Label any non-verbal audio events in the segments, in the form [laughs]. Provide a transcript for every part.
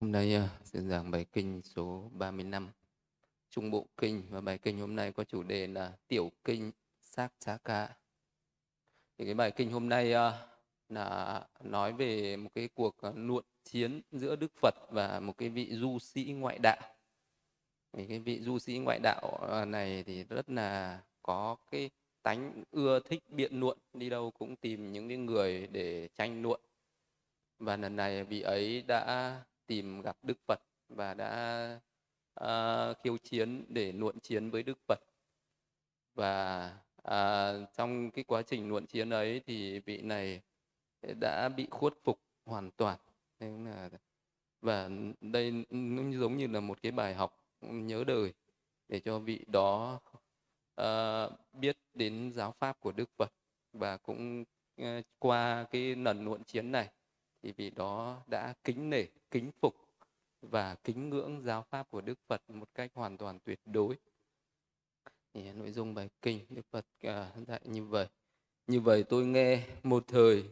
Hôm nay ờ, sẽ giảng bài kinh số 35 Trung Bộ Kinh và bài kinh hôm nay có chủ đề là Tiểu Kinh Sát Xá Ca. Thì cái bài kinh hôm nay ờ, là nói về một cái cuộc ờ, luận nuộn chiến giữa Đức Phật và một cái vị du sĩ ngoại đạo. Thì cái vị du sĩ ngoại đạo này thì rất là có cái tánh ưa thích biện luận, đi đâu cũng tìm những cái người để tranh luận và lần này vị ấy đã tìm gặp Đức Phật và đã uh, khiêu chiến để luận chiến với Đức Phật. Và uh, trong cái quá trình luận chiến ấy thì vị này đã bị khuất phục hoàn toàn. Nên là và đây nó giống như là một cái bài học nhớ đời để cho vị đó uh, biết đến giáo pháp của Đức Phật và cũng uh, qua cái lần luận chiến này thì vì đó đã kính nể, kính phục và kính ngưỡng giáo pháp của Đức Phật một cách hoàn toàn tuyệt đối. Thì nội dung bài kinh Đức Phật à, dạy như vậy. Như vậy tôi nghe một thời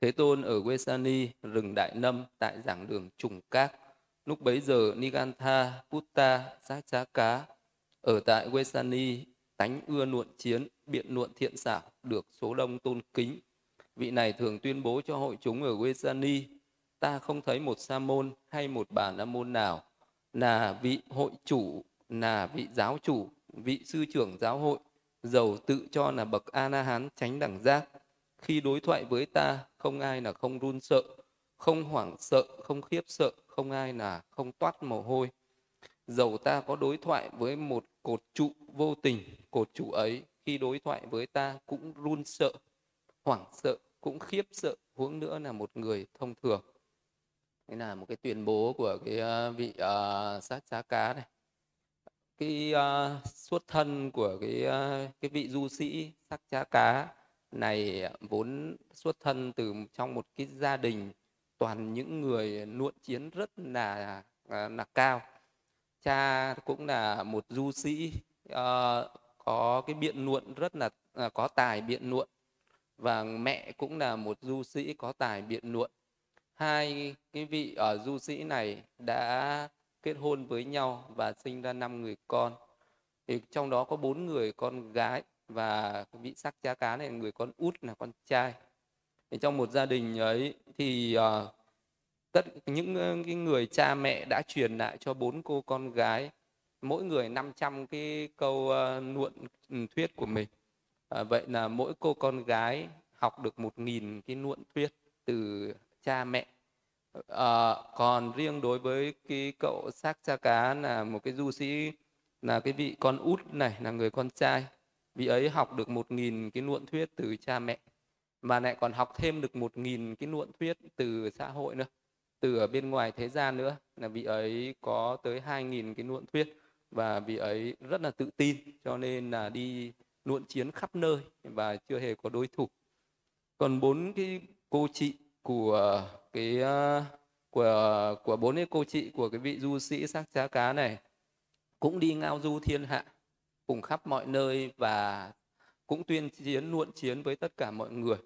Thế Tôn ở Vesani, rừng Đại Nâm tại giảng đường Trùng Các. Lúc bấy giờ Nigantha, Putta, Sát Giá Cá ở tại Vesani tánh ưa nuộn chiến, biện nuộn thiện xảo, được số đông tôn kính. Vị này thường tuyên bố cho hội chúng ở Vesani, ta không thấy một sa môn hay một bà la môn nào là vị hội chủ, là vị giáo chủ, vị sư trưởng giáo hội, giàu tự cho là bậc a la hán tránh đẳng giác. Khi đối thoại với ta, không ai là không run sợ, không hoảng sợ, không khiếp sợ, không ai là không toát mồ hôi. Dầu ta có đối thoại với một cột trụ vô tình, cột trụ ấy khi đối thoại với ta cũng run sợ, hoảng sợ, cũng khiếp sợ, huống nữa là một người thông thường. Đây là một cái tuyên bố của cái ờ, vị uh, sát giá cá này. Cái uh, xuất thân của cái uh, cái vị du sĩ sắc giá cá này vốn xuất thân từ trong một cái gia đình toàn những người nuộn chiến rất là là cao cha cũng là một du sĩ uh, có cái biện luận rất là uh, có tài biện luận và mẹ cũng là một du sĩ có tài biện luận. Hai cái vị ở du sĩ này đã kết hôn với nhau và sinh ra năm người con. Thì trong đó có bốn người con gái và vị sắc cha cá này là người con út là con trai. Thì trong một gia đình ấy thì uh, tất những ờ, cái người cha mẹ đã truyền lại cho bốn cô con gái mỗi người 500 cái câu uh, thuyết của mình à, vậy là mỗi cô con gái học được một nghìn cái luận thuyết từ cha mẹ. À, còn riêng đối với cái cậu xác cha cá là một cái du sĩ là cái vị con út này là người con trai. Vị ấy học được một nghìn cái luận thuyết từ cha mẹ. Mà lại còn học thêm được một nghìn cái luận thuyết từ xã hội nữa từ ở bên ngoài thế gian nữa. Là vị ấy có tới hai nghìn cái luận thuyết và vị ấy rất là tự tin cho nên là đi luận chiến khắp nơi và chưa hề có đối thủ. Còn bốn cái cô chị của cái à, của của bốn cái cô chị của cái vị du sĩ sắc giá cá này cũng đi ngao du thiên hạ cùng khắp mọi nơi và cũng tuyên chiến, luận chiến với tất cả mọi người.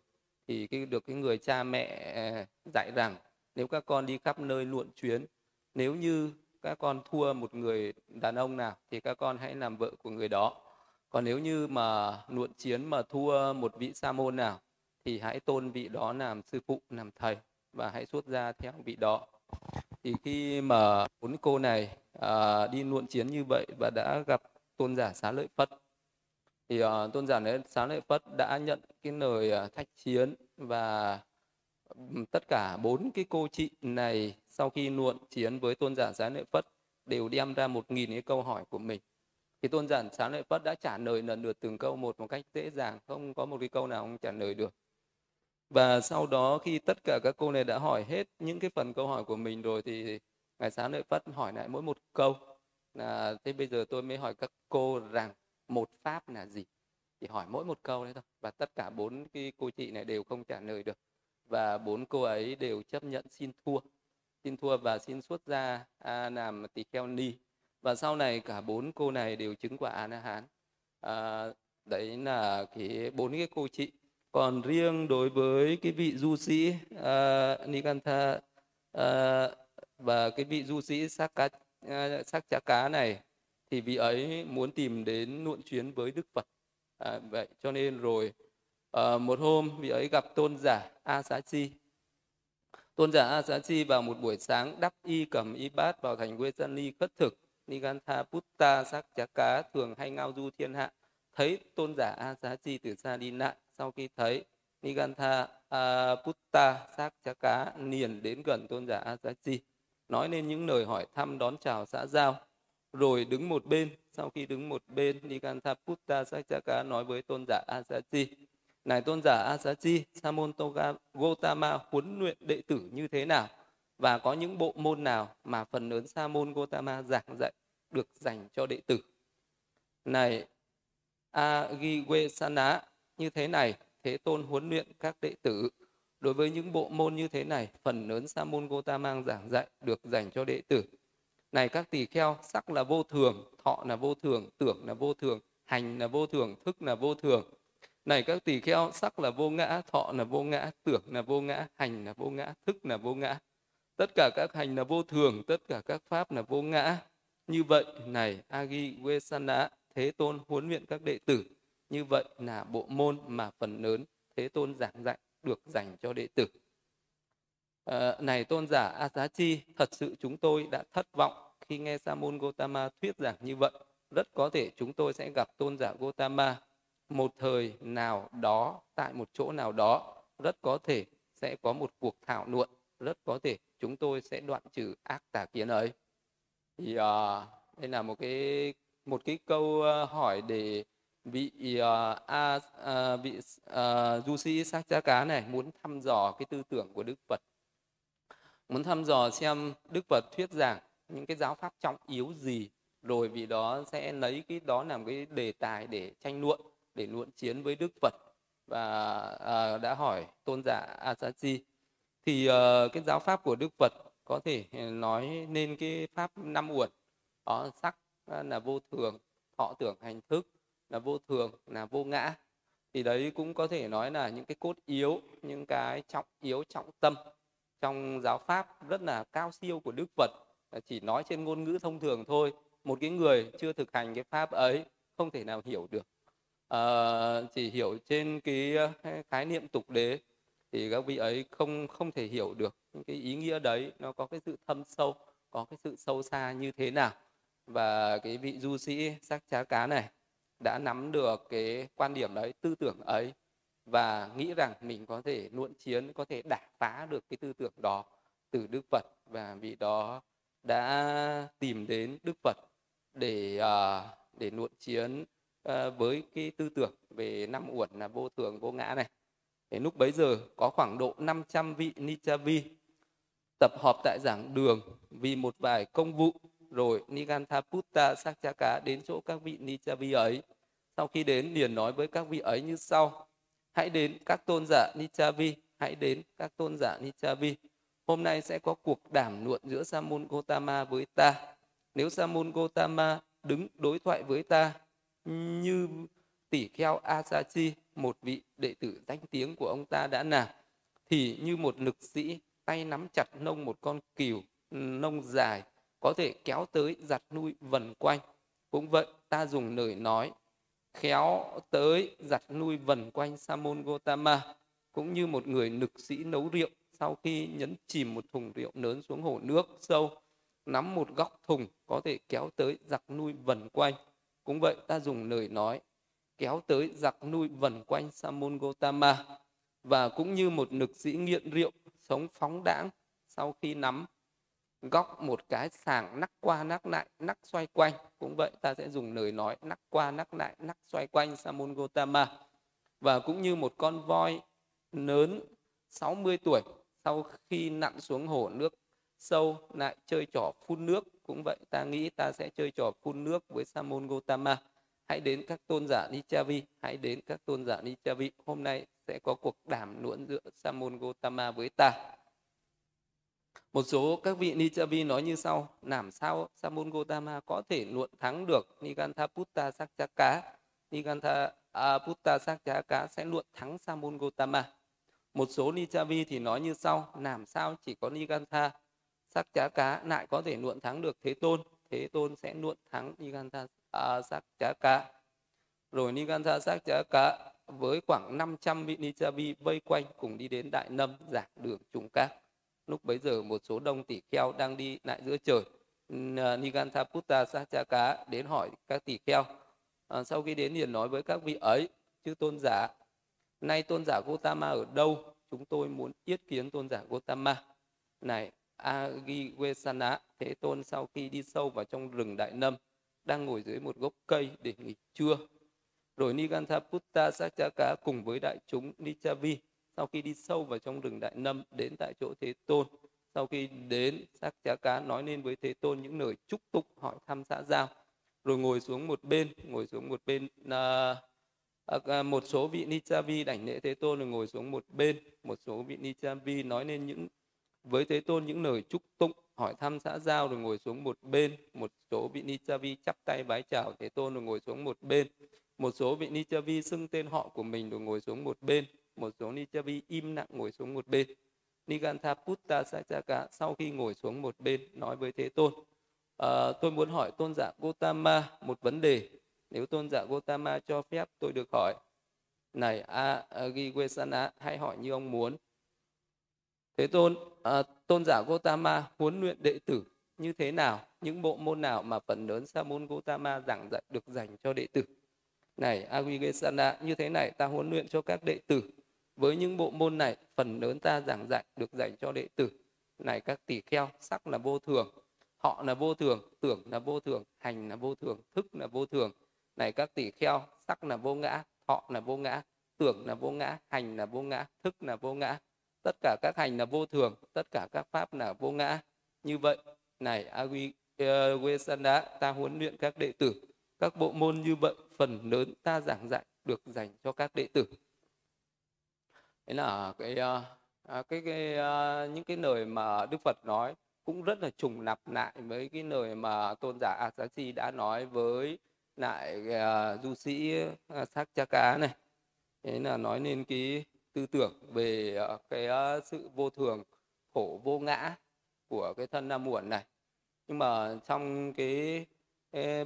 Thì cái, được cái người cha mẹ à, dạy rằng nếu các con đi khắp nơi luận chuyến, nếu như các con thua một người đàn ông nào thì các con hãy làm vợ của người đó còn nếu như mà luận chiến mà thua một vị sa môn nào thì hãy tôn vị đó làm sư phụ làm thầy và hãy xuất gia theo vị đó. Thì khi mà bốn cô này à, đi luận chiến như vậy và đã gặp tôn giả xá lợi phất thì à, tôn giả đấy xá lợi phất đã nhận cái lời à, thách chiến và tất cả bốn cái cô chị này sau khi luận chiến với tôn giả xá lợi phất đều đem ra một nghìn cái câu hỏi của mình thì tôn giản xá lợi phất đã trả lời lần lượt từng câu một một cách dễ dàng không có một cái câu nào không trả lời được. Và sau đó khi tất cả các cô này đã hỏi hết những cái phần câu hỏi của mình rồi thì ngài xá lợi phất hỏi lại mỗi một câu. Là thế bây giờ tôi mới hỏi các cô rằng một pháp là gì? Thì hỏi mỗi một câu đấy thôi. Và tất cả bốn cái cô chị này đều không trả lời được. Và bốn cô ấy đều chấp nhận xin thua. Xin thua và xin xuất ra à, làm tỳ kheo ni và sau này cả bốn cô này đều chứng quả a la hán. À, đấy là cái bốn cái cô chị. Còn riêng đối với cái vị du sĩ uh, Nikantha uh, và cái vị du sĩ sắc cá uh, sắc chả cá này thì vị ấy muốn tìm đến nuộn chuyến với đức phật. À, vậy cho nên rồi uh, một hôm vị ấy gặp tôn giả a xá chi. Tôn giả a xá chi vào một buổi sáng đắp y cầm y bát vào thành quê San ly khất thực nigantha putta sắc chá cá thường hay ngao du thiên hạ. Thấy tôn giả a Giá chi từ xa đi lại, sau khi thấy nigantha à, putta sắc chá cá niền đến gần tôn giả a Giá chi, nói nên những lời hỏi thăm đón chào xã giao. Rồi đứng một bên, sau khi đứng một bên, Nigantha Putta Sakchaka nói với tôn giả Asachi này tôn giả Asachi Samontoga Gotama huấn luyện đệ tử như thế nào? Và có những bộ môn nào mà phần lớn Sa môn Gotama giảng dạy được dành cho đệ tử này Agiwesana như thế này thế tôn huấn luyện các đệ tử đối với những bộ môn như thế này phần lớn Sa môn Gotama giảng dạy được dành cho đệ tử này các tỳ kheo sắc là vô thường thọ là vô thường tưởng là vô thường hành là vô thường thức là vô thường này các tỳ kheo sắc là vô ngã thọ là vô ngã tưởng là vô ngã hành là vô ngã thức là vô ngã tất cả các hành là vô thường tất cả các pháp là vô ngã như vậy này agi vesana thế tôn huấn luyện các đệ tử như vậy là bộ môn mà phần lớn thế tôn giảng dạy được dành cho đệ tử à, này tôn giả Asachi, thật sự chúng tôi đã thất vọng khi nghe Sa môn Gotama thuyết giảng như vậy. Rất có thể chúng tôi sẽ gặp tôn giả Gotama một thời nào đó tại một chỗ nào đó. Rất có thể sẽ có một cuộc thảo luận. Rất có thể chúng tôi sẽ đoạn trừ ác tà kiến ấy. Thì uh, đây là một cái một cái câu uh, hỏi để vị uh, a uh, vị uh, du sĩ sát giá cá này muốn thăm dò cái tư tưởng của Đức Phật muốn thăm dò xem Đức Phật thuyết giảng những cái giáo pháp trọng yếu gì rồi vì đó sẽ lấy cái đó làm cái đề tài để tranh luận để luận chiến với Đức Phật và uh, đã hỏi tôn giả Asachi thì uh, cái giáo pháp của Đức Phật có thể ờ, nói nên cái pháp năm uẩn. Đó sắc ờ, là vô thường thọ tưởng hành thức là vô thường là vô ngã. Thì đấy cũng có thể nói là những cái cốt yếu những cái trọng yếu trọng tâm trong giáo pháp rất là cao siêu của Đức Phật. Chỉ nói trên ngôn ngữ thông thường thôi. Một cái người chưa thực hành cái pháp ấy không thể nào hiểu được. À, chỉ hiểu trên cái khái niệm tục đế thì các vị ấy không không thể hiểu được những cái ý nghĩa đấy nó có cái sự thâm sâu có cái sự sâu xa như thế nào. Và cái vị du sĩ sắc chá cá này đã nắm được cái quan điểm đấy tư tưởng ấy và nghĩ rằng mình có thể luận chiến có thể đả phá được cái tư tưởng đó từ đức phật. Và vị đó đã tìm đến đức phật để uh, để luận chiến uh, với cái tư tưởng về năm uẩn là vô thường vô ngã này. Đến lúc bấy giờ có khoảng độ 500 vị Nichavi tập họp tại giảng đường vì một vài công vụ rồi Niganthaputta Sakchaka đến chỗ các vị Nichavi ấy. Sau khi đến liền nói với các vị ấy như sau hãy đến các tôn giả Nichavi, hãy đến các tôn giả Nichavi. Hôm nay sẽ có cuộc đàm luận giữa Samun Gotama với ta. Nếu Samun Gotama đứng đối thoại với ta như tỷ kheo Asachi, một vị đệ tử danh tiếng của ông ta đã nào, thì như một lực sĩ tay nắm chặt nông một con cừu nông dài có thể kéo tới giặt nuôi vần quanh. Cũng vậy, ta dùng lời nói khéo tới giặt nuôi vần quanh Samon Gotama cũng như một người nực sĩ nấu rượu sau khi nhấn chìm một thùng rượu lớn xuống hồ nước sâu nắm một góc thùng có thể kéo tới giặt nuôi vần quanh cũng vậy ta dùng lời nói kéo tới giặc nuôi vần quanh Samon Gotama và cũng như một nực sĩ nghiện rượu sống phóng đãng sau khi nắm góc một cái sàng nắc qua nắc lại, nắc xoay quanh. Cũng vậy ta sẽ dùng lời nói nắc qua nắc lại, nắc xoay quanh Samon Gotama. Và cũng như một con voi lớn 60 tuổi, sau khi nặn xuống hồ nước sâu lại chơi trò phun nước. Cũng vậy ta nghĩ ta sẽ chơi trò phun nước với Samon Gotama hãy đến các tôn giả Nichavi hãy đến các tôn giả Nichavi. Hôm nay sẽ có cuộc đàm luận giữa Samon Gotama với ta. Một số các vị Nichavi nói như sau, làm sao Samon Gotama có thể luận thắng được Nigantha Putta Sakchaka, Nigantha uh, Putta Sakchaka sẽ luận thắng Samon Gotama. Một số Nichavi thì nói như sau, làm sao chỉ có Nigantha Sakchaka cá lại có thể luận thắng được thế tôn? Thế tôn sẽ luận thắng nigantha uh, sắc chá cá rồi Niganta sắc chá cá với khoảng 500 vị Nichabi vây quanh cùng đi đến Đại Nâm giảng đường trùng các. Lúc bấy giờ một số đông tỷ kheo đang đi lại giữa trời. Nigantha Putta Sachaka đến hỏi các tỷ kheo. À, sau khi đến liền nói với các vị ấy, chư tôn giả, nay tôn giả Gotama ở đâu? Chúng tôi muốn yết kiến tôn giả Gotama. Này, Agiwesana, Thế Tôn sau khi đi sâu vào trong rừng Đại Nâm, đang ngồi dưới một gốc cây để nghỉ trưa rồi Nigantaputta Sakchaka cùng với đại chúng Nichavi sau khi đi sâu vào trong rừng Đại Nâm đến tại chỗ Thế Tôn. Sau khi đến, Sakchaka nói lên với Thế Tôn những lời chúc tụng hỏi thăm xã giao. Rồi ngồi xuống một bên, ngồi xuống một bên à, à, à một số vị Nichavi đảnh lễ Thế Tôn rồi ngồi xuống một bên. Một số vị Nichavi nói lên những với Thế Tôn những lời chúc tụng hỏi thăm xã giao rồi ngồi xuống một bên. Một số vị Nichavi chắp tay bái chào Thế Tôn rồi ngồi xuống một bên. Một số vị Nichavi xưng tên họ của mình rồi ngồi xuống một bên. Một số Nichavi im lặng ngồi xuống một bên. Nigantha Putta Sachaka sau khi ngồi xuống một bên nói với Thế Tôn. À, tôi muốn hỏi tôn giả Gotama một vấn đề. Nếu tôn giả Gotama cho phép tôi được hỏi. Này a Agiwesana hãy hỏi như ông muốn. Thế Tôn à, tôn giả Gotama huấn luyện đệ tử như thế nào những bộ môn nào mà phần lớn sa môn Gotama giảng dạy được dành cho đệ tử này Aguigesana như thế này ta huấn luyện cho các đệ tử với những bộ môn này phần lớn ta giảng dạy được dành cho đệ tử này các tỷ kheo sắc là vô thường họ là vô thường tưởng là vô thường hành là vô thường thức là vô thường này các tỷ kheo sắc là vô ngã họ là vô ngã tưởng là vô ngã hành là vô ngã thức là vô ngã tất cả các hành là vô thường tất cả các pháp là vô ngã. Như vậy này Avigesana ờ, ta huấn luyện các đệ tử. Các bộ môn như vậy phần lớn ta giảng dạy được dành cho các đệ tử. Đấy là cái ờ, à, cái, cái ờ, những cái lời mà Đức Phật nói cũng rất là trùng lặp lại với cái lời mà tôn giả Asasi đã nói với lại uh, du sĩ uh, Sakchaka này. Thế là nói nên cái tư tưởng về ờ, cái ờ, sự vô thường khổ vô ngã của cái thân nam muộn này. Nhưng mà trong cái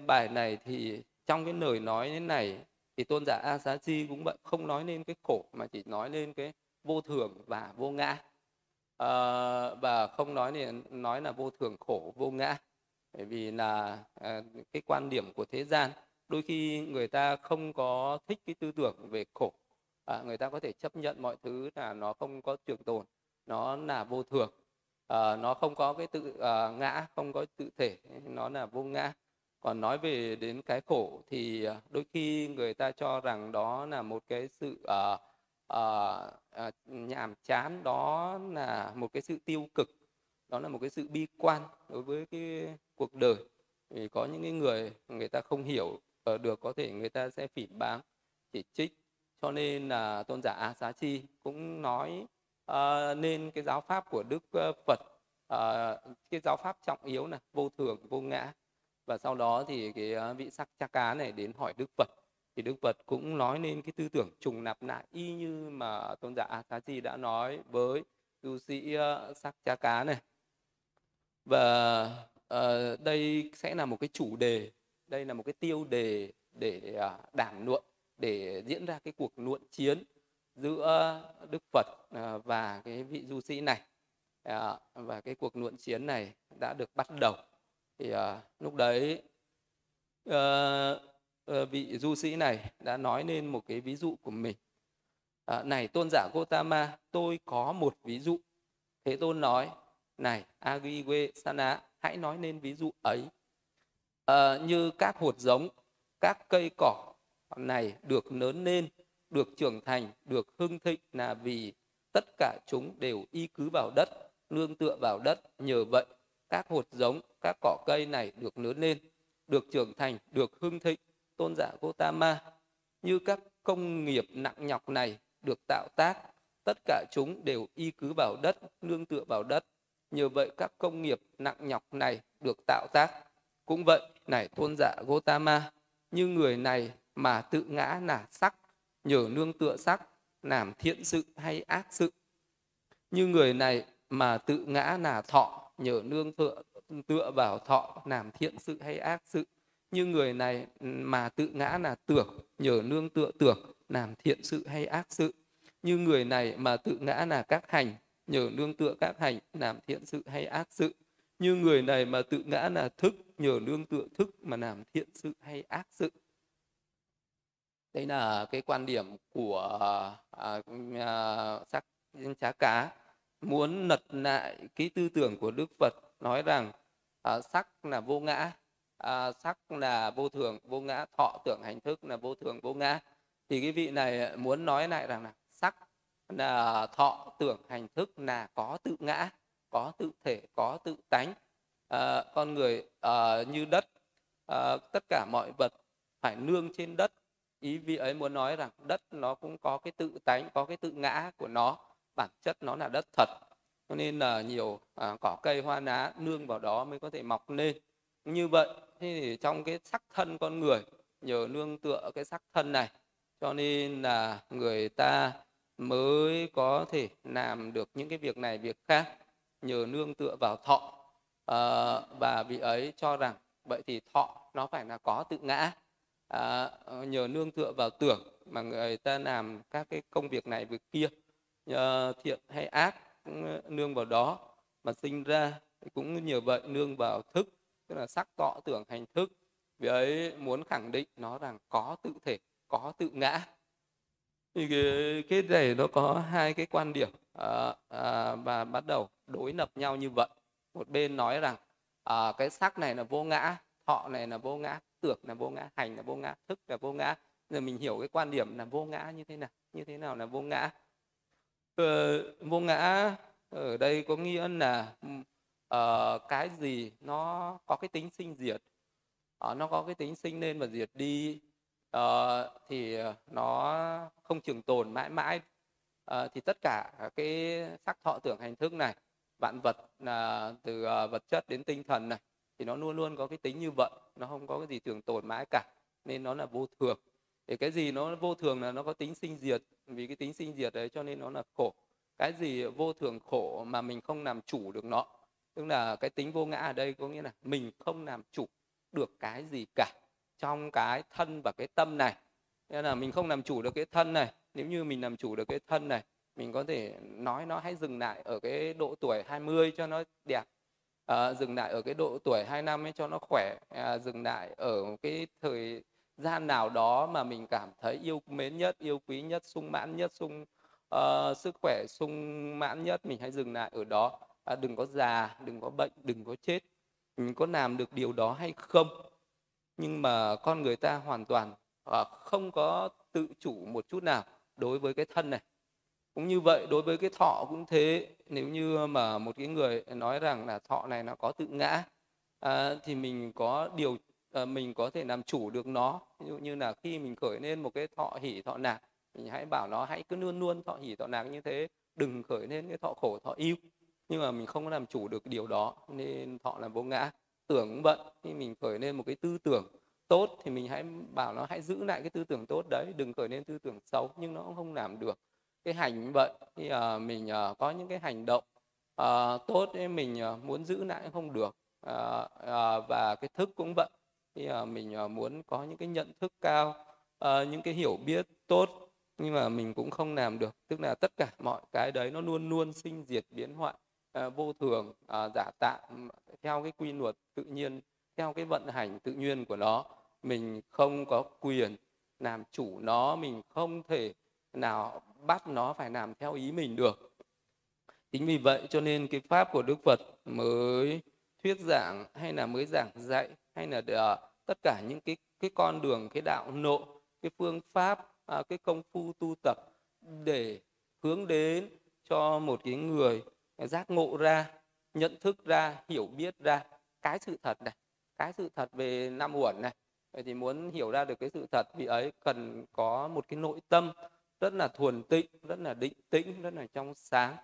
bài này thì trong cái lời nói thế này thì tôn giả A Xá Chi cũng vậy không nói lên cái khổ mà chỉ nói lên cái vô thường và vô ngã. À, và không nói nên nói là vô thường khổ vô ngã. Bởi vì là à, cái quan điểm của thế gian đôi khi người ta không có thích cái tư tưởng về khổ à, người ta có thể chấp nhận mọi thứ là nó không có trường tồn nó là vô thường. À, nó không có cái tự à, ngã không có tự thể nó là vô ngã. Còn nói về đến cái khổ thì à, đôi khi người ta cho rằng đó là một cái sự à, à, à, nhàm chán đó là một cái sự tiêu cực đó là một cái sự bi quan đối với cái cuộc đời. Vì có những cái người người ta không hiểu ờ, được có thể người ta sẽ phỉ báng chỉ trích cho nên là tôn giả A Xá Chi cũng nói uh, nên cái giáo pháp của Đức ờ, Phật uh, cái giáo pháp trọng yếu là vô thường vô ngã. Và sau đó thì cái vị sắc cha cá này đến hỏi đức phật. Thì đức phật cũng nói nên cái tư tưởng trùng nạp lại y như mà tôn giả Asachi đã nói với tu sĩ uh, sắc cha cá này. Và uh, đây sẽ là một cái chủ đề đây là một cái tiêu đề để à, uh, đảm luận để diễn ra cái cuộc luận chiến giữa đức phật à, và cái vị du sĩ này. À, và cái cuộc luận chiến này đã được bắt đầu. Thì à, lúc đấy ờ, ờ, vị du sĩ này đã nói lên một cái ví dụ của mình. Này tôn giả Gotama tôi có một ví dụ. Thế tôn nói, này, Agiwe Sana, hãy nói nên ví dụ ấy. Ờ, như các hột giống, các cây cỏ này được lớn lên được trưởng thành được hưng thịnh là vì tất cả chúng đều y cứ vào đất nương tựa vào đất nhờ vậy các hột giống, các cỏ cây này được lớn lên, được trưởng thành, được hưng thịnh, tôn giả Gotama. Như các công nghiệp nặng nhọc này được tạo tác, tất cả chúng đều y cứ vào đất, nương tựa vào đất. Nhờ vậy các công nghiệp nặng nhọc này được tạo tác. Cũng vậy, này tôn giả Gotama, như người này mà tự ngã là sắc, nhờ nương tựa sắc, làm thiện sự hay ác sự. Như người này mà tự ngã là thọ, nhờ nương tựa tựa vào thọ làm thiện sự hay ác sự. Như người này mà tự ngã là tưởng nhờ nương tựa tưởng làm thiện sự hay ác sự. Như người này mà tự ngã là các hành nhờ nương tựa các hành làm thiện sự hay ác sự. Như người này mà tự ngã là thức nhờ nương tựa thức mà làm thiện sự hay ác sự đây là cái quan điểm của à, à, sắc chá cá. Muốn lật lại cái tư tưởng của đức phật nói rằng à, sắc là vô ngã à, sắc là vô thường vô ngã thọ tưởng hành thức là vô thường vô ngã. Thì cái vị này muốn nói lại rằng là sắc là thọ tưởng hành thức là có tự ngã có tự thể có tự tánh. À, con người à, như đất à, tất cả mọi vật phải nương trên đất ý vị ấy muốn nói rằng đất nó cũng có cái tự tánh có cái tự ngã của nó bản chất nó là đất thật. Cho nên là nhiều à, cỏ cây hoa lá nương vào đó mới có thể mọc lên. Như vậy thế thì trong cái sắc thân con người nhờ nương tựa cái sắc thân này cho nên là người ta mới có thể làm được những cái việc này việc khác nhờ nương tựa vào thọ. À, và vị ấy cho rằng vậy thì thọ nó phải là có tự ngã à, nhờ nương tựa vào tưởng mà người ta làm các cái công việc này việc kia nhờ thiện hay ác ờ, nương vào đó mà sinh ra. Cũng nhờ vậy nương vào thức tức là sắc tọ tưởng hành thức. Vì ấy muốn khẳng định nó rằng có tự thể có tự ngã. Thì cái, cái này nó có hai cái quan điểm à, à, và bắt đầu đối lập nhau như vậy. Một bên nói rằng à, cái sắc này là vô ngã thọ này là vô ngã tưởng là vô ngã hành là vô ngã thức là vô ngã. Giờ mình hiểu cái quan điểm là vô ngã như thế nào như thế nào là vô ngã. Ờ, vô ngã ở đây có nghĩa là uh, cái gì nó có cái tính sinh diệt. Uh, nó có cái tính sinh lên và diệt đi. Uh, thì nó không trường tồn mãi mãi. Uh, thì tất cả cái sắc thọ tưởng hành thức này vạn vật là từ uh, vật chất đến tinh thần này thì nó luôn luôn có cái tính như vậy, nó không có cái gì trường tồn mãi cả, nên nó là vô thường. Để cái gì nó vô thường là nó có tính sinh diệt, vì cái tính sinh diệt đấy cho nên nó là khổ. Cái gì vô thường khổ mà mình không làm chủ được nó, tức là cái tính vô ngã ở đây có nghĩa là mình không làm chủ được cái gì cả, trong cái thân và cái tâm này. Nên là mình không làm chủ được cái thân này, nếu như mình làm chủ được cái thân này, mình có thể nói nó hãy dừng lại ở cái độ tuổi 20 cho nó đẹp à, dừng lại ở cái độ tuổi 2 năm ấy cho nó khỏe. À, dừng lại ở cái thời gian nào đó mà mình cảm thấy yêu mến nhất yêu quý nhất sung mãn nhất sung uh, sức khỏe sung mãn nhất mình hãy dừng lại ở đó. À, đừng có già đừng có bệnh đừng có chết. Mình có làm được điều đó hay không? Nhưng mà con người ta hoàn toàn uh, không có tự chủ một chút nào đối với cái thân này cũng như vậy đối với cái thọ cũng thế. Nếu như mà một cái người nói rằng là thọ này nó có tự ngã à, thì mình có điều à, mình có thể làm chủ được nó. Ví dụ như là khi mình khởi lên một cái thọ hỉ thọ nạc mình hãy bảo nó hãy cứ luôn luôn thọ hỉ thọ nạc như thế. Đừng khởi lên cái thọ khổ thọ yêu nhưng mà mình không có làm chủ được điều đó nên thọ là vô ngã. Tưởng cũng vậy khi mình khởi lên một cái tư tưởng tốt thì mình hãy bảo nó hãy giữ lại cái tư tưởng tốt đấy. Đừng khởi lên tư tưởng xấu nhưng nó cũng không làm được cái hành như vậy. Thì uh, mình uh, có những cái hành động uh, tốt ấy mình uh, muốn giữ lại không được uh, uh, và cái thức cũng vậy. Thì uh, mình uh, muốn có những cái nhận thức cao uh, những cái hiểu biết tốt nhưng mà mình cũng không làm được. Tức là tất cả mọi cái đấy nó luôn luôn sinh diệt biến hoại uh, vô thường uh, giả tạm theo cái quy luật tự nhiên theo cái vận hành tự nhiên của nó. Mình không có quyền làm chủ nó mình không thể nào bắt nó phải làm theo ý mình được. Chính vì vậy cho nên cái pháp của đức phật mới thuyết giảng hay là mới giảng dạy hay là uh, tất cả những cái cái con đường cái đạo nộ cái phương pháp uh, cái công phu tu tập để hướng đến cho một cái người giác ngộ ra nhận thức ra hiểu biết ra cái sự thật này cái sự thật về năm uẩn này. Vậy thì muốn hiểu ra được cái sự thật vì ấy cần có một cái nội tâm rất là thuần tịnh rất là định tĩnh rất là trong sáng.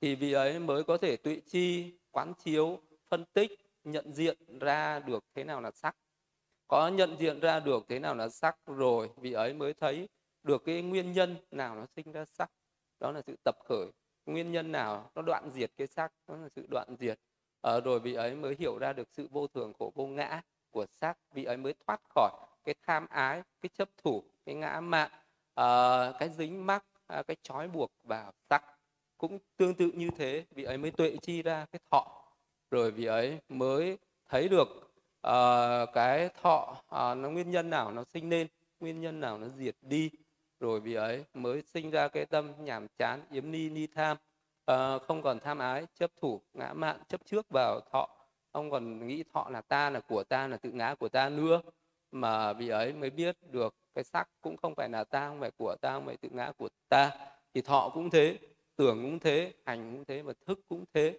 Thì vì ấy mới có thể tụy chi quán chiếu phân tích nhận diện ra được thế nào là sắc. Có nhận diện ra được thế nào là sắc rồi vì ấy mới thấy được cái nguyên nhân nào nó sinh ra sắc. Đó là sự tập khởi. Nguyên nhân nào nó đoạn diệt cái sắc đó là sự đoạn diệt. À, rồi vị ấy mới hiểu ra được sự vô thường khổ vô ngã của sắc. vị ấy mới thoát khỏi cái tham ái cái chấp thủ cái ngã mạn à, cái dính mắc à, cái trói buộc vào sắc cũng tương tự như thế. Vị ấy mới tuệ chi ra cái thọ rồi vị ấy mới thấy được uh, cái thọ uh, nó nguyên nhân nào nó sinh lên nguyên nhân nào nó diệt đi. Rồi vị ấy mới sinh ra cái tâm nhàm chán yếm ni ni tham. Uh, không còn tham ái chấp thủ ngã mạn chấp trước vào thọ. Không còn nghĩ thọ là ta là của ta là tự ngã của ta nữa. Mà vị ấy mới biết được cái sắc cũng không phải là ta không phải của ta không phải tự ngã của ta. Thì thọ cũng thế tưởng cũng thế hành cũng thế và thức cũng thế.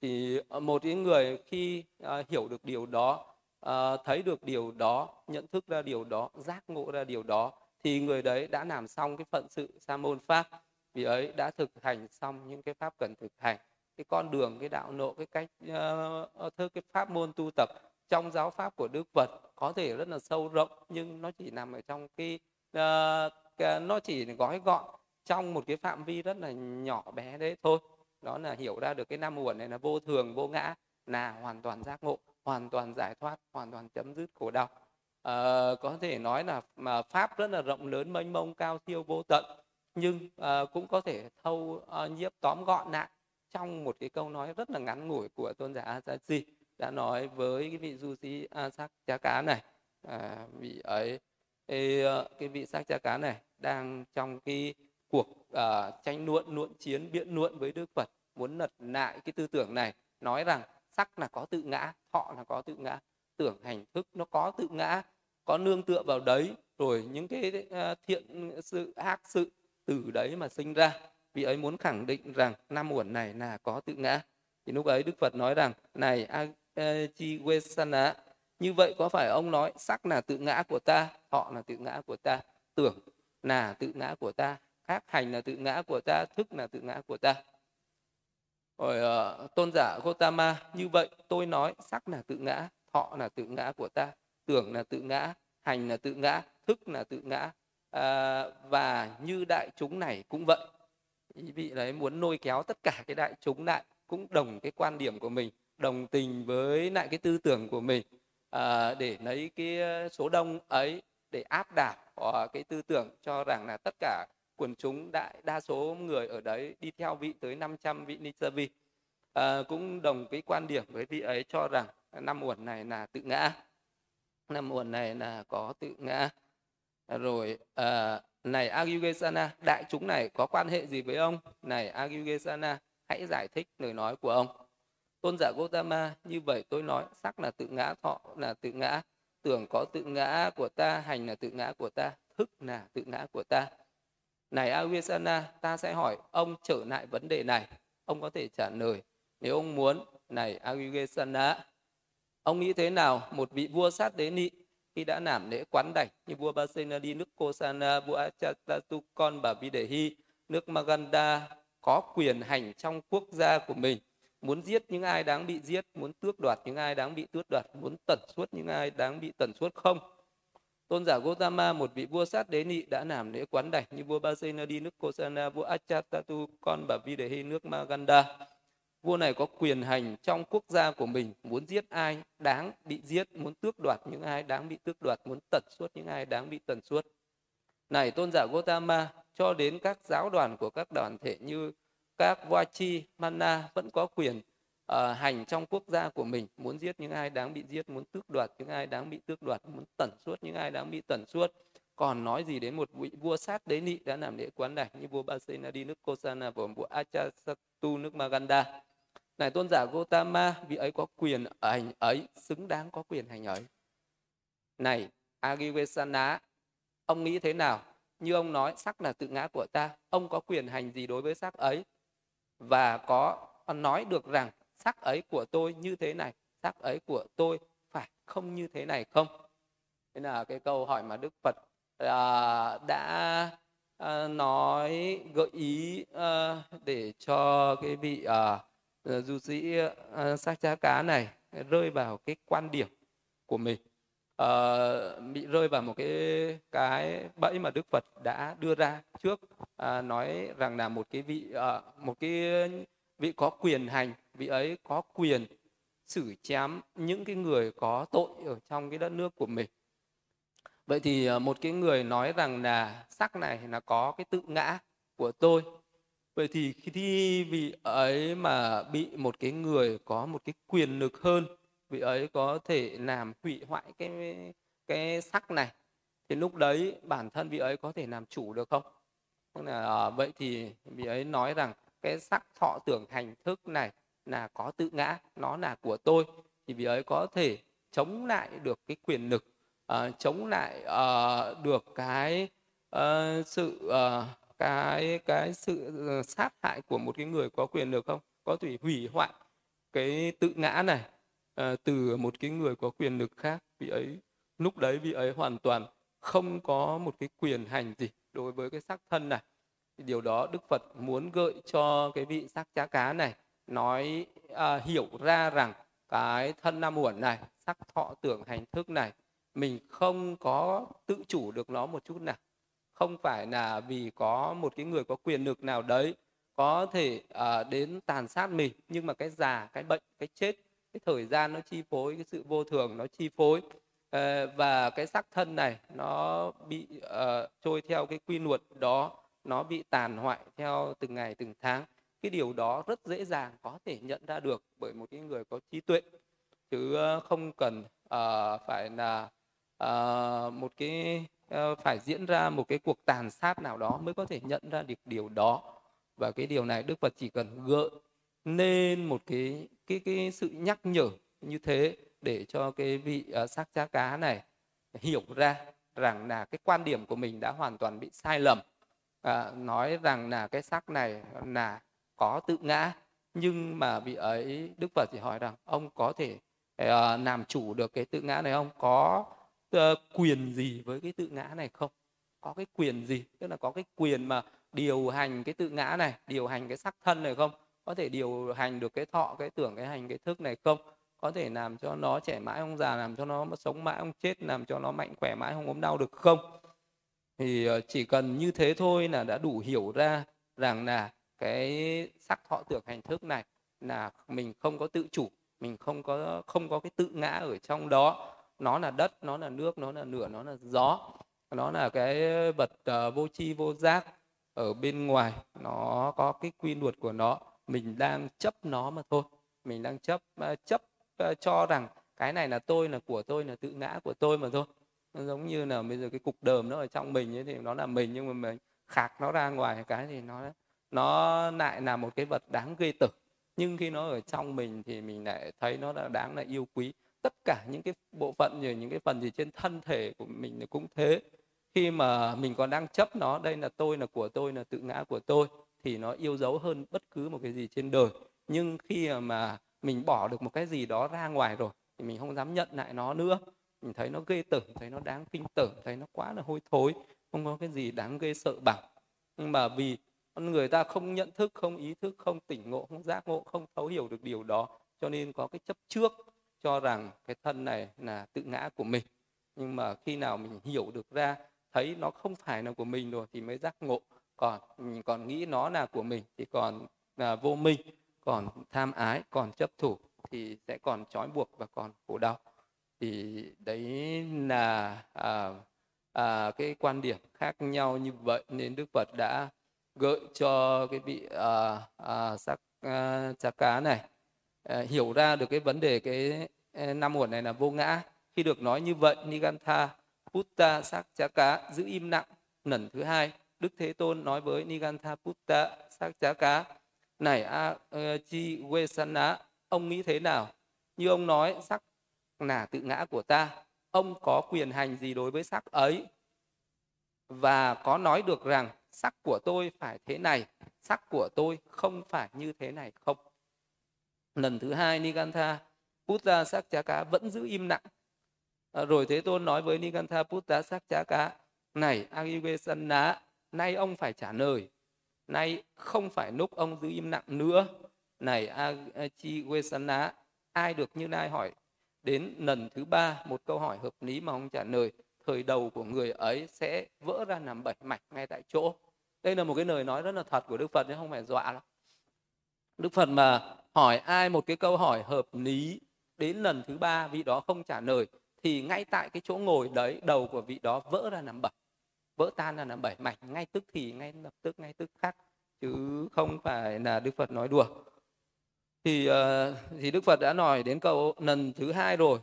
Thì ờ, một cái người khi uh, hiểu được điều đó uh, thấy được điều đó nhận thức ra điều đó giác ngộ ra điều đó thì người đấy đã làm xong cái phận sự sa môn pháp. Vì ấy đã thực hành xong những cái pháp cần thực hành. Cái con đường cái đạo nộ cái cách uh, thức cái pháp môn tu tập trong giáo pháp của đức phật có thể rất là sâu rộng nhưng nó chỉ nằm ở trong cái uh, cái, nó chỉ gói gọn trong một cái phạm vi rất là nhỏ bé đấy thôi. Đó là hiểu ra được cái năm uẩn này là vô thường vô ngã là hoàn toàn giác ngộ hoàn toàn giải thoát hoàn toàn chấm dứt khổ đau. À, có thể nói là mà pháp rất là rộng lớn mênh mông cao siêu vô tận nhưng à, cũng có thể thâu à, nhiếp tóm gọn lại trong một cái câu nói rất là ngắn ngủi của tôn giả Asaji đã nói với cái vị du sĩ à, sắc Chá Cá này. À, vị ấy cái, ờ, cái vị sắc cha cá này đang trong cái cuộc uh, tranh luận luận chiến biện luận với đức phật muốn lật lại cái tư tưởng này nói rằng sắc là có tự ngã thọ là có tự ngã tưởng hành thức nó có tự ngã có nương tựa vào đấy rồi những cái uh, thiện sự ác sự từ đấy mà sinh ra. Vị ấy muốn khẳng định rằng năm uẩn này là có tự ngã. Thì lúc ấy đức phật nói rằng này ajiwesana như vậy có phải ông nói sắc là tự ngã của ta họ là tự ngã của ta tưởng là tự ngã của ta khác hành là tự ngã của ta thức là tự ngã của ta rồi uh, tôn giả Gotama như vậy tôi nói sắc là tự ngã thọ là tự ngã của ta tưởng là tự ngã hành là tự ngã thức là tự ngã à, và như đại chúng này cũng vậy ý vị đấy muốn lôi kéo tất cả cái đại chúng lại cũng đồng cái quan điểm của mình đồng tình với lại cái tư tưởng của mình à, để lấy cái ờ, số đông ấy để áp đảo ờ, cái tư tưởng cho rằng là tất cả quần chúng đại đa số người ở đấy đi theo vị tới 500 vị Nisavi à, ờ, cũng đồng cái quan điểm với vị ấy cho rằng năm uẩn này là tự ngã năm uẩn này là có tự ngã. Rồi à, này Agyugesana đại chúng này có quan hệ gì với ông? Này Agyugesana hãy giải thích lời nói của ông tôn giả Gotama như vậy tôi nói sắc là tự ngã thọ là tự ngã tưởng có tự ngã của ta hành là tự ngã của ta thức là tự ngã của ta này Avisana, ta sẽ hỏi ông trở lại vấn đề này. Ông có thể trả lời nếu ông muốn. Này Avisana, ông nghĩ thế nào một vị vua sát đế nị khi đã làm lễ quán đảnh như vua Basena đi nước Kosana, vua Achatatukon bà Videhi, nước Maganda có quyền hành trong quốc gia của mình muốn giết những ai đáng bị giết muốn tước đoạt những ai đáng bị tước đoạt muốn tẩn suốt những ai đáng bị tẩn suốt không Tôn giả Gotama, một vị vua sát đế nị đã làm lễ quán đảnh như vua Basena đi nước Kosana, vua Achatatu, con bà Videhi nước Maganda. Vua này có quyền hành trong quốc gia của mình, muốn giết ai đáng bị giết, muốn tước đoạt những ai đáng bị tước đoạt, muốn tẩn suốt những ai đáng bị tẩn suốt. Này tôn giả Gotama, cho đến các giáo đoàn của các đoàn thể như các Vachi, Mana vẫn có quyền uh, hành trong quốc gia của mình muốn giết những ai đáng bị giết muốn tước đoạt những ai đáng bị tước đoạt muốn tẩn suốt những ai đáng bị tẩn suốt còn nói gì đến một vị vua sát đế nị đã làm lễ quán đảnh như vua Basena đi nước Kosana và vua Achasatu nước Maganda? Này tôn giả Gotama vị ấy có quyền hành ấy xứng đáng có quyền hành ấy. Này Agivesana ông nghĩ thế nào? Như ông nói sắc là tự ngã của ta ông có quyền hành gì đối với sắc ấy? Và có nói được rằng sắc ấy của tôi như thế này sắc ấy của tôi phải không như thế này không? Thế là cái câu hỏi mà đức phật à, đã à, nói gợi ý à, để cho cái vị à, à du sĩ à, sát cha cá này rơi vào cái quan điểm của mình uh, bị rơi vào một cái cái bẫy mà đức phật đã đưa ra trước. Uh, nói rằng là một cái vị uh, một cái vị có quyền hành vị ấy có quyền xử chém những cái người có tội ở trong cái đất nước của mình. Vậy thì uh, một cái người nói rằng là sắc này là có cái tự ngã của tôi. Vậy thì khi vị ấy mà bị một cái người có một cái quyền lực hơn vị ấy có thể làm hủy hoại cái cái sắc này thì lúc đấy bản thân vị ấy có thể làm chủ được không? Là ờ, vậy thì vị ấy nói rằng cái sắc thọ tưởng hành thức này là có tự ngã nó là của tôi thì vị ấy có thể chống lại được cái quyền lực uh, chống lại uh, được cái uh, sự uh, cái cái sự sát hại của một cái người có quyền lực không? Có thể hủy hoại cái tự ngã này à, từ một cái người có quyền lực khác vị ấy lúc đấy vị ấy hoàn toàn không có một cái quyền hành gì đối với cái xác thân này. Điều đó đức phật muốn gợi cho cái vị sắc chá cá này nói à, hiểu ra rằng cái thân nam uẩn này sắc thọ tưởng hành thức này mình không có tự chủ được nó một chút nào. Không phải là vì có một cái người có quyền lực nào đấy có thể à, đến tàn sát mình nhưng mà cái già cái bệnh cái chết cái thời gian nó chi phối cái sự vô thường nó chi phối. Ờ, và cái sắc thân này nó bị uh, trôi theo cái quy luật đó nó bị tàn hoại theo từng ngày từng tháng. Cái điều đó rất dễ dàng có thể nhận ra được bởi một cái người có trí tuệ. Chứ ờ, không cần uh, phải là uh, một cái uh, phải diễn ra một cái cuộc tàn sát nào đó mới có thể nhận ra được điều đó. Và cái điều này Đức Phật chỉ cần gợi nên một cái cái cái sự nhắc nhở như thế để cho cái vị à, uh, sắc giá cá này hiểu ra rằng là cái quan điểm của mình đã hoàn toàn bị sai lầm. À, nói rằng là cái sắc này là có tự ngã nhưng mà vị ấy đức phật chỉ hỏi rằng ông có thể uh, làm chủ được cái tự ngã này không? Có uh, quyền gì với cái tự ngã này không? Có cái quyền gì? Tức là có cái quyền mà điều hành cái tự ngã này điều hành cái sắc thân này không? Có thể điều hành được cái thọ cái tưởng cái hành cái thức này không? Có thể làm cho nó trẻ mãi không già làm cho nó sống mãi không chết làm cho nó mạnh khỏe mãi không ốm đau được không? Thì ờ, chỉ cần như thế thôi là đã đủ hiểu ra rằng là cái sắc thọ tưởng hành thức này là mình không có tự chủ mình không có không có cái tự ngã ở trong đó. Nó là đất nó là nước nó là lửa nó là gió nó là cái vật uh, vô tri vô giác ở bên ngoài. Nó có cái quy luật của nó mình đang chấp nó mà thôi. Mình đang chấp ờ, chấp ờ, cho rằng cái này là tôi là của tôi là tự ngã của tôi mà thôi. Nó giống như là bây giờ cái cục đờm nó ở trong mình ấy thì nó là mình nhưng mà mình khạc nó ra ngoài cái thì nó nó lại là một cái vật đáng ghê tởm, nhưng khi nó ở trong mình thì mình lại thấy nó là đáng là yêu quý. Tất cả những cái bộ phận rồi những cái phần gì trên thân thể của mình cũng thế. Khi mà mình còn đang chấp nó đây là tôi là của tôi là tự ngã của tôi thì nó yêu dấu hơn bất cứ một cái gì trên đời. Nhưng khi mà mình bỏ được một cái gì đó ra ngoài rồi, thì mình không dám nhận lại nó nữa. Mình thấy nó ghê tởm, thấy nó đáng kinh tởm, thấy nó quá là hôi thối, không có cái gì đáng ghê sợ bằng. Nhưng mà vì con người ta không nhận thức, không ý thức, không tỉnh ngộ, không giác ngộ, không thấu hiểu được điều đó, cho nên có cái chấp trước cho rằng cái thân này là tự ngã của mình. Nhưng mà khi nào mình hiểu được ra, thấy nó không phải là của mình rồi, thì mới giác ngộ còn mình còn nghĩ nó là của mình thì còn là vô minh còn tham ái còn chấp thủ thì sẽ còn trói buộc và còn khổ đau. Thì đấy là à, à, cái quan điểm khác nhau như vậy nên đức phật đã gợi cho cái vị à, à, sắc à, chá cá này à, hiểu ra được cái vấn đề cái à, năm uẩn này là vô ngã. Khi được nói như vậy nigantha putta sắc chá cá giữ im lặng lần thứ hai đức thế tôn nói với nigantha putta sắc chá cá này a ờ, chi vesana ông nghĩ thế nào? Như ông nói sắc là tự ngã của ta, ông có quyền hành gì đối với sắc ấy? Và có nói được rằng sắc của tôi phải thế này sắc của tôi không phải như thế này không. Lần thứ hai nigantha Putta sắc chá cá vẫn giữ im lặng. Ờ, rồi thế tôn nói với nigantha Putta sắc chá cá này Agivesana nay ông phải trả lời. Nay không phải lúc ông giữ im lặng nữa. Này Achi ai được như nay hỏi? Đến lần thứ ba, một câu hỏi hợp lý mà ông trả lời. Thời đầu của người ấy sẽ vỡ ra làm bảy mạch ngay tại chỗ. Đây là một cái lời nói rất là thật của đức phật chứ không phải dọa đâu. Đức phật mà hỏi ai một cái câu hỏi hợp lý, đến lần thứ ba vị đó không trả lời, thì ngay tại cái chỗ ngồi đấy, đầu của vị đó vỡ ra làm bảy vỡ tan ra làm bảy mảnh ngay tức thì ngay lập tức ngay tức khắc chứ không phải là đức phật nói đùa. Thì ờ, thì đức phật đã nói đến câu lần thứ hai rồi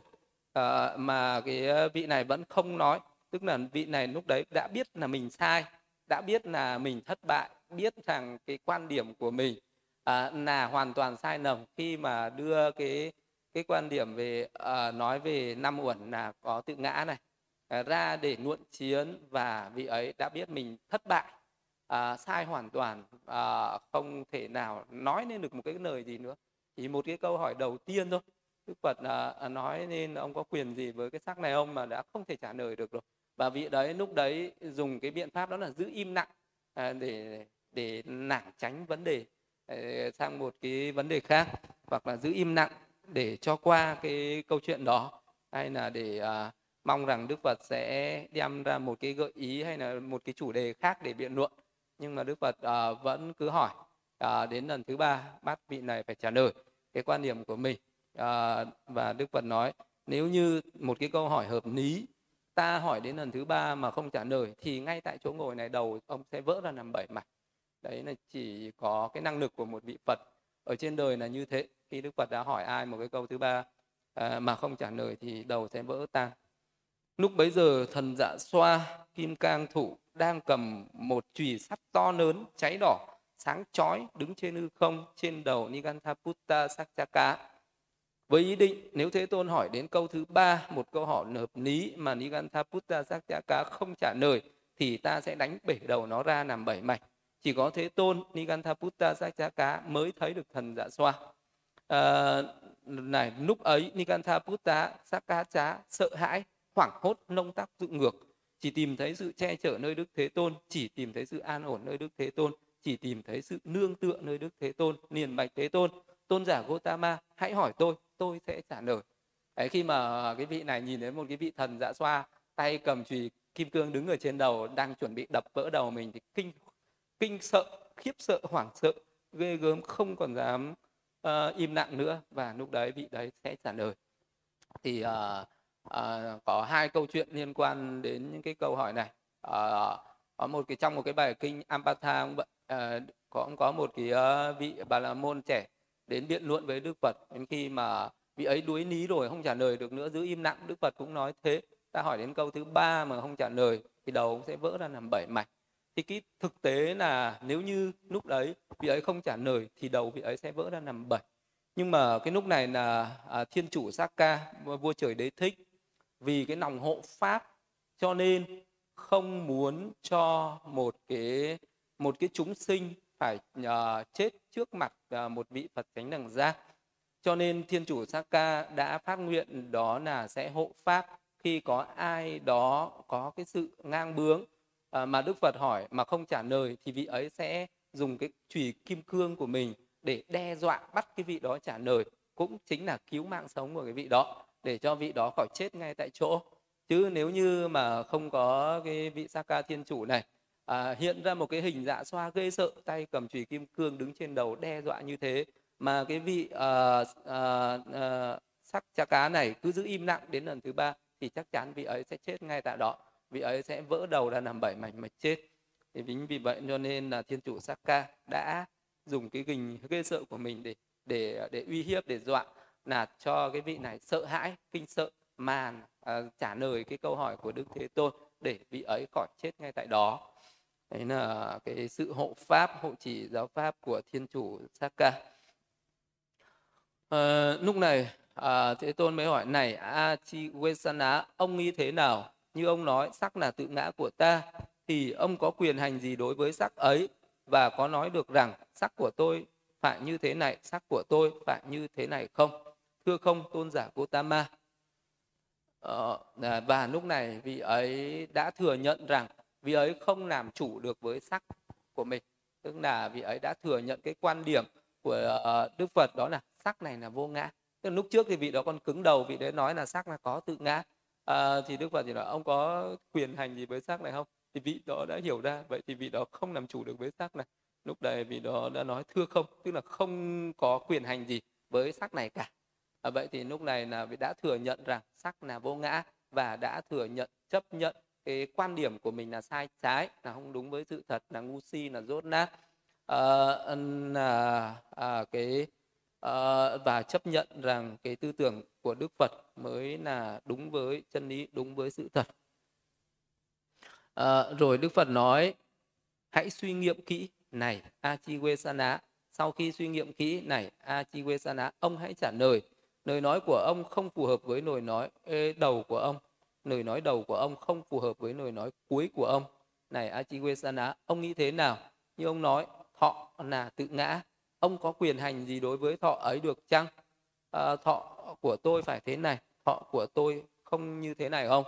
ờ, mà cái vị này vẫn không nói. Tức là vị này lúc đấy đã biết là mình sai đã biết là mình thất bại biết rằng cái quan điểm của mình à, là hoàn toàn sai lầm khi mà đưa cái cái quan điểm về à, nói về năm uẩn là có tự ngã này. À, ra để luận chiến và vị ấy đã biết mình thất bại. À, sai hoàn toàn à, không thể nào nói nên được một cái lời gì nữa. Chỉ một cái câu hỏi đầu tiên thôi. Đức phật à, à nói nên ông có quyền gì với cái sắc này ông mà đã không thể trả lời được rồi. Và vị đấy lúc đấy dùng cái biện pháp đó là giữ im lặng à, để để nản tránh vấn đề à, sang một cái vấn đề khác hoặc là giữ im lặng để cho qua cái câu chuyện đó hay là để à, mong rằng Đức Phật sẽ đem ra một cái gợi ý hay là một cái chủ đề khác để biện luận. Nhưng mà Đức Phật uh, vẫn cứ hỏi uh, đến lần thứ ba bát vị này phải trả lời cái quan điểm của mình. Uh, và Đức Phật nói nếu như một cái câu hỏi hợp lý ta hỏi đến lần thứ ba mà không trả lời thì ngay tại chỗ ngồi này đầu ông sẽ vỡ ra làm bảy mảnh đấy là chỉ có cái năng lực của một vị Phật. Ở trên đời là như thế. Khi Đức Phật đã hỏi ai một cái câu thứ ba uh, mà không trả lời thì đầu sẽ vỡ tan lúc bấy giờ thần dạ xoa kim cang thủ đang cầm một chùy sắt to lớn cháy đỏ sáng chói đứng trên hư không trên đầu Nigantaputta Sakchaka với ý định nếu Thế Tôn hỏi đến câu thứ ba một câu hỏi hợp lý mà Nigantaputta Sakchaka không trả lời thì ta sẽ đánh bể đầu nó ra làm bảy mảnh. Chỉ có Thế Tôn Nigantaputta Sakchaka mới thấy được thần dạ xoa. À, này lúc ấy Nigantaputta Sakchaka sợ hãi hoảng hốt nông tác dựng ngược. Chỉ tìm thấy sự che chở nơi Đức Thế Tôn chỉ tìm thấy sự an ổn nơi Đức Thế Tôn chỉ tìm thấy sự nương tựa nơi Đức Thế Tôn liền bạch Thế Tôn. Tôn giả Gotama hãy hỏi tôi tôi sẽ trả lời. Đấy, khi mà cái vị này nhìn thấy một cái vị thần dạ xoa tay cầm chùy kim cương đứng ở trên đầu đang chuẩn bị đập vỡ đầu mình thì kinh kinh sợ khiếp sợ hoảng sợ ghê gớm không còn dám uh, im lặng nữa. Và lúc đấy vị đấy sẽ trả lời. Thì uh, à, có hai câu chuyện liên quan đến những cái câu hỏi này. À, có một cái trong một cái bài kinh Ampatha uh, à, có có một cái uh, vị bà la môn trẻ đến biện luận với Đức Phật. Đến khi mà vị ấy đuối lý rồi không trả lời được nữa giữ im lặng Đức Phật cũng nói thế. Ta hỏi đến câu thứ ba mà không trả lời thì đầu cũng sẽ vỡ ra làm bảy mảnh thì cái thực tế là nếu như lúc đấy vị ấy không trả lời thì đầu vị ấy sẽ vỡ ra làm bảy. Nhưng mà cái lúc này là à, thiên chủ Sakka vua trời đế thích vì cái lòng hộ pháp cho nên không muốn cho một cái một cái chúng sinh phải uh, chết trước mặt uh, một vị Phật thánh đẳng giác cho nên thiên chủ Sakka đã phát nguyện đó là sẽ hộ pháp khi có ai đó có cái sự ngang bướng uh, mà Đức Phật hỏi mà không trả lời thì vị ấy sẽ dùng cái chùy kim cương của mình để đe dọa bắt cái vị đó trả lời. Cũng chính là cứu mạng sống của cái vị đó để cho vị đó khỏi chết ngay tại chỗ. Chứ nếu như mà không có cái vị Sakka thiên chủ này à, hiện ra một cái hình dạ xoa ghê sợ tay cầm chùy kim cương đứng trên đầu đe dọa như thế mà cái vị à, à, à, sắc cha cá này cứ giữ im lặng đến lần thứ ba thì chắc chắn vị ấy sẽ chết ngay tại đó. Vị ấy sẽ vỡ đầu ra làm bảy mảnh mà chết. Thì chính vì vậy cho nên là thiên chủ Sakka đã dùng cái gình ghê sợ của mình để để để uy hiếp để dọa là cho cái vị này sợ hãi kinh sợ mà à, trả lời cái câu hỏi của Đức Thế Tôn để vị ấy khỏi chết ngay tại đó. Đấy là cái sự hộ pháp hộ chỉ giáo pháp của thiên chủ Saka à, ờ, lúc này à, thế tôn mới hỏi này a chi wesana ông nghĩ thế nào? Như ông nói sắc là tự ngã của ta thì ông có quyền hành gì đối với sắc ấy? Và có nói được rằng sắc của tôi phải như thế này sắc của tôi phải như thế này không? Thưa không tôn giả Gotama ờ, à, và lúc này vị ấy đã thừa nhận rằng vị ấy không làm chủ được với sắc của mình. Tức là vị ấy đã thừa nhận cái quan điểm của uh, Đức Phật đó là sắc này là vô ngã. Tức là lúc trước thì vị đó còn cứng đầu vị đấy nói là sắc là có tự ngã. À, thì Đức Phật thì nói ông có quyền hành gì với sắc này không? Thì vị đó đã hiểu ra vậy thì vị đó không làm chủ được với sắc này. Lúc này vị đó đã nói thưa không tức là không có quyền hành gì với sắc này cả à, vậy thì lúc này là vị đã thừa nhận rằng sắc là vô ngã và đã thừa nhận chấp nhận cái quan điểm của mình là sai trái là không đúng với sự thật là ngu si là rốt nát. À, là à, cái à, và chấp nhận rằng cái tư tưởng của Đức Phật mới là đúng với chân lý đúng với sự thật. À, rồi Đức Phật nói hãy suy nghiệm kỹ này Achiwesana. Sau khi suy nghiệm kỹ này Achiwesana ông hãy trả lời lời nói của ông không phù hợp với lời nói đầu của ông. Lời nói đầu của ông không phù hợp với lời nói cuối của ông. Này Achiwesana ông nghĩ thế nào? Như ông nói thọ là tự ngã. Ông có quyền hành gì đối với thọ ấy được chăng? À, thọ của tôi phải thế này thọ của tôi không như thế này không?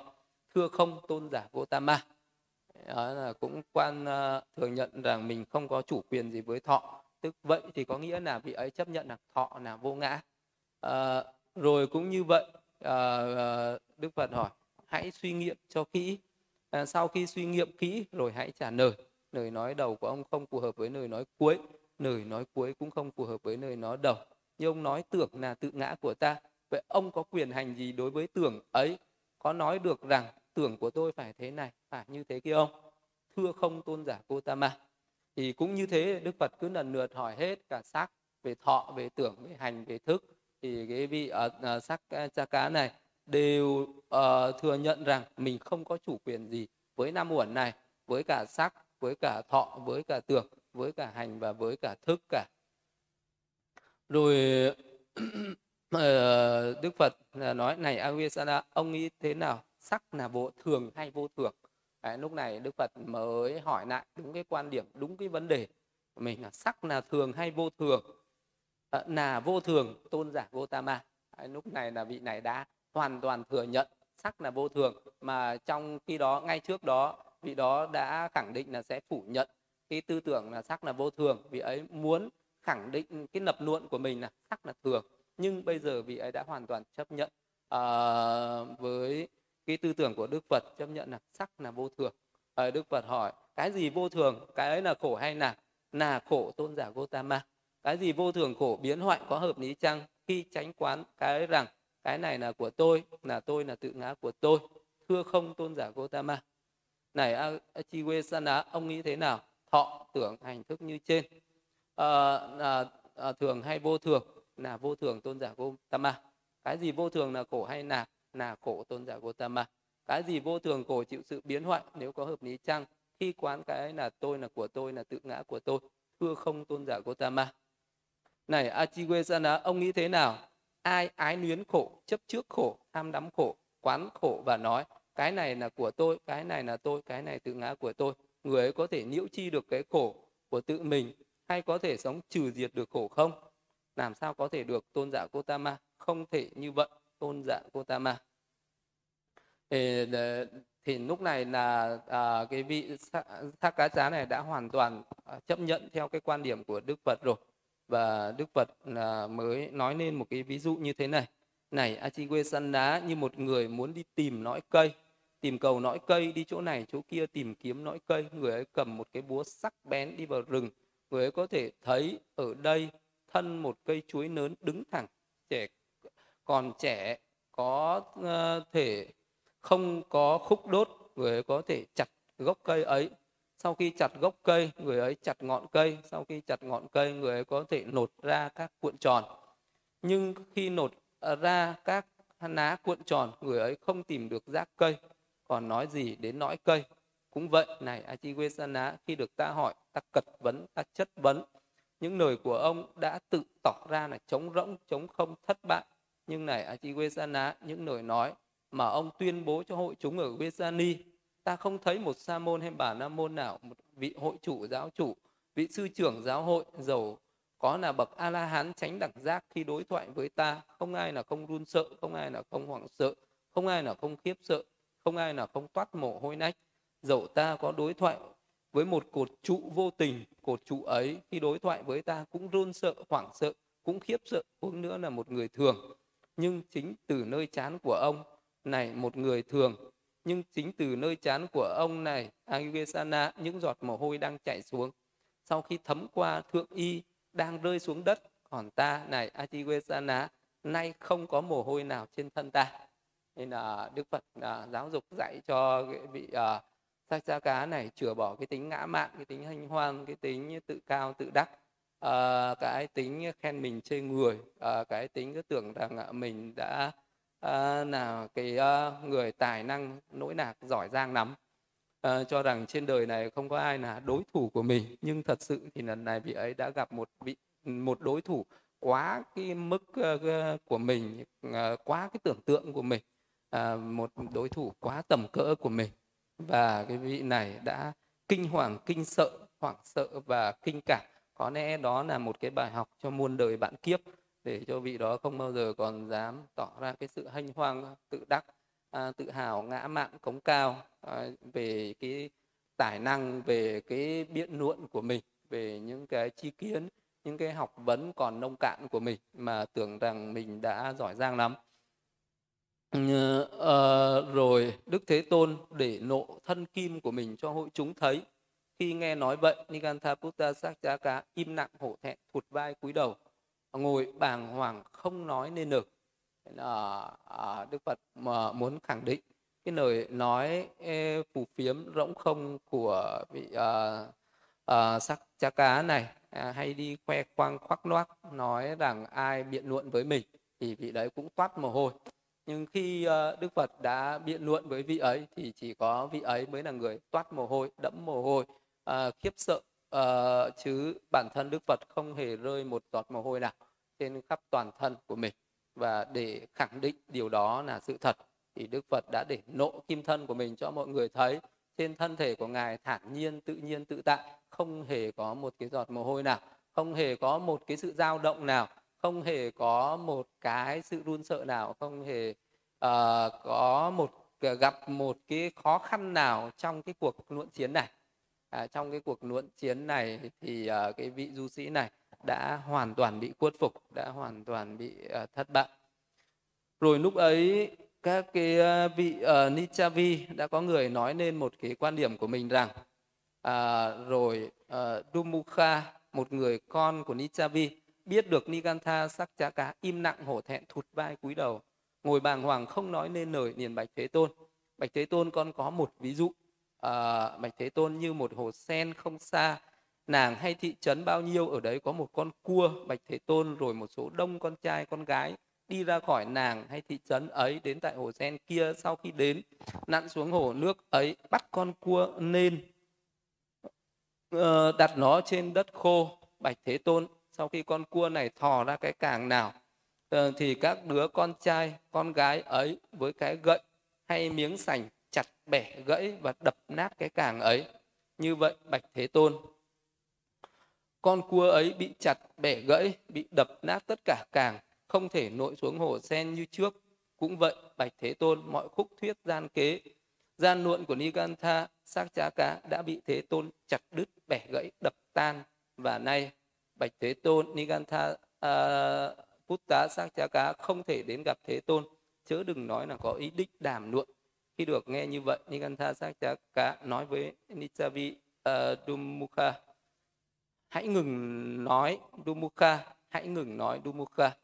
Thưa không tôn giả Gotama đó là cũng quan uh, thừa nhận rằng mình không có chủ quyền gì với thọ. Tức vậy thì có nghĩa là vị ấy chấp nhận là thọ là vô ngã à, rồi cũng như vậy à, đức phật hỏi hãy suy nghiệm cho kỹ. À, sau khi suy nghiệm kỹ rồi hãy trả lời. Lời nói đầu của ông không phù hợp với lời nói cuối lời nói cuối cũng không phù hợp với lời nói đầu. Như ông nói tưởng là tự ngã của ta. Vậy ông có quyền hành gì đối với tưởng ấy? Có nói được rằng tưởng của tôi phải thế này phải như thế kia không? Thưa không tôn giả Gotama thì cũng như thế Đức Phật cứ lần lượt hỏi hết cả sắc về thọ về tưởng về hành về thức thì cái vị ở uh, sắc ờ, cha cá này đều uh, thừa nhận rằng mình không có chủ quyền gì với năm uẩn này với cả sắc với cả thọ với cả tưởng với cả hành và với cả thức cả. Rồi [clears throat] Đức Phật nói này Avisana ông nghĩ thế nào? Sắc là vô thường hay vô thường Đấy, lúc này Đức Phật mới hỏi lại đúng cái quan điểm đúng cái vấn đề của mình là sắc là thường hay vô thường là vô thường tôn giả Gotama lúc này là vị này đã hoàn toàn thừa nhận sắc là vô thường mà trong khi đó ngay trước đó vị đó đã khẳng định là sẽ phủ nhận cái tư tưởng là sắc là vô thường. Vị ấy muốn khẳng định cái lập luận của mình là sắc là thường nhưng bây giờ vị ấy đã hoàn toàn chấp nhận uh, với cái tư tưởng của Đức Phật chấp nhận là sắc là vô thường. Uh, Đức Phật hỏi cái gì vô thường? Cái ấy là khổ hay là là khổ tôn giả Gotama cái gì vô thường khổ biến hoại có hợp lý chăng? Khi tránh quán cái rằng cái này là của tôi là tôi là tự ngã của tôi thưa không tôn giả Gotama này Achiwesana ông nghĩ thế nào? Thọ tưởng hành thức như trên. À, à, à, thường hay vô thường? Là vô thường tôn giả Gotama cái gì vô thường là khổ hay là là khổ tôn giả Gotama cái gì vô thường khổ chịu sự biến hoại nếu có hợp lý chăng? Khi quán cái là tôi là của tôi là tự ngã của tôi thưa không tôn giả Gotama này Achiwesana ông nghĩ thế nào ai ái luyến khổ chấp trước khổ tham đắm khổ quán khổ và nói cái này là của tôi cái này là tôi cái này tự ngã của tôi người ấy có thể nhiễu chi được cái khổ của tự mình hay có thể sống trừ diệt được khổ không làm sao có thể được tôn giả Gotama không thể như vậy tôn giả Gotama thì, thì lúc này là à, cái vị thác cá giá này đã hoàn toàn chấp nhận theo cái quan điểm của Đức Phật rồi và Đức Phật là mới nói nên một cái ví dụ như thế này. Này Achigwe săn đá như một người muốn đi tìm nõi cây, tìm cầu nõi cây đi chỗ này, chỗ kia, tìm kiếm nõi cây, người ấy cầm một cái búa sắc bén đi vào rừng. Người ấy có thể thấy ở đây thân một cây chuối lớn đứng thẳng, trẻ, còn trẻ có ờ, thể không có khúc đốt, người ấy có thể chặt gốc cây ấy sau khi chặt gốc cây, người ấy chặt ngọn cây. Sau khi chặt ngọn cây, người ấy có thể nột ra các cuộn tròn. Nhưng khi nột à, ra các ná cuộn tròn, người ấy không tìm được rác cây, còn nói gì đến nõi cây. Cũng vậy, này Achiwesana, khi được ta hỏi, ta cật vấn, ta chất vấn. Những lời của ông đã tự tỏ ra là trống rỗng, trống không, thất bại. Nhưng này Achiwesana, những lời nói mà ông tuyên bố cho hội chúng ở Vesani ta không thấy một sa môn hay bà la môn nào, một vị hội chủ, giáo chủ, vị sư trưởng giáo hội giàu có là bậc a la hán tránh đặc giác khi đối thoại với ta. Không ai là không run sợ, không ai là không hoảng sợ, không ai là không khiếp sợ, không ai là không toát mồ hôi nách. Dẫu ta có đối thoại với một cột trụ vô tình, cột trụ ấy, khi đối thoại với ta cũng run sợ, hoảng sợ, cũng khiếp sợ cũng nữa là một người thường. Nhưng chính từ nơi chán của ông này, một người thường nhưng chính từ nơi chán của ông này Agyesana những giọt mồ hôi đang chảy xuống. Sau khi thấm qua thượng y đang rơi xuống đất còn ta này Agyesana nay không có mồ hôi nào trên thân ta. Nên là đức phật là giáo dục dạy cho vị à, uh, sát cha cá này chừa bỏ cái tính ngã mạn cái tính hanh hoang cái tính tự cao tự đắc. Uh, cái tính khen mình chê người uh, cái tính cứ tưởng rằng mình đã Ờ, là cái ờ, người tài năng nỗi nạc giỏi giang lắm à, ờ, cho rằng trên đời này không có ai là đối thủ của mình nhưng thật sự thì lần này vị ấy đã gặp một vị một đối thủ quá cái mức uh, của mình uh, quá cái tưởng tượng của mình. Uh, một đối thủ quá tầm cỡ của mình. Và cái vị này đã kinh hoàng kinh sợ hoảng sợ và kinh cảm. Có lẽ đó là một cái bài học cho muôn đời bạn kiếp để cho vị đó không bao giờ còn dám tỏ ra cái sự hanh hoang tự đắc à, tự hào ngã mạn cống cao à, về cái tài năng về cái biện luận của mình về những cái chi kiến những cái học vấn còn nông cạn của mình mà tưởng rằng mình đã giỏi giang lắm. À, rồi đức thế tôn để nộ thân kim của mình cho hội chúng thấy. Khi nghe nói vậy nikantha Putta Sakchaka im lặng hổ thẹn thụt vai cúi đầu ngồi bàng hoàng không nói nên được là à, Đức Phật mà muốn khẳng định cái lời nói ê, phù phiếm rỗng không của vị à, à, sắc cha cá này à, hay đi khoe khoang khoác loác nói rằng ai biện luận với mình thì vị đấy cũng toát mồ hôi. Nhưng khi uh, Đức Phật đã biện luận với vị ấy thì chỉ có vị ấy mới là người toát mồ hôi đẫm mồ hôi uh, khiếp sợ uh, chứ bản thân Đức Phật không hề rơi một giọt mồ hôi nào trên khắp toàn thân của mình. Và để khẳng định điều đó là sự thật thì Đức Phật đã để nộ kim thân của mình cho mọi người thấy. Trên thân thể của ngài thản nhiên tự nhiên tự tại không hề có một cái giọt mồ hôi nào không hề có một cái sự dao động nào không hề có một cái sự run sợ nào không hề uh, có một ờ, gặp một cái khó khăn nào trong cái cuộc luận chiến này. À, trong cái cuộc luận chiến này thì uh, cái vị du sĩ này đã hoàn toàn bị khuất phục đã hoàn toàn bị uh, thất bại. Rồi lúc ấy các cái uh, vị uh, Nichavi đã có người nói lên một cái quan điểm của mình rằng uh, rồi uh, Dumukha một người con của Nichavi biết được Nigantha sắc chá cá im lặng hổ thẹn thụt vai cúi đầu ngồi bàng hoàng không nói nên lời liền bạch thế tôn. Bạch thế tôn con có một ví dụ uh, bạch thế tôn như một hồ sen không xa nàng hay thị trấn bao nhiêu, ở đấy có một con cua, bạch thế tôn, rồi một số đông con trai, con gái đi ra khỏi nàng hay thị trấn ấy, đến tại hồ sen kia. Sau khi đến, nặn xuống hồ nước ấy, bắt con cua nên ờ, đặt nó trên đất khô. Bạch thế tôn, sau khi con cua này thò ra cái càng nào ờ, thì các đứa con trai, con gái ấy với cái gậy hay miếng sành chặt bẻ gãy và đập nát cái càng ấy. Như vậy bạch thế tôn con cua ấy bị chặt bẻ gãy bị đập nát tất cả càng không thể nội xuống hồ sen như trước. Cũng vậy bạch thế tôn mọi khúc thuyết gian kế gian luận của nikantha xác trá cá đã bị thế tôn chặt đứt bẻ gãy đập tan. Và nay bạch thế tôn nigantha à, uh, Putta cá không thể đến gặp Thế Tôn, chớ đừng nói là có ý định đàm luận. Khi được nghe như vậy, Nigantha cá nói với Nichavi uh, à, Dumukha, hãy ngừng nói Dumukha, hãy ngừng nói Dumukha.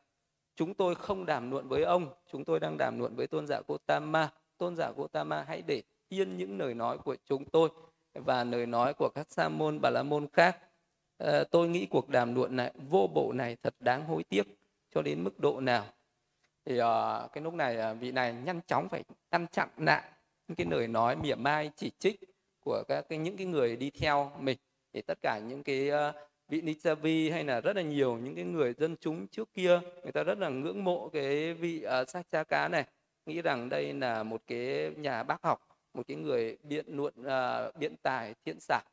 Chúng tôi không đàm luận với ông, chúng tôi đang đàm luận với tôn giả Gotama. Tôn giả Gotama hãy để yên những lời nói của chúng tôi và lời nói của các sa môn bà la môn khác À, tôi nghĩ cuộc đàm luận này vô bộ này thật đáng hối tiếc cho đến mức độ nào thì à, cái lúc này à, vị này nhanh chóng phải ngăn chặn lại những cái lời nói mỉa mai chỉ trích của các cái những cái người đi theo mình thì tất cả những cái ờ, vị Nichavi hay là rất là nhiều những cái người dân chúng trước kia người ta rất là ngưỡng mộ cái vị uh, cá này. Nghĩ rằng đây là một cái nhà bác học một cái người biện luận uh, biện tài thiện sản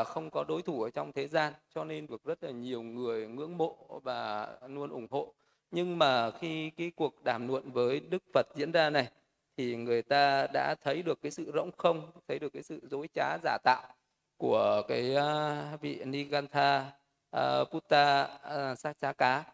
uh, không có đối thủ ở trong thế gian cho nên được rất là nhiều người ngưỡng mộ và luôn ủng hộ. Nhưng mà khi cái cuộc đàm luận với đức phật diễn ra này thì người ta đã thấy được cái sự rỗng không thấy được cái sự dối trá giả tạo của cái à, vị nigantha uh, putta uh, sachaka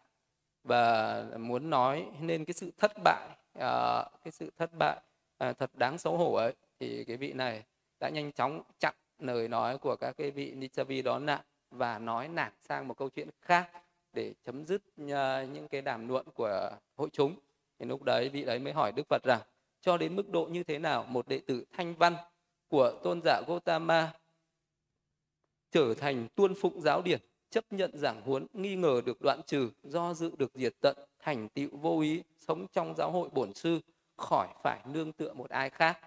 và muốn nói nên cái sự thất bại uh, cái sự thất bại uh, thật đáng xấu hổ ấy thì cái vị này đã nhanh chóng chặn lời nói của các cái vị Nichavi đó lại và nói nản sang một câu chuyện khác để chấm dứt những cái đàm luận của hội chúng. Thì lúc đấy vị đấy mới hỏi đức phật rằng cho đến mức độ như thế nào một đệ tử thanh văn của tôn giả Gotama trở thành tuân phụng giáo điển chấp nhận giảng huấn nghi ngờ được đoạn trừ do dự được diệt tận thành tựu vô ý sống trong giáo hội bổn sư khỏi phải nương tựa một ai khác.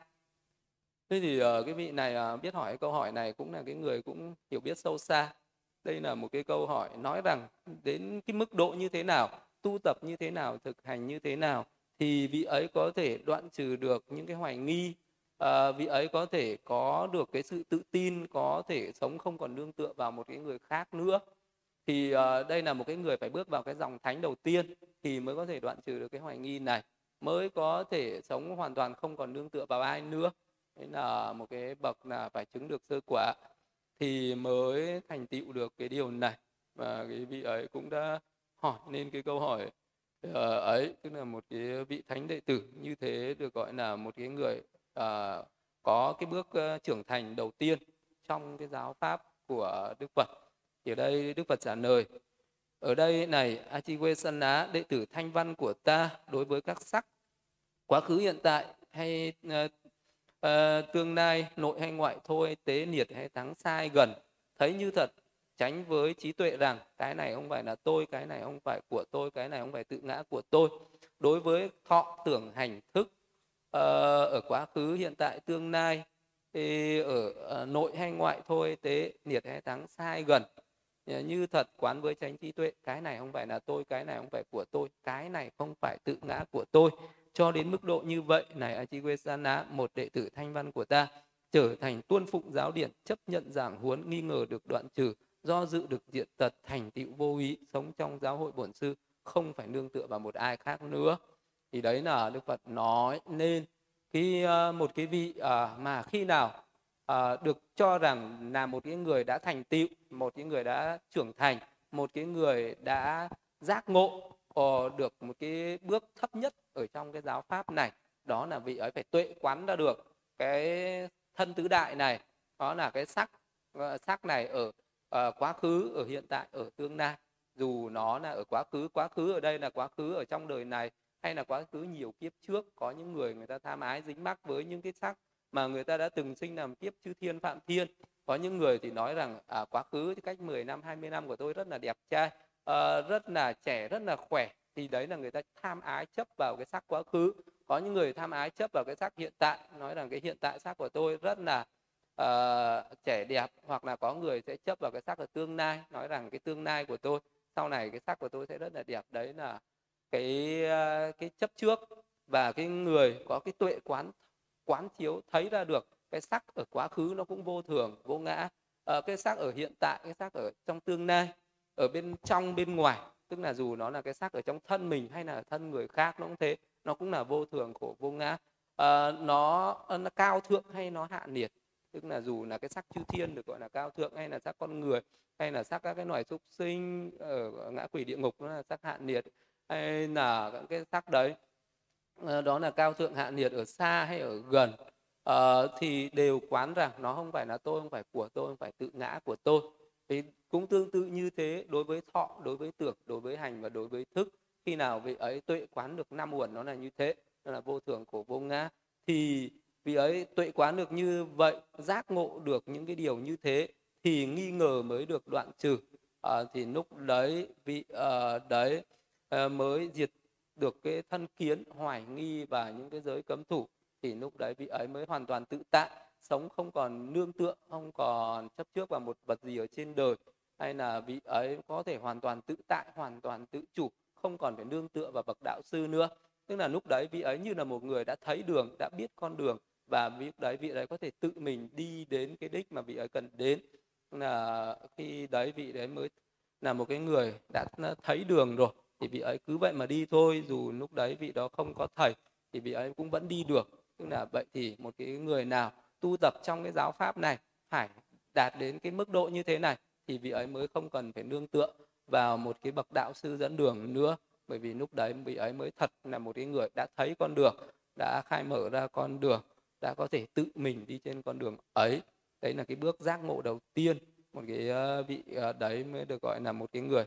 Thế thì uh, cái vị này uh, biết hỏi câu hỏi này cũng là cái người cũng hiểu biết sâu xa. Đây là một cái câu hỏi nói rằng đến cái mức độ như thế nào tu tập như thế nào thực hành như thế nào thì vị ấy có thể đoạn trừ được những cái hoài nghi à, vị ấy có thể có được cái sự tự tin có thể sống không còn nương tựa vào một cái người khác nữa. Thì à, đây là một cái người phải bước vào cái dòng thánh đầu tiên thì mới có thể đoạn trừ được cái hoài nghi này mới có thể sống hoàn toàn không còn nương tựa vào ai nữa. Đấy là một cái bậc là phải chứng được sơ quả thì mới thành tựu được cái điều này. Và cái vị ấy cũng đã hỏi nên cái câu hỏi ờ, ấy tức là một cái vị thánh đệ tử như thế được gọi là một cái người uh, có cái bước uh, trưởng thành đầu tiên trong cái giáo pháp của Đức Phật. Thì ở đây Đức Phật trả lời ở đây này Achiwesana đệ tử thanh văn của ta đối với các sắc quá khứ hiện tại hay uh, uh, tương lai nội hay ngoại thôi tế nhiệt hay thắng sai gần thấy như thật tránh với trí tuệ rằng cái này không phải là tôi cái này không phải của tôi cái này không phải tự ngã của tôi. Đối với thọ tưởng hành thức Ờ, ở quá khứ, hiện tại, tương lai, thì ở ờ, nội hay ngoại thôi, tế, nhiệt hay thắng, sai, gần. Ờ, như thật, quán với tránh trí tuệ, cái này không phải là tôi, cái này không phải của tôi, cái này không phải tự ngã của tôi. Cho đến mức độ như vậy, này Achiwesana một đệ tử thanh văn của ta, trở thành tuân phụng giáo điển, chấp nhận giảng huấn, nghi ngờ được đoạn trừ, do dự được diện tật, thành tựu vô ý, sống trong giáo hội bổn sư, không phải nương tựa vào một ai khác nữa thì đấy là đức phật nói nên khi ờ, một cái vị ờ, mà khi nào ờ, được cho rằng là một cái người đã thành tựu một cái người đã trưởng thành một cái người đã giác ngộ được một cái bước thấp nhất ở trong cái giáo pháp này đó là vị ấy phải tuệ quán ra được cái thân tứ đại này đó là cái sắc sắc này ở uh, quá khứ ở hiện tại ở tương lai. Dù nó là ở quá khứ quá khứ ở đây là quá khứ ở trong đời này hay là quá khứ nhiều kiếp trước có những người người ta tham ái dính mắc với những cái sắc mà người ta đã từng sinh làm kiếp chư thiên phạm thiên. Có những người thì nói rằng à, quá khứ cách 10 năm 20 năm của tôi rất là đẹp trai à, rất là trẻ rất là khỏe. Thì đấy là người ta tham ái chấp vào cái sắc quá khứ. Có những người tham ái chấp vào cái sắc hiện tại nói rằng cái hiện tại sắc của tôi rất là uh, trẻ đẹp. Hoặc là có người sẽ chấp vào cái sắc ở tương lai nói rằng cái tương lai của tôi sau này cái sắc của tôi sẽ rất là đẹp. Đấy là cái ờ, cái chấp trước và cái người có cái tuệ quán quán chiếu thấy ra được cái sắc ở quá khứ nó cũng vô thường vô ngã. Ở cái sắc ở hiện tại cái sắc ở trong tương lai ở bên trong bên ngoài tức là dù nó là cái sắc ở trong thân mình hay là thân người khác nó cũng thế nó cũng là vô thường khổ vô ngã. À, nó, nó cao thượng hay nó hạ nhiệt tức là dù là cái sắc chư thiên được gọi là cao thượng hay là sắc con người hay là sắc các cái loài súc sinh ở ngã quỷ địa ngục nó là sắc hạ nhiệt hay là các cái sắc đấy. Ờ, đó là cao thượng hạ nhiệt ở xa hay ở gần. Uh, thì đều quán rằng nó không phải là tôi không phải của tôi không phải tự ngã của tôi. Thì cũng tương tự như thế đối với thọ đối với tưởng đối với hành và đối với thức khi nào vị ấy tuệ quán được năm uẩn nó là như thế đó là vô thường của vô ngã. Thì vì ấy tuệ quán được như vậy giác ngộ được những cái điều như thế thì nghi ngờ mới được đoạn trừ. À, thì lúc đấy vị uh, đấy Ờ, mới diệt được cái thân kiến, hoài nghi và những cái giới cấm thủ, thì lúc đấy vị ấy mới hoàn toàn tự tại sống không còn nương tựa, không còn chấp trước vào một vật gì ở trên đời. Hay là vị ấy có thể hoàn toàn tự tại, hoàn toàn tự chủ, không còn phải nương tựa vào bậc đạo sư nữa. Tức là lúc đấy vị ấy như là một người đã thấy đường, đã biết con đường, và vị đấy vị đấy có thể tự mình đi đến cái đích mà vị ấy cần đến. Là khi đấy vị đấy mới là một cái người đã thấy đường rồi thì vị ấy cứ vậy mà đi thôi, dù lúc đấy vị đó không có thầy, thì vị ấy cũng vẫn đi được. Tức là vậy thì một cái người nào tu tập trong cái giáo pháp này phải đạt đến cái mức độ như thế này, thì vị ấy mới không cần phải nương tựa vào một cái bậc đạo sư dẫn đường nữa. Bởi vì lúc đấy vị ấy mới thật là một cái người đã thấy con đường, đã khai mở ra con đường, đã có thể tự mình đi trên con đường ấy. Đấy là cái bước giác ngộ đầu tiên. Một cái ờ, vị ờ, đấy mới được gọi là một cái người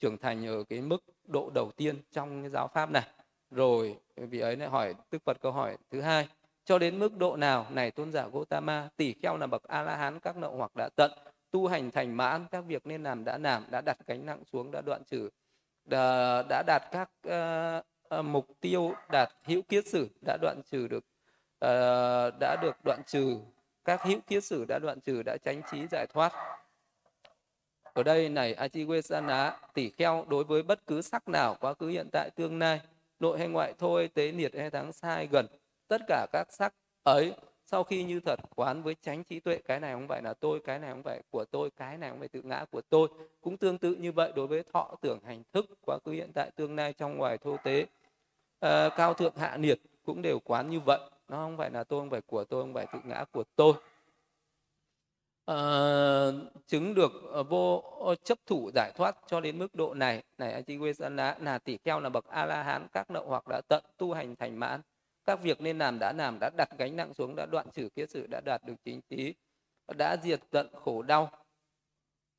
trưởng thành ở cái mức độ đầu tiên trong cái giáo pháp này. Rồi vị ấy lại hỏi đức phật câu hỏi thứ hai cho đến mức độ nào này tôn giả Gotama tỷ kheo là bậc a la hán các nậu hoặc đã tận tu hành thành mãn các việc nên làm đã làm đã đặt gánh nặng xuống đã đoạn trừ đã, đã đạt các uh, uh, mục tiêu đạt hữu kiết sử đã đoạn trừ được uh, đã được đoạn trừ các hữu kiết sử đã đoạn trừ đã tránh trí giải thoát ở đây này Ajiwesana tỷ kheo đối với bất cứ sắc nào quá khứ hiện tại tương lai nội hay ngoại thôi tế nhiệt hay tháng sai gần. Tất cả các sắc ấy sau khi như thật quán với tránh trí tuệ cái này không phải là tôi cái này không phải của tôi cái này không phải tự ngã của tôi. Cũng tương tự như vậy đối với thọ tưởng hành thức quá khứ hiện tại tương lai trong ngoài thô tế. À, cao thượng hạ nhiệt cũng đều quán như vậy. Nó không phải là tôi không phải của tôi không phải tự ngã của tôi uh, chứng được ờ, vô ờ, chấp thủ giải thoát cho đến mức độ này. Này anh chị là tỷ kheo là bậc a la hán các nậu hoặc đã tận tu hành thành mãn. Các việc nên làm đã làm đã đặt gánh nặng xuống đã đoạn trừ kiết sự đã đạt được chính trí đã diệt tận khổ đau.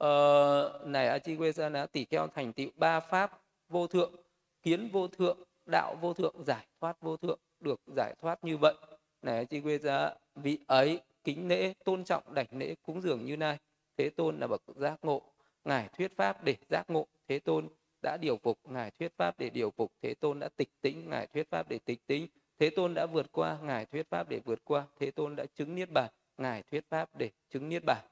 Uh, này a chi quê sa tỷ kheo thành tựu ba pháp vô thượng kiến vô thượng đạo vô thượng giải thoát vô thượng được giải thoát như vậy. Này a chi quê ra vị ấy kính lễ tôn trọng đảnh lễ cúng dường như nay thế tôn là bậc giác ngộ ngài thuyết pháp để giác ngộ. Thế tôn đã điều phục ngài thuyết pháp để điều phục. Thế tôn đã tịch tĩnh ngài thuyết pháp để tịch tĩnh. Thế tôn đã vượt qua ngài thuyết pháp để vượt qua. Thế tôn đã chứng niết bàn ngài thuyết pháp để chứng niết bàn.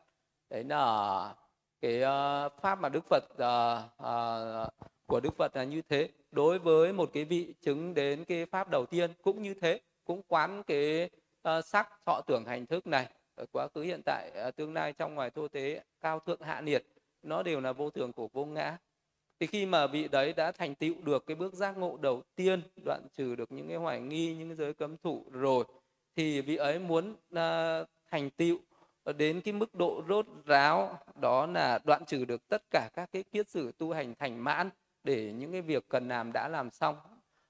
Đấy là cái uh, pháp mà đức phật uh, uh, của đức phật là như thế. Đối với một cái vị chứng đến cái pháp đầu tiên cũng như thế cũng quán cái uh, sắc thọ tưởng hành thức này ở quá khứ hiện tại uh, tương lai trong ngoài thô tế cao thượng hạ nhiệt nó đều là vô thường của vô ngã. Thì khi mà vị đấy đã thành tựu được cái bước giác ngộ đầu tiên đoạn trừ được những cái hoài nghi những cái giới cấm thủ rồi thì vị ấy muốn uh, thành tựu đến cái mức độ rốt ráo đó là đoạn trừ được tất cả các cái kiết sử tu hành thành mãn để những cái việc cần làm đã làm xong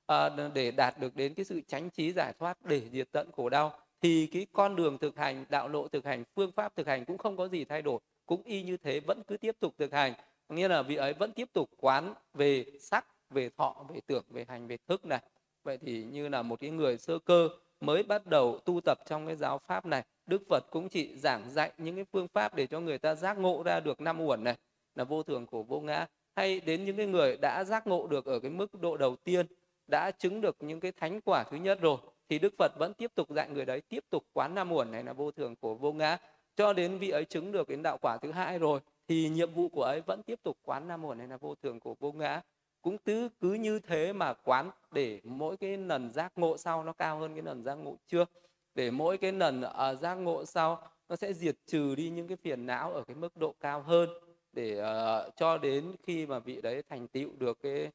à, để đạt được đến cái sự tránh trí giải thoát để diệt tận khổ đau thì cái con đường thực hành, đạo lộ thực hành, phương pháp thực hành cũng không có gì thay đổi. Cũng y như thế, vẫn cứ tiếp tục thực hành. Nghĩa là vị ấy vẫn tiếp tục quán về sắc, về thọ, về tưởng, về hành, về thức này. Vậy thì như là một cái người sơ cơ mới bắt đầu tu tập trong cái giáo pháp này, đức phật cũng chỉ giảng dạy những cái phương pháp để cho người ta giác ngộ ra được năm uẩn này, là vô thường, khổ, vô ngã. Hay đến những cái người đã giác ngộ được ở cái mức độ đầu tiên, đã chứng được những cái thánh quả thứ nhất rồi thì đức phật vẫn tiếp tục dạy người đấy tiếp tục quán năm uẩn này là vô thường của vô ngã. Cho đến vị ấy chứng được đến đạo quả thứ hai rồi thì nhiệm vụ của ấy vẫn tiếp tục quán nam uẩn này là vô thường của vô ngã. Cũng tứ cứ như thế mà quán để mỗi cái lần giác ngộ sau nó cao hơn cái lần giác ngộ trước để mỗi cái lần uh, à, giác ngộ sau nó sẽ diệt trừ đi những cái phiền não ở cái mức độ cao hơn. Để uh, cho đến khi mà vị đấy thành tựu được cái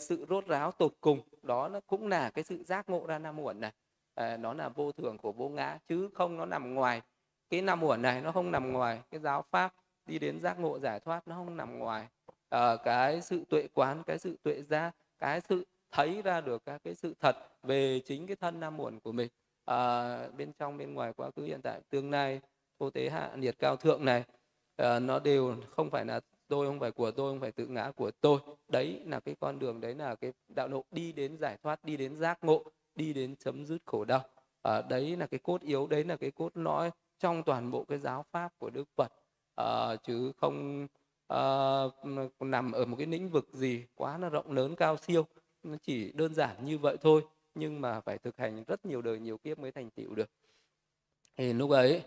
sự rốt ráo tột cùng. Đó nó cũng là cái sự giác ngộ ra nam uẩn này. À, nó là vô thường của vô ngã chứ không nó nằm ngoài. Cái nam uẩn này nó không nằm ngoài cái giáo pháp đi đến giác ngộ giải thoát nó không nằm ngoài. À, cái sự tuệ quán cái sự tuệ ra cái sự thấy ra được các cái sự thật về chính cái thân nam muộn của mình. À, bên trong bên ngoài quá khứ hiện tại tương lai vô tế hạ nhiệt cao thượng này à, nó đều không phải là tôi không phải của tôi không phải tự ngã của tôi. Đấy là cái con đường đấy là cái đạo lộ đi đến giải thoát đi đến giác ngộ đi đến chấm dứt khổ đau. À, đấy là cái cốt yếu đấy là cái cốt lõi trong toàn bộ cái giáo pháp của đức phật. À, chứ không à, nằm ở một cái lĩnh vực gì quá là rộng lớn cao siêu. Nó chỉ đơn giản như vậy thôi nhưng mà phải thực hành rất nhiều đời nhiều kiếp mới thành tựu được. Thì lúc ấy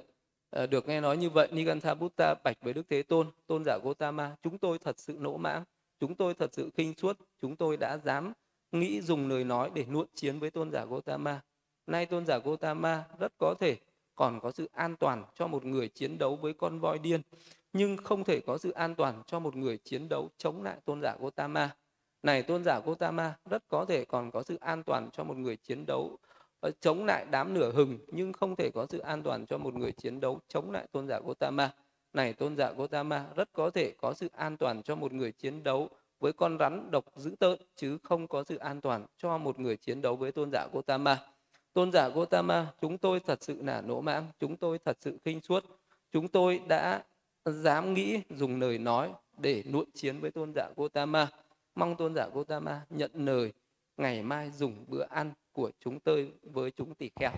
Ờ, được nghe nói như vậy, Nigantha Buddha bạch với Đức Thế Tôn tôn giả Gotama chúng tôi thật sự nỗ mãng chúng tôi thật sự khinh suốt chúng tôi đã dám nghĩ dùng lời nói để nuốt chiến với tôn giả Gotama nay tôn giả Gotama rất có thể còn có sự an toàn cho một người chiến đấu với con voi điên, nhưng không thể có sự an toàn cho một người chiến đấu chống lại tôn giả Gotama. Này tôn giả Gotama rất có thể còn có sự an toàn cho một người chiến đấu Ờ, chống lại đám nửa hừng nhưng không thể có sự an toàn cho một người chiến đấu chống lại tôn giả Gotama. Này tôn giả Gotama rất có thể có sự an toàn cho một người chiến đấu với con rắn độc dữ tợn chứ không có sự an toàn cho một người chiến đấu với tôn giả Gotama. Tôn giả Gotama, chúng tôi thật sự là nỗ mãng, chúng tôi thật sự khinh suốt. Chúng tôi đã dám nghĩ dùng lời nói để nuộn chiến với tôn giả Gotama mong tôn giả Gotama nhận lời ngày mai dùng bữa ăn của chúng tôi với chúng tỳ kheo.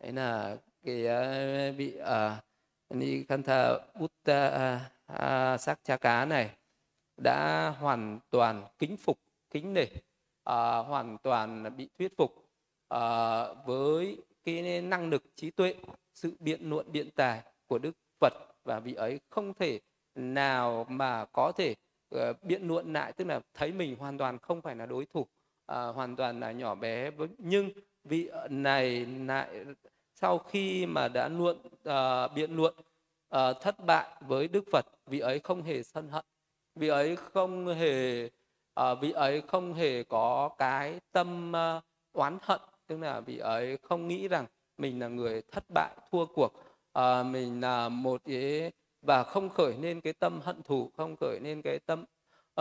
Đấy là cái uh, vị ờ, uh, Nikantha Buddha uh, ờ, sắc cha cá này đã hoàn toàn kính phục kính nể uh, hoàn toàn bị thuyết phục uh, với cái năng lực trí tuệ sự biện luận biện tài của đức phật. Và vị ấy không thể nào mà có thể uh, biện luận lại tức là thấy mình hoàn toàn không phải là đối thủ à, hoàn toàn là nhỏ bé nhưng vị này lại sau khi mà đã luận à, ờ, biện luận à, ờ, thất bại với đức phật vị ấy không hề sân hận. Vị ấy không hề à, vị ấy không hề có cái tâm à, oán hận. Tức là vị ấy không nghĩ rằng mình là người thất bại thua cuộc. À, mình là một cái và không khởi nên cái tâm hận thù không khởi nên cái tâm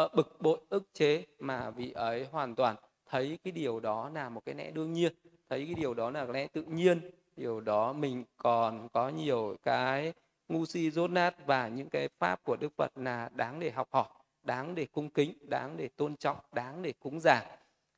uh, bực bội ức chế mà vị ấy hoàn toàn thấy cái điều đó là một cái lẽ đương nhiên thấy cái điều đó là lẽ tự nhiên điều đó mình còn có nhiều cái ngu si rốt nát và những cái pháp của đức phật là đáng để học hỏi đáng để cung kính đáng để tôn trọng đáng để cúng dường.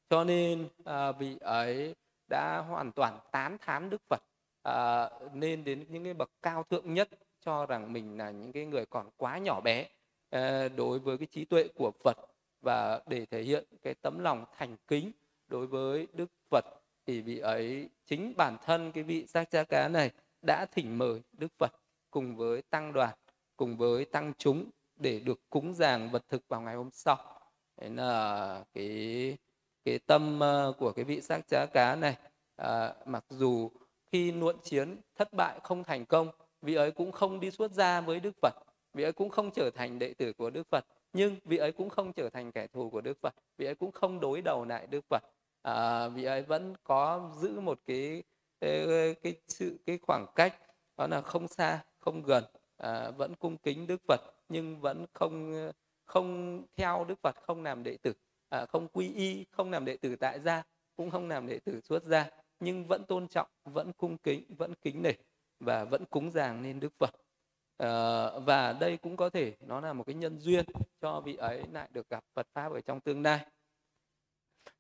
Cho nên à, vị ấy đã hoàn toàn tán thán đức phật à, nên đến những cái bậc cao thượng nhất cho rằng mình là những cái người còn quá nhỏ bé à, đối với cái trí tuệ của phật và để thể hiện cái tấm lòng thành kính đối với đức phật thì vị ấy chính bản thân cái vị giác cha cá này đã thỉnh mời đức phật cùng với tăng đoàn cùng với tăng chúng để được cúng dường vật thực vào ngày hôm sau. Đấy là cái cái tâm ờ, của cái vị sát cha cá này à, mặc dù khi nuộn chiến thất bại không thành công vị ấy cũng không đi xuất gia với đức phật vị ấy cũng không trở thành đệ tử của đức phật nhưng vị ấy cũng không trở thành kẻ thù của đức phật vị ấy cũng không đối đầu lại đức phật. À, vị ấy vẫn có giữ một cái cái, cái sự cái khoảng cách đó là không xa không gần à, vẫn cung kính đức phật nhưng vẫn không không theo đức phật không làm đệ tử à, không quy y không làm đệ tử tại gia cũng không làm đệ tử xuất gia nhưng vẫn tôn trọng vẫn cung kính vẫn kính nể và vẫn cúng dường nên đức phật à, và đây cũng có thể nó là một cái nhân duyên cho vị ấy lại được gặp phật pháp ở trong tương lai.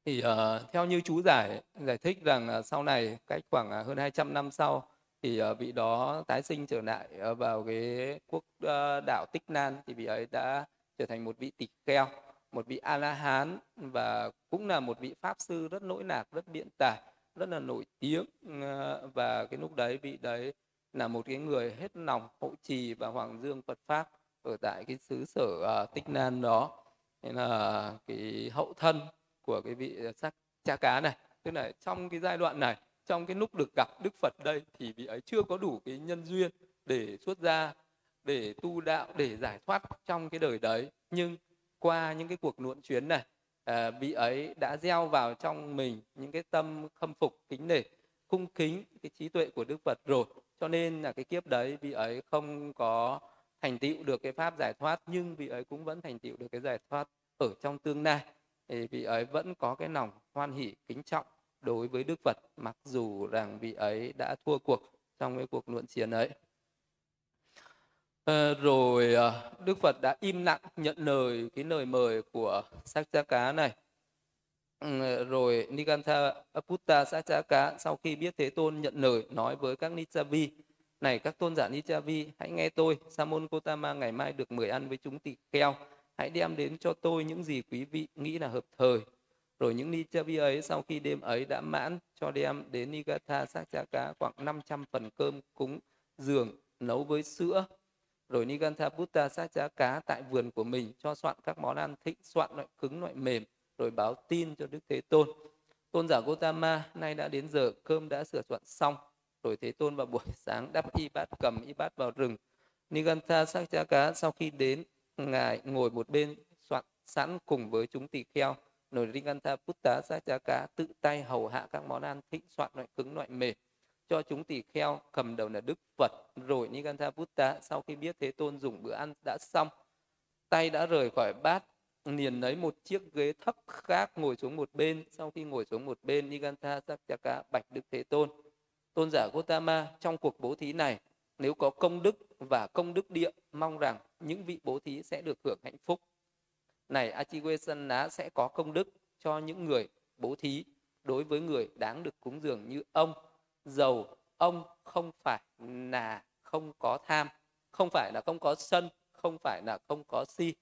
Thì uh, theo như chú giải giải thích rằng uh, sau này cách khoảng uh, hơn 200 năm sau thì uh, vị đó tái sinh trở lại uh, vào cái quốc uh, đảo Tích Nan thì vị ấy đã trở thành một vị tỳ kheo, một vị a la hán và cũng là một vị pháp sư rất lỗi lạc, rất biện tài, rất là nổi tiếng uh, và cái lúc đấy vị đấy là một cái người hết lòng hộ trì và hoàng dương Phật pháp ở tại cái xứ sở uh, Tích Nan đó. Nên là cái hậu thân của cái vị sắc cha cá này, tức là trong cái giai đoạn này trong cái lúc được gặp Đức Phật đây thì vị ấy chưa có đủ cái nhân duyên để xuất gia, để tu đạo, để giải thoát trong cái đời đấy. Nhưng qua những cái cuộc luận chuyến này, à, vị ấy đã gieo vào trong mình những cái tâm khâm phục, kính nể, cung kính cái trí tuệ của Đức Phật rồi. Cho nên là cái kiếp đấy vị ấy không có thành tựu được cái pháp giải thoát nhưng vị ấy cũng vẫn thành tựu được cái giải thoát ở trong tương lai thì vị ấy vẫn có cái lòng hoan hỷ kính trọng đối với Đức Phật mặc dù rằng vị ấy đã thua cuộc trong cái cuộc luận chiến ấy. À, rồi ờ, Đức Phật đã im lặng nhận lời cái lời mời của Sakchaka này. Ờ, rồi Nikantha Aputta Sachaka sau khi biết Thế Tôn nhận lời, nói với các Nichavi, này các tôn giả Nichavi, hãy nghe tôi. Samon Gotama ngày mai được mời ăn với chúng tỳ kheo. Hãy đem đến cho tôi những gì quý vị nghĩ là hợp thời. Rồi những Nichavi ấy sau khi đêm ấy đã mãn, cho đem đến Nigatha Sachaka khoảng 500 phần cơm cúng giường nấu với sữa. Rồi Nigantha Buddha Sakchaka tại vườn của mình cho soạn các món ăn thịnh soạn, loại cứng, loại mềm rồi báo tin cho Đức Thế Tôn. Tôn giả Gotama nay đã đến giờ cơm đã sửa soạn xong. Rồi Thế Tôn vào buổi sáng, đắp y bát, cầm y bát vào rừng. Nigantha Sakchaka sau khi đến, ngài ngồi một bên soạn sẵn cùng với chúng tỳ kheo nổi nigantha Putta Sachaka tự tay hầu hạ các món ăn thịnh soạn loại cứng, loại mềm cho chúng tỳ kheo, cầm đầu là Đức Phật rồi Niganta Putta sau khi biết Thế Tôn dùng bữa ăn đã xong, tay đã rời khỏi bát liền lấy một chiếc ghế thấp khác ngồi xuống một bên. Sau khi ngồi xuống một bên Niganta Sakchaka bạch Đức Thế Tôn tôn giả Gotama trong cuộc bố thí này, nếu có công đức và công đức địa, mong rằng những vị bố thí sẽ được hưởng hạnh phúc. Này Achiwesanna sẽ có công đức cho những người bố thí đối với người đáng được cúng dường như ông. Giàu ông không phải là không có tham, không phải là không có sân, không phải là không có si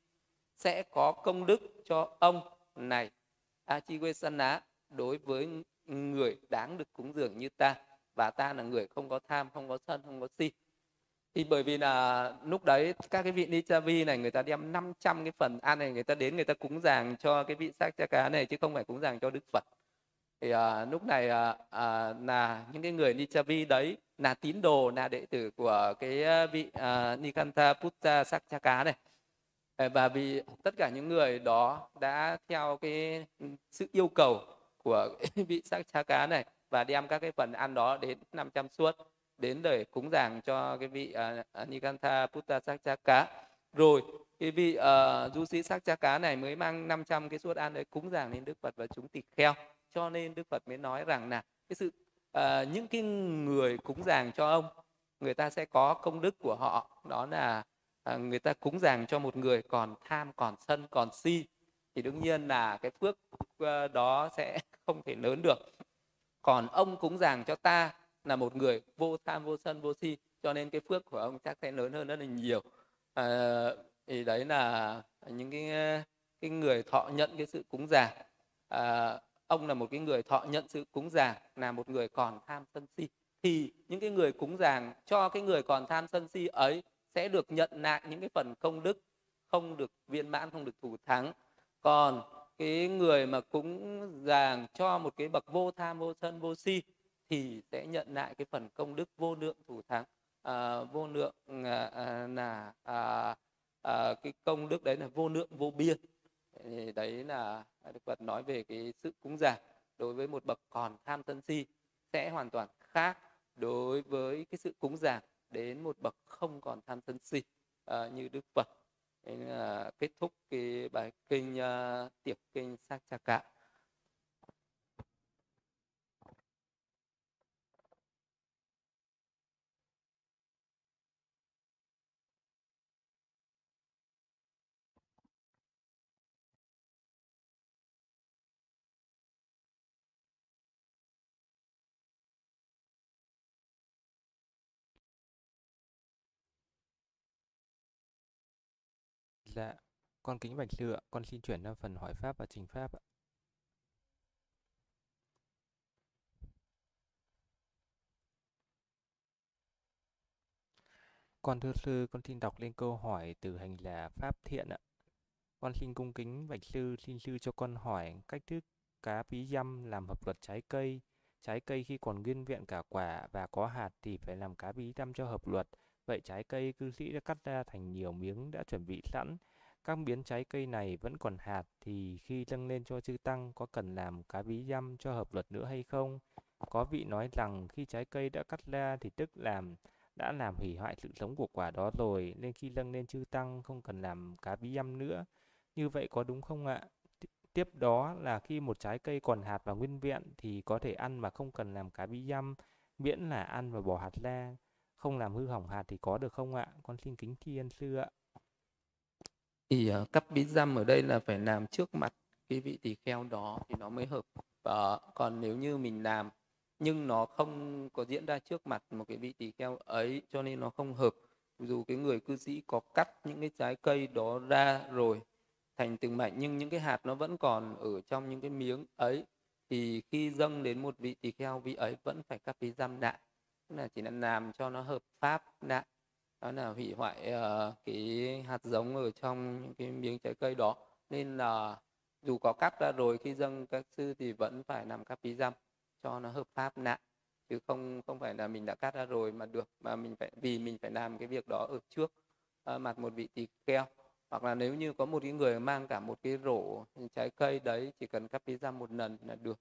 sẽ có công đức cho ông này. Achiwesana đối với người đáng được cúng dường như ta và ta là người không có tham không có sân không có si. Thì bởi vì là lúc đấy các cái vị Nichavi này người ta đem 500 cái phần ăn này người ta đến người ta cúng dường cho cái vị sắc cha cá này chứ không phải cúng dường cho Đức Phật. Thì à, lúc này à, à, là những cái người Nichavi đấy là tín đồ là đệ tử của cái à, vị à, Nikanta Putta Sakchaka này Ờ, và vì tất cả những người đó đã theo cái sự yêu cầu của [laughs] vị sát cha cá này và đem các cái phần ăn đó đến 500 suất đến để cúng dường cho cái vị ờ, uh, Nikantha Putta cá. Rồi cái vị uh, du sĩ sát cha cá này mới mang 500 cái suất ăn đấy cúng dường lên Đức Phật và chúng tỳ kheo. Cho nên Đức Phật mới nói rằng là cái sự uh, những cái người cúng dường cho ông người ta sẽ có công đức của họ. Đó là à, người ta cúng dường cho một người còn tham còn sân còn si thì đương nhiên là cái phước ờ, đó sẽ [laughs] không thể lớn được. Còn ông cúng dường cho ta là một người vô tham vô sân vô si cho nên cái phước của ông chắc sẽ lớn hơn rất là nhiều. À, thì đấy là những cái ờ, cái người thọ nhận cái sự cúng dường. À, ông là một cái người thọ nhận sự cúng dường là một người còn tham sân si. Thì những cái người cúng dường cho cái người còn tham sân si ấy sẽ được nhận lại những cái phần công đức không được viên mãn không được thủ thắng. Còn cái người mà cúng dường cho một cái bậc vô tham vô sân vô si thì sẽ nhận lại cái phần công đức vô lượng thủ thắng. À, vô lượng à, à, là à, à, cái công đức đấy là vô lượng vô biên. Thì đấy là đức phật nói về cái sự cúng dường. Đối với một bậc còn tham sân si sẽ hoàn toàn khác đối với cái sự cúng dường đến một bậc không còn tham sân si à, như đức phật. Nên là kết thúc cái bài kinh à, uh, tiểu kinh Sa cha cạ Dạ, con kính bạch sư ạ, con xin chuyển sang phần hỏi pháp và trình pháp ạ. Con thưa sư, con xin đọc lên câu hỏi từ hành là Pháp Thiện ạ. Con xin cung kính bạch sư, xin sư cho con hỏi cách thức cá bí dăm làm hợp luật trái cây. Trái cây khi còn nguyên vẹn cả quả và có hạt thì phải làm cá bí dăm cho hợp luật. Vậy trái cây cư sĩ đã cắt ra thành nhiều miếng đã chuẩn bị sẵn. Các miếng trái cây này vẫn còn hạt thì khi dâng lên cho chư tăng có cần làm cá bí dăm cho hợp luật nữa hay không? Có vị nói rằng khi trái cây đã cắt ra thì tức làm đã làm hủy hoại sự sống của quả đó rồi nên khi dâng lên chư tăng không cần làm cá bí dăm nữa. Như vậy có đúng không ạ? Tiếp đó là khi một trái cây còn hạt và nguyên vẹn thì có thể ăn mà không cần làm cá bí dăm, miễn là ăn và bỏ hạt ra không làm hư hỏng hạt thì có được không ạ? Con xin kính tri ân sư ạ. Thì uh, cắp bí dăm ở đây là phải làm trước mặt cái vị tỳ kheo đó thì nó mới hợp. Uh, còn nếu như mình làm nhưng nó không có diễn ra trước mặt một cái vị tỳ kheo ấy cho nên nó không hợp. Dù cái người cư sĩ có cắt những cái trái cây đó ra rồi thành từng mảnh nhưng những cái hạt nó vẫn còn ở trong những cái miếng ấy thì khi dâng đến một vị tỳ kheo vị ấy vẫn phải cắt bí dăm lại là chỉ là làm cho nó hợp pháp đã. Đó là hủy hoại uh, cái hạt giống ở trong những cái miếng trái cây đó. Nên là dù có cắt ra rồi khi dâng các sư thì vẫn phải làm các bí dăm cho nó hợp pháp nạ chứ không không phải là mình đã cắt ra rồi mà được mà mình phải vì mình phải làm cái việc đó ở trước uh, mặt một vị tỳ kheo hoặc là nếu như có một cái người mang cả một cái rổ trái cây đấy chỉ cần cắt bí dăm một lần là được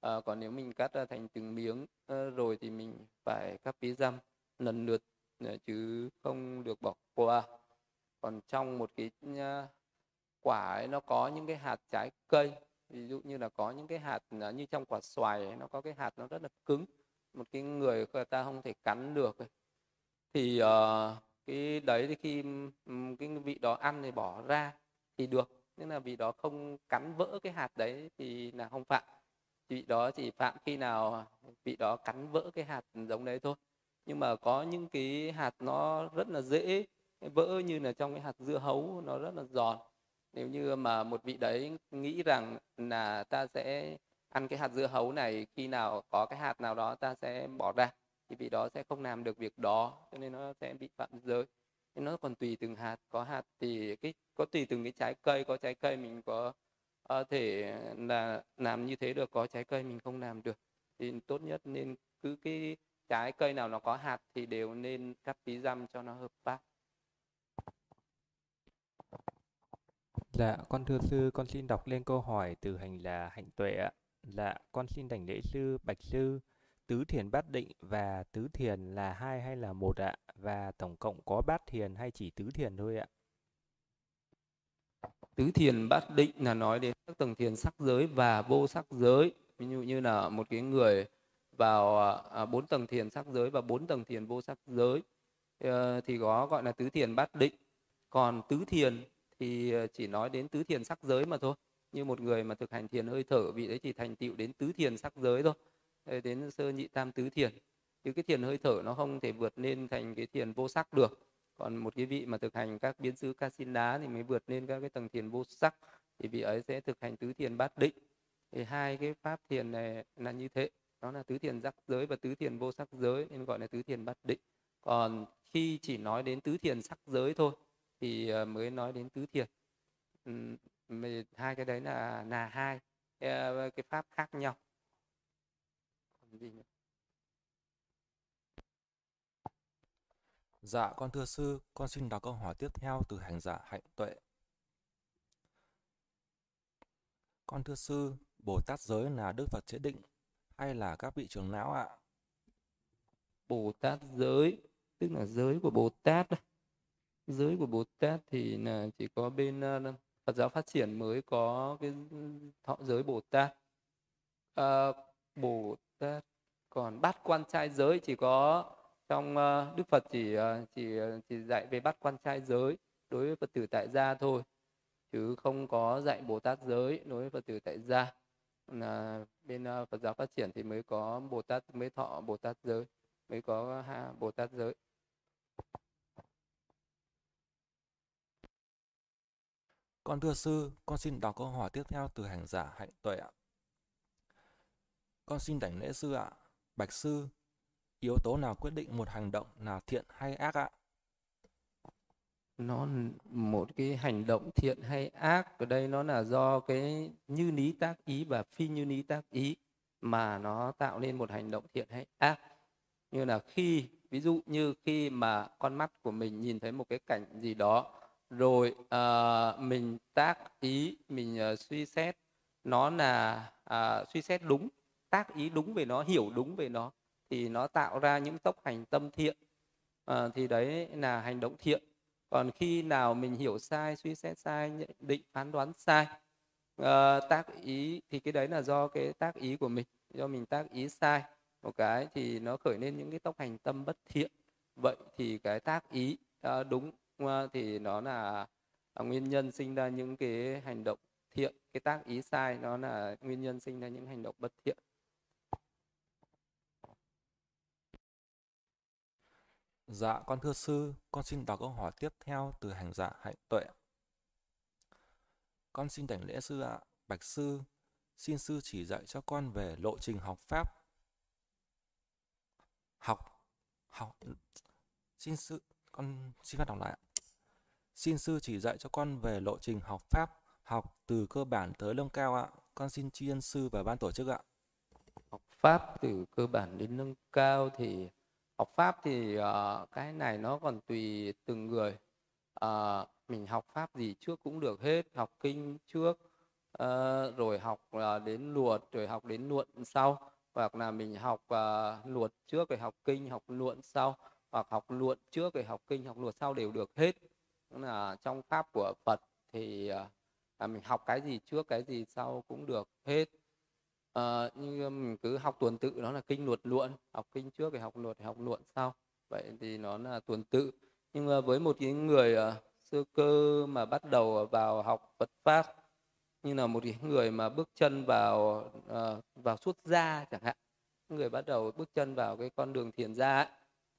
à, còn nếu mình cắt ra thành từng miếng à, rồi thì mình phải cắt bí dăm lần lượt à, chứ không được bỏ qua còn trong một cái à, quả ấy nó có những cái hạt trái cây ví dụ như là có những cái hạt như trong quả xoài ấy, nó có cái hạt nó rất là cứng một cái người người ta không thể cắn được ấy. thì uh, cái đấy thì khi cái vị đó ăn thì bỏ ra thì được nhưng là vị đó không cắn vỡ cái hạt đấy thì là không phạm vị đó chỉ phạm khi nào, vị đó cắn vỡ cái hạt giống đấy thôi. Nhưng mà có những cái hạt nó rất là dễ vỡ, như là trong cái hạt dưa hấu, nó rất là giòn. Nếu như mà một vị đấy nghĩ rằng là ta sẽ ăn cái hạt dưa hấu này, khi nào có cái hạt nào đó ta sẽ bỏ ra, thì vị đó sẽ không làm được việc đó, cho nên nó sẽ bị phạm giới. Nên nó còn tùy từng hạt. Có hạt thì cái, có tùy từng cái trái cây, có trái cây mình có uh, thể là làm như thế được có trái cây mình không làm được thì tốt nhất nên cứ cái trái cây nào nó có hạt thì đều nên cắt tí răm cho nó hợp bát Dạ, con thưa sư, con xin đọc lên câu hỏi từ hành là hạnh tuệ ạ. Dạ, con xin đảnh lễ sư, bạch sư, tứ thiền bát định và tứ thiền là hai hay là một ạ? Và tổng cộng có bát thiền hay chỉ tứ thiền thôi ạ? Tứ thiền bát định là nói đến các tầng thiền sắc giới và vô sắc giới. Ví dụ như là một cái người vào à, à, bốn tầng thiền sắc giới và bốn tầng thiền vô sắc giới ờ, thì có gọi là tứ thiền bát định. Còn tứ thiền thì ờ, chỉ nói đến tứ thiền sắc giới mà thôi như một người mà thực hành thiền hơi thở, vị đấy chỉ thành tựu đến tứ thiền sắc giới thôi đến sơ nhị tam tứ thiền chứ cái thiền hơi thở nó không thể vượt lên thành cái thiền vô sắc được còn một cái vị mà thực hành các biến xứ ca xin đá thì mới vượt lên các cái tầng thiền vô sắc thì vị ấy sẽ thực hành tứ thiền bát định. Thì hai cái pháp thiền này là như thế đó là tứ thiền sắc giới và tứ thiền vô sắc giới nên gọi là tứ thiền bát định. Còn khi chỉ nói đến tứ thiền sắc giới thôi thì ờ, mới nói đến tứ thiền. Hai cái đấy là là hai cái, cái pháp khác nhau. Còn gì nữa? Dạ, con thưa sư, con xin đọc câu hỏi tiếp theo từ hành giả hạnh tuệ. Con thưa sư, Bồ Tát giới là Đức Phật chế định hay là các vị trưởng não ạ? Bồ Tát giới, tức là giới của Bồ Tát giới của Bồ Tát thì là chỉ có bên ờ, Phật giáo phát triển mới có cái thọ giới Bồ Tát. À, Bồ Tát còn bát quan trai giới chỉ có trong ờ, Đức Phật chỉ ờ, chỉ ờ, chỉ dạy về bắt quan trai giới đối với Phật tử tại gia thôi chứ không có dạy Bồ Tát giới đối với Phật tử tại gia. Là bên Phật giáo phát triển thì mới có Bồ Tát mới thọ Bồ Tát giới mới có ha, Bồ Tát giới. Con thưa sư, con xin đọc câu hỏi tiếp theo từ hành giả hạnh tuệ ạ. Con xin đảnh lễ sư ạ. Bạch sư, yếu tố nào quyết định một hành động là thiện hay ác ạ? Nó một cái hành động thiện hay ác ở đây nó là do cái như lý tác ý và phi như lý tác ý mà nó tạo nên một hành động thiện hay ác. Như là khi ví dụ như khi mà con mắt của mình nhìn thấy một cái cảnh gì đó rồi uh, mình tác ý mình uh, suy xét nó là uh, suy xét đúng tác ý đúng về nó hiểu đúng về nó thì nó tạo ra những tốc hành tâm thiện. À, thì đấy là hành động thiện. Còn khi nào mình hiểu sai suy xét sai nhận định phán đoán sai à, tác ý thì cái đấy là do cái tác ý của mình do mình tác ý sai một cái thì nó khởi lên những cái tốc hành tâm bất thiện. Vậy thì cái tác ý à, đúng thì nó là nguyên nhân sinh ra những cái hành động thiện. Cái tác ý sai nó là nguyên nhân sinh ra những hành động bất thiện. Dạ, con thưa sư, con xin đọc câu hỏi tiếp theo từ hành giả hạnh tuệ. Con xin đảnh lễ sư ạ. Bạch sư, xin sư chỉ dạy cho con về lộ trình học pháp. Học, học, xin sư, con xin phép đọc lại ạ. Xin sư chỉ dạy cho con về lộ trình học Pháp, học từ cơ bản tới nâng cao ạ. Con xin tri ân sư và ban tổ chức ạ. Học Pháp từ cơ bản đến nâng cao thì học Pháp thì uh, cái này nó còn tùy từng người. Uh, mình học Pháp gì trước cũng được hết, học kinh trước, uh, rồi học uh, đến luật, rồi học đến luận sau. Hoặc là mình học uh, luật trước rồi học kinh, học luận sau. Hoặc học luận trước rồi học kinh, học luật sau đều được hết là trong pháp của Phật thì uh, mình học cái gì trước cái gì sau cũng được hết Ờ, à, như mình cứ học tuần tự đó là kinh luật luận. Học kinh trước thì học luật thì học luận sau. Vậy thì nó là tuần tự. Nhưng mà với một cái người uh, sơ cơ mà bắt đầu vào học Phật pháp như là một cái người mà bước chân vào uh, vào xuất gia chẳng hạn người bắt đầu bước chân vào cái con đường thiền gia ấy,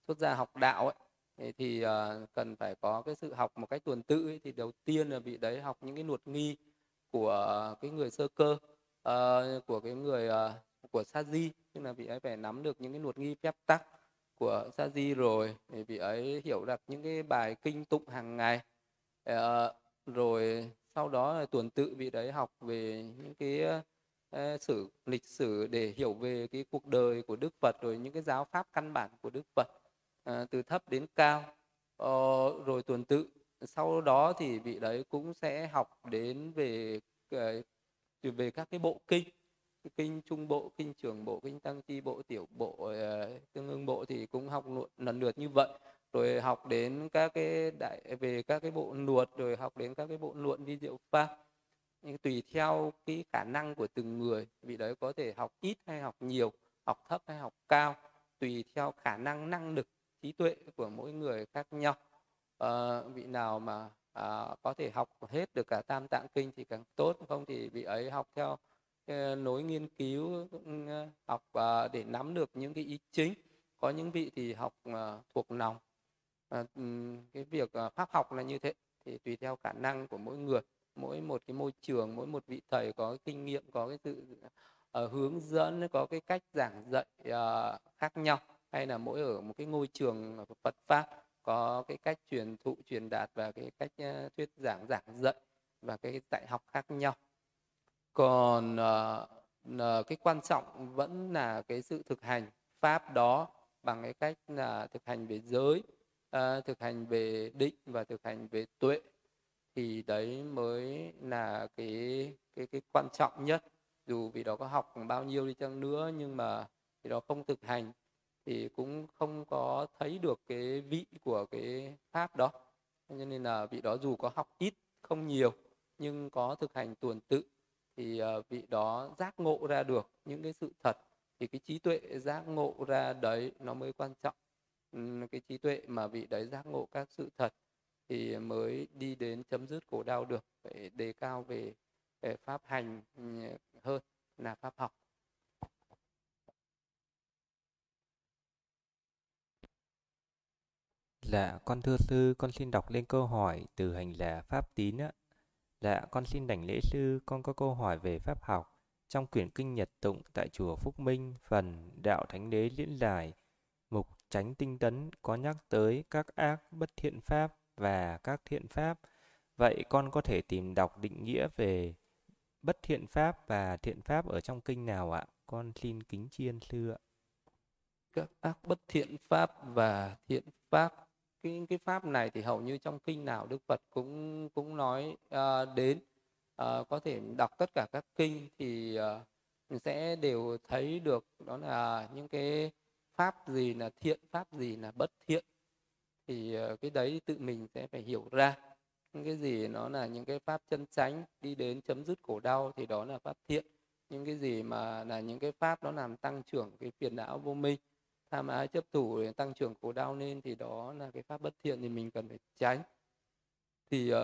xuất gia học đạo ấy thì uh, cần phải có cái sự học một cách tuần tự ấy. thì đầu tiên là bị đấy học những cái luật nghi của cái người sơ cơ uh, của cái người uh, của sa di tức là vị ấy phải nắm được những cái luật nghi phép tắc của sa di rồi thì vị ấy hiểu được những cái bài kinh tụng hàng ngày. Uh, rồi sau đó là tuần tự vị đấy học về những cái uh, sử lịch sử để hiểu về cái cuộc đời của Đức Phật rồi những cái giáo pháp căn bản của Đức Phật uh, từ thấp đến cao. Uh, rồi tuần tự. Sau đó thì vị đấy cũng sẽ học đến về từ về các cái bộ kinh kinh trung bộ kinh trường bộ kinh tăng chi bộ tiểu bộ uh, tương ưng bộ thì cũng học lần lượt như vậy. Rồi học đến các cái đại về các cái bộ luật rồi học đến các cái bộ luận vi diệu pháp. Nhưng tùy theo cái khả năng của từng người vì đấy có thể học ít hay học nhiều học thấp hay học cao tùy theo khả năng năng lực trí tuệ của mỗi người khác nhau. À, vị nào mà à, có thể học hết được cả tam tạng kinh thì càng tốt không thì bị ấy học theo nối nghiên cứu ờ, học ờ, để nắm được những cái ý chính. Có những vị thì học ờ, thuộc lòng. À, cái việc à, pháp học là như thế thì tùy theo khả năng của mỗi người. Mỗi một cái môi trường mỗi một vị thầy có cái kinh nghiệm có cái sự uh, hướng dẫn có cái cách giảng dạy uh, khác nhau. Hay là mỗi ở một cái ngôi trường Phật pháp có cái cách truyền thụ truyền đạt và cái cách uh, thuyết giảng giảng dạy và cái dạy học khác nhau. Còn uh, uh, cái quan trọng vẫn là cái sự thực hành pháp đó bằng cái cách là thực hành về giới uh, thực hành về định và thực hành về tuệ thì đấy mới là cái cái cái quan trọng nhất. Dù vì đó có học bao nhiêu đi chăng nữa nhưng mà thì đó không thực hành thì cũng không có thấy được cái vị của cái pháp đó. Cho nên là vị đó dù có học ít không nhiều nhưng có thực hành tuần tự thì ờ, vị đó giác ngộ ra được những cái sự thật. Thì cái trí tuệ giác ngộ ra đấy nó mới quan trọng. Cái trí tuệ mà vị đấy giác ngộ các sự thật thì mới đi đến chấm dứt khổ đau được phải đề cao về, về pháp hành ừ, hơn là pháp học. Dạ, con thưa sư, con xin đọc lên câu hỏi từ hành là Pháp Tín á. Dạ, con xin đảnh lễ sư, con có câu hỏi về Pháp học. Trong quyển kinh Nhật Tụng tại chùa Phúc Minh, phần Đạo Thánh Đế diễn Giải, mục tránh tinh tấn có nhắc tới các ác bất thiện pháp và các thiện pháp. Vậy con có thể tìm đọc định nghĩa về bất thiện pháp và thiện pháp ở trong kinh nào ạ? Con xin kính chiên sư ạ. Các ác bất thiện pháp và thiện pháp cái cái pháp này thì hầu như trong kinh nào Đức Phật cũng cũng nói uh, đến. Uh, có thể đọc tất cả các kinh thì uh, sẽ đều thấy được đó là những cái pháp gì là thiện pháp gì là bất thiện. Thì uh, cái đấy tự mình sẽ phải hiểu ra. Những cái gì nó là những cái pháp chân chánh đi đến chấm dứt khổ đau thì đó là pháp thiện. Những cái gì mà là những cái pháp nó làm tăng trưởng cái phiền não vô minh tham ái chấp thủ để tăng trưởng khổ đau lên thì đó là cái pháp bất thiện thì mình cần phải tránh. Thì uh,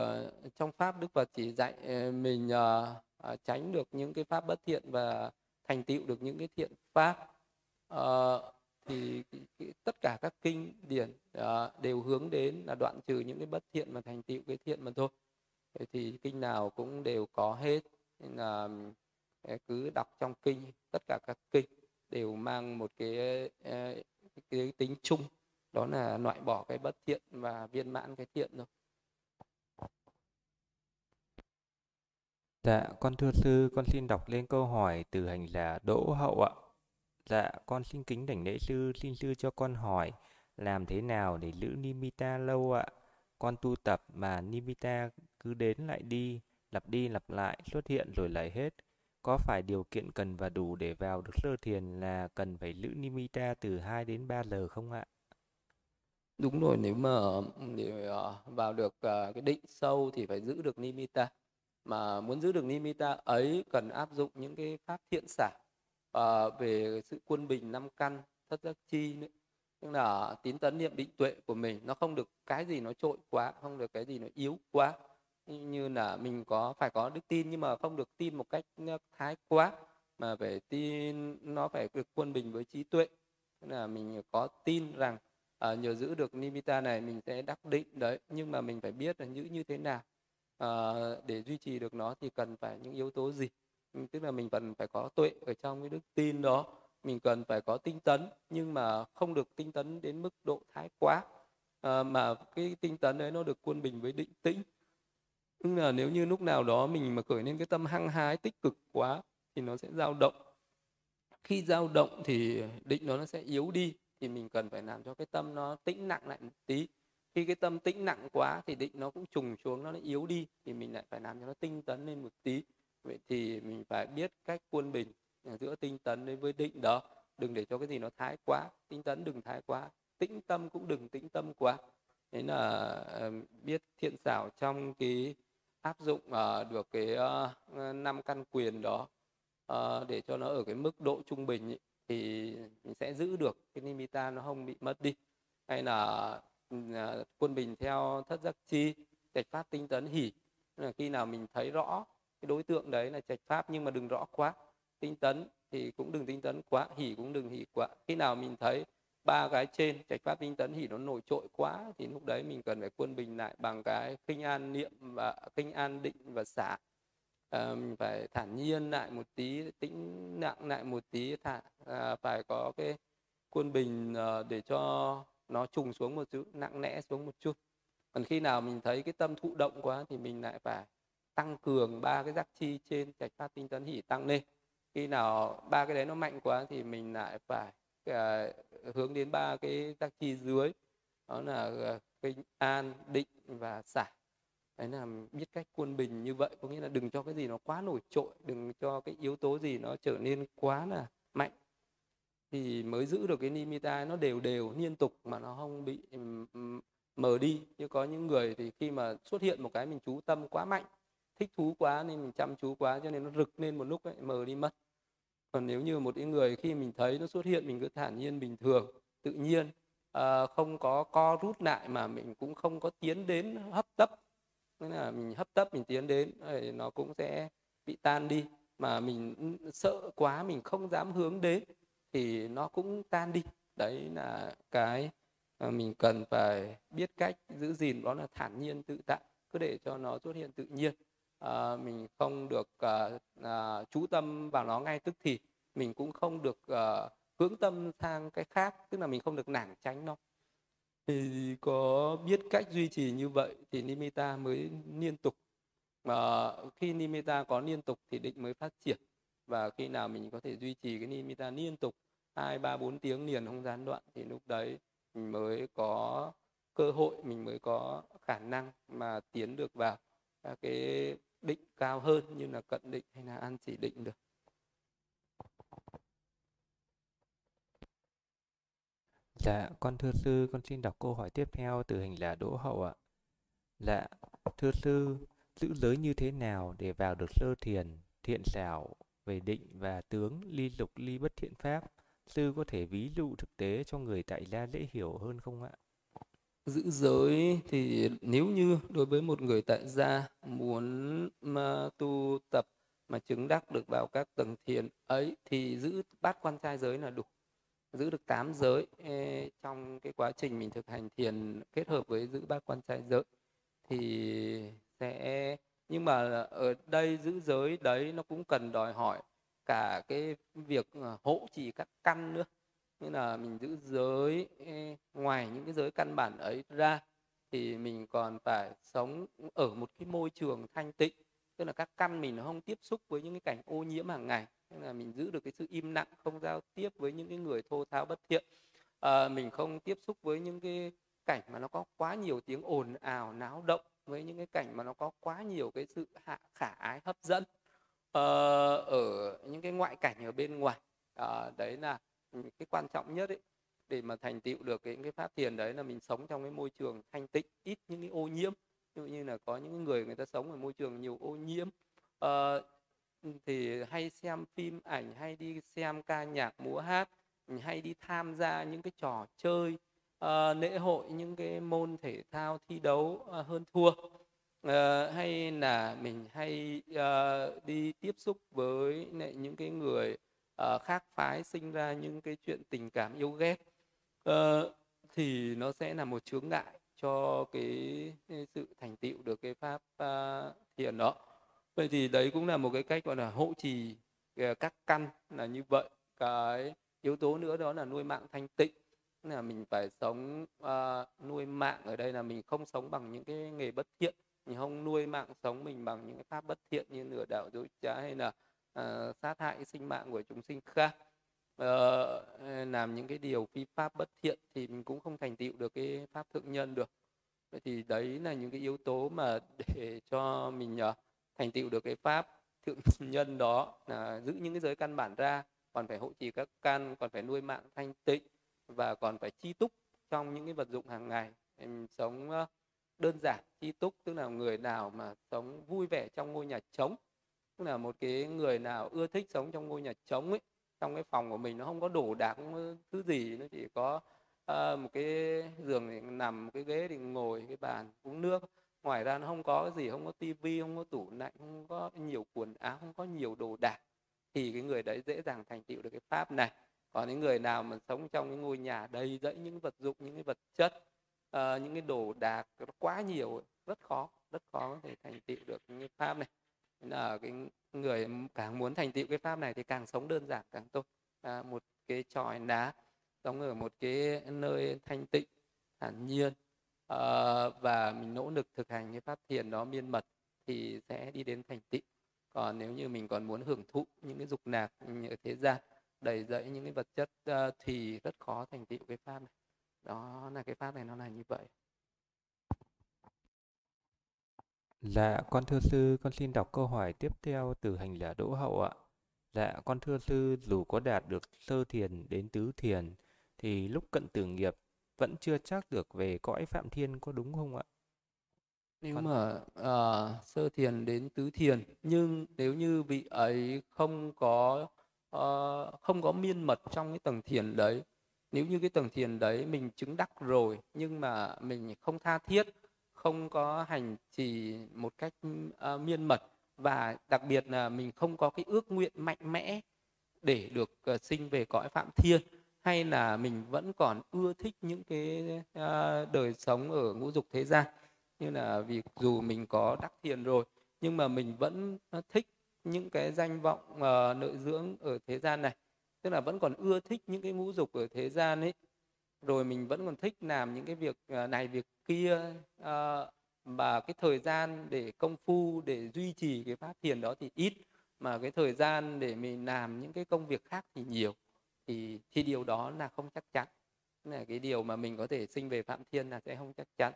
trong pháp đức phật chỉ dạy ờ, mình uh, uh, tránh được những cái pháp bất thiện và thành tựu được những cái thiện pháp. Uh, thì tất cả các kinh điển uh, đều hướng đến là đoạn trừ những cái bất thiện mà thành tựu cái thiện mà thôi. Thế thì kinh nào cũng đều có hết. Nên là cứ đọc trong kinh tất cả các kinh đều mang một cái, ờ, cái, tính chung đó là loại bỏ cái bất thiện và viên mãn cái thiện thôi Dạ, con thưa sư, con xin đọc lên câu hỏi từ hành giả Đỗ Hậu ạ. Dạ, con xin kính đảnh lễ sư, xin sư cho con hỏi làm thế nào để giữ Nimitta lâu ạ? Con tu tập mà Nimitta cứ đến lại đi, lặp đi lặp lại, xuất hiện rồi lại hết. Có phải điều kiện cần và đủ để vào được sơ thiền là cần phải giữ nimita từ 2 đến 3 giờ không ạ? Đúng rồi, nếu mà để ờ, vào được ờ, cái định sâu thì phải giữ được nimita. Mà muốn giữ được nimita ấy cần áp dụng những cái pháp thiện xả à, ờ, về sự quân bình năm căn thất giác chi nữa tức là tín tấn niệm định tuệ của mình nó không được cái gì nó trội quá không được cái gì nó yếu quá như là mình có phải có đức tin nhưng mà không được tin một cách ờ, thái quá mà phải tin nó phải được quân bình với trí tuệ. Tức là mình có tin rằng à, nhờ giữ được nimitta này mình sẽ đắc định đấy. Nhưng mà mình phải biết là giữ như thế nào à, để duy trì được nó thì cần phải những yếu tố gì? Ừ, tức là mình cần phải có tuệ ở trong cái đức tin đó mình cần phải có tinh tấn nhưng mà không được tinh tấn đến mức độ thái quá à, mà cái tinh tấn đấy nó được quân bình với định tĩnh tức là nếu như lúc nào đó mình mà khởi lên cái tâm hăng hái, tích cực quá, thì nó sẽ dao động. Khi dao động thì định nó nó sẽ yếu đi, thì mình cần phải làm cho cái tâm nó tĩnh nặng lại một tí. Khi cái tâm tĩnh nặng quá thì định nó cũng trùng xuống, nó yếu đi, thì mình lại phải làm cho nó tinh tấn lên một tí. Vậy thì mình phải biết cách quân bình giữa tinh tấn với định đó. Đừng để cho cái gì nó thái quá, tinh tấn đừng thái quá, tĩnh tâm cũng đừng tĩnh tâm quá. Thế là ờ, biết thiện xảo trong cái áp dụng uh, được cái ờ, ờ, năm uh, căn quyền đó uh, để cho nó ở cái mức độ trung bình ý, thì mình sẽ giữ được cái nimitta nó không bị mất đi. Hay là uh, quân bình theo thất giác chi trạch pháp tinh tấn hỉ. Là khi nào mình thấy rõ cái đối tượng đấy là trạch pháp nhưng mà đừng rõ quá tinh tấn thì cũng đừng tinh tấn quá hỉ cũng đừng hỉ quá. Khi nào mình thấy ba cái trên trạch pháp tinh tấn thì nó nổi trội quá thì lúc đấy mình cần phải quân bình lại bằng cái kinh an niệm và kinh an định và xả. À, mình phải thản nhiên lại một tí tĩnh nặng lại một tí thả à, phải có cái quân bình à, để cho nó trùng xuống một chút nặng nẽ xuống một chút. Còn khi nào mình thấy cái tâm thụ động quá thì mình lại phải tăng cường ba cái giác chi trên trạch pháp tinh tấn hỉ tăng lên. Khi nào ba cái đấy nó mạnh quá thì mình lại phải à, hướng đến ba cái tác chi dưới. Đó là à, cái kinh an định và xả. Đấy là biết cách quân bình như vậy có nghĩa là đừng cho cái gì nó quá nổi trội đừng cho cái yếu tố gì nó trở nên quá là mạnh. Thì mới giữ được cái nimitta nó đều đều liên tục mà nó không bị mờ đi. Như có những người thì khi mà xuất hiện một cái mình chú tâm quá mạnh thích thú quá nên mình chăm chú quá cho nên nó rực lên một lúc ấy, mờ đi mất còn nếu như một cái người khi mình thấy nó xuất hiện mình cứ thản nhiên bình thường tự nhiên à, không có co rút lại mà mình cũng không có tiến đến hấp tấp nên là mình hấp tấp mình tiến đến thì nó cũng sẽ bị tan đi. Mà mình sợ quá mình không dám hướng đến thì nó cũng tan đi. Đấy là cái mà mình cần phải biết cách giữ gìn đó là thản nhiên tự tại cứ để cho nó xuất hiện tự nhiên. À, mình không được à, à, chú tâm vào nó ngay tức thì mình cũng không được uh, hướng tâm sang cái khác tức là mình không được nản tránh nó thì có biết cách duy trì như vậy thì nimitta mới liên tục. Mà khi nimitta có liên tục thì định mới phát triển. Và khi nào mình có thể duy trì cái nimitta liên tục hai ba bốn tiếng liền không gián đoạn thì lúc đấy mình mới có cơ hội mình mới có khả năng mà tiến được vào các cái định cao hơn như là cận định hay là an chỉ định được. Dạ, con thưa sư, con xin đọc câu hỏi tiếp theo từ hình là Đỗ Hậu ạ. Dạ, thưa sư, giữ giới như thế nào để vào được sơ thiền, thiện xảo về định và tướng ly lục ly bất thiện pháp? Sư có thể ví dụ thực tế cho người tại gia dễ hiểu hơn không ạ? giữ giới thì nếu như đối với một người tại gia muốn mà tu tập mà chứng đắc được vào các tầng thiền ấy thì giữ bát quan trai giới là đủ giữ được tám giới trong cái quá trình mình thực hành thiền kết hợp với giữ bát quan trai giới thì sẽ, nhưng mà ở đây giữ giới đấy nó cũng cần đòi hỏi cả cái việc ờ, hỗ trì các căn nữa. Nên là mình giữ giới ngoài những cái giới căn bản ấy ra thì mình còn phải sống ở một cái môi trường thanh tịnh, tức là các căn mình nó không tiếp xúc với những cái cảnh ô nhiễm hàng ngày tức là mình giữ được cái sự im lặng không giao tiếp với những cái người thô tháo bất thiện. À, mình không tiếp xúc với những cái cảnh mà nó có quá nhiều tiếng ồn ào náo động với những cái cảnh mà nó có quá nhiều cái sự hạ khả ái hấp dẫn à, ở những cái ngoại cảnh ở bên ngoài. À, đấy là cái quan trọng nhất ấy. Để mà thành tựu được cái, cái pháp thiền đấy là mình sống trong cái môi trường thanh tịnh ít những cái ô nhiễm. Ví dụ như là có những người người ta sống ở môi trường nhiều ô nhiễm. Uh, Ừ, thì hay xem phim ảnh hay đi xem ca nhạc múa hát hay đi tham gia những cái trò chơi uh, lễ hội những cái môn thể thao thi đấu uh, hơn thua. Uh, hay là mình hay uh, đi tiếp xúc với lại những cái người uh, khác phái sinh ra những cái chuyện tình cảm yêu ghét. Uh, thì nó sẽ là một chướng ngại cho cái, cái sự thành tựu được cái pháp uh, thiền đó vậy thì đấy cũng là một cái cách gọi là hộ trì ờ, các căn là như vậy. Cái yếu tố nữa đó là nuôi mạng thanh tịnh. Là mình phải sống uh, nuôi mạng ở đây là mình không sống bằng những cái nghề bất thiện. Mình không nuôi mạng sống mình bằng những cái pháp bất thiện như lừa đảo dối trá hay là uh, sát hại sinh mạng của chúng sinh khác. Uh, làm những cái điều phi pháp bất thiện thì mình cũng không thành tựu được cái pháp thượng nhân được. Vậy thì đấy là những cái yếu tố mà để cho mình uh, thành tựu được cái pháp thượng [laughs] nhân đó là giữ những cái giới căn bản ra còn phải hộ trì các căn còn phải nuôi mạng thanh tịnh và còn phải chi túc trong những cái vật dụng hàng ngày. Em sống đơn giản chi túc tức là người nào mà sống vui vẻ trong ngôi nhà trống tức là một cái người nào ưa thích sống trong ngôi nhà trống ấy trong cái phòng của mình nó không có đổ đạc thứ gì nó chỉ có uh, một cái giường thì nằm một cái ghế thì ngồi cái bàn uống nước ngoài ra nó không có cái gì không có tivi không có tủ lạnh không có nhiều quần áo không có nhiều đồ đạc thì cái người đấy dễ dàng thành tựu được cái pháp này. Còn những người nào mà sống trong cái ngôi nhà đầy dẫy những vật dụng những cái vật chất uh, những cái đồ đạc nó quá nhiều rất khó rất khó có thể thành tựu được cái pháp này. Nên là cái người càng muốn thành tựu cái pháp này thì càng sống đơn giản càng tốt. À, một cái tròi đá sống ở một cái nơi thanh tịnh thản nhiên uh, và mình nỗ lực thực hành cái pháp thiền đó miên mật thì sẽ đi đến thành tựu. Còn nếu như mình còn muốn hưởng thụ những cái dục lạc ở thế gian đầy dẫy những cái vật chất uh, thì rất khó thành tựu cái pháp này. Đó là cái pháp này nó là như vậy. Dạ, con thưa sư, con xin đọc câu hỏi tiếp theo từ hành giả Đỗ Hậu ạ. Dạ, con thưa sư, dù có đạt được sơ thiền đến tứ thiền, thì lúc cận tử nghiệp vẫn chưa chắc được về cõi Phạm Thiên có đúng không ạ? Nếu mà uh, sơ thiền đến tứ thiền, nhưng nếu như vị ấy không có uh, không có miên mật trong cái tầng thiền đấy, nếu như cái tầng thiền đấy mình chứng đắc rồi nhưng mà mình không tha thiết không có hành trì một cách uh, miên mật và đặc biệt là mình không có cái ước nguyện mạnh mẽ để được uh, sinh về cõi phạm thiên hay là mình vẫn còn ưa thích những cái uh, đời sống ở ngũ dục thế gian? Như là vì dù mình có đắc thiền rồi nhưng mà mình vẫn ờ, thích những cái danh vọng uh, nội dưỡng ở thế gian này. Tức là vẫn còn ưa thích những cái ngũ dục ở thế gian ấy. Rồi mình vẫn còn thích làm những cái việc này việc kia uh, mà cái thời gian để công phu để duy trì cái pháp thiền đó thì ít. Mà cái thời gian để mình làm những cái công việc khác thì nhiều thì thì điều đó là không chắc chắn. Là cái điều mà mình có thể sinh về phạm thiên là sẽ không chắc chắn.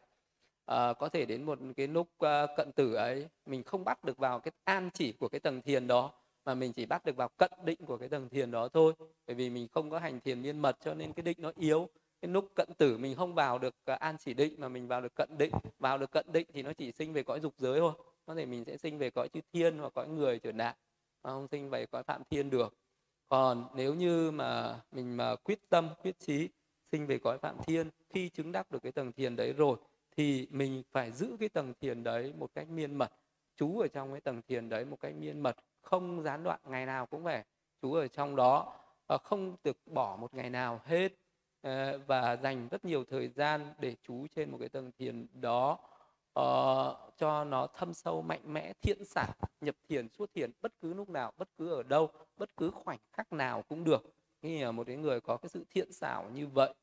À, có thể đến một cái lúc uh, cận tử ấy mình không bắt được vào cái an chỉ của cái tầng thiền đó mà mình chỉ bắt được vào cận định của cái tầng thiền đó thôi. Bởi vì mình không có hành thiền miên mật cho nên cái định nó yếu. Cái lúc cận tử mình không vào được ờ, an chỉ định mà mình vào được cận định vào được cận định thì nó chỉ sinh về cõi dục giới thôi. Có thể mình sẽ sinh về cõi chư thiên hoặc cõi người trở nạn mà không sinh về cõi phạm thiên được còn nếu như mà mình mà quyết tâm, quyết chí sinh về cõi phạm thiên, khi chứng đắc được cái tầng thiền đấy rồi, thì mình phải giữ cái tầng thiền đấy một cách miên mật. Chú ở trong cái tầng thiền đấy một cách miên mật, không gián đoạn ngày nào cũng phải chú ở trong đó ờ, không được bỏ một ngày nào hết ờ, và dành rất nhiều thời gian để chú trên một cái tầng thiền đó uh, cho nó thâm sâu mạnh mẽ thiện xả nhập thiền suốt thiền bất cứ lúc nào bất cứ ở đâu bất cứ khoảnh khắc nào cũng được. Khi một cái người có cái sự thiện xảo như vậy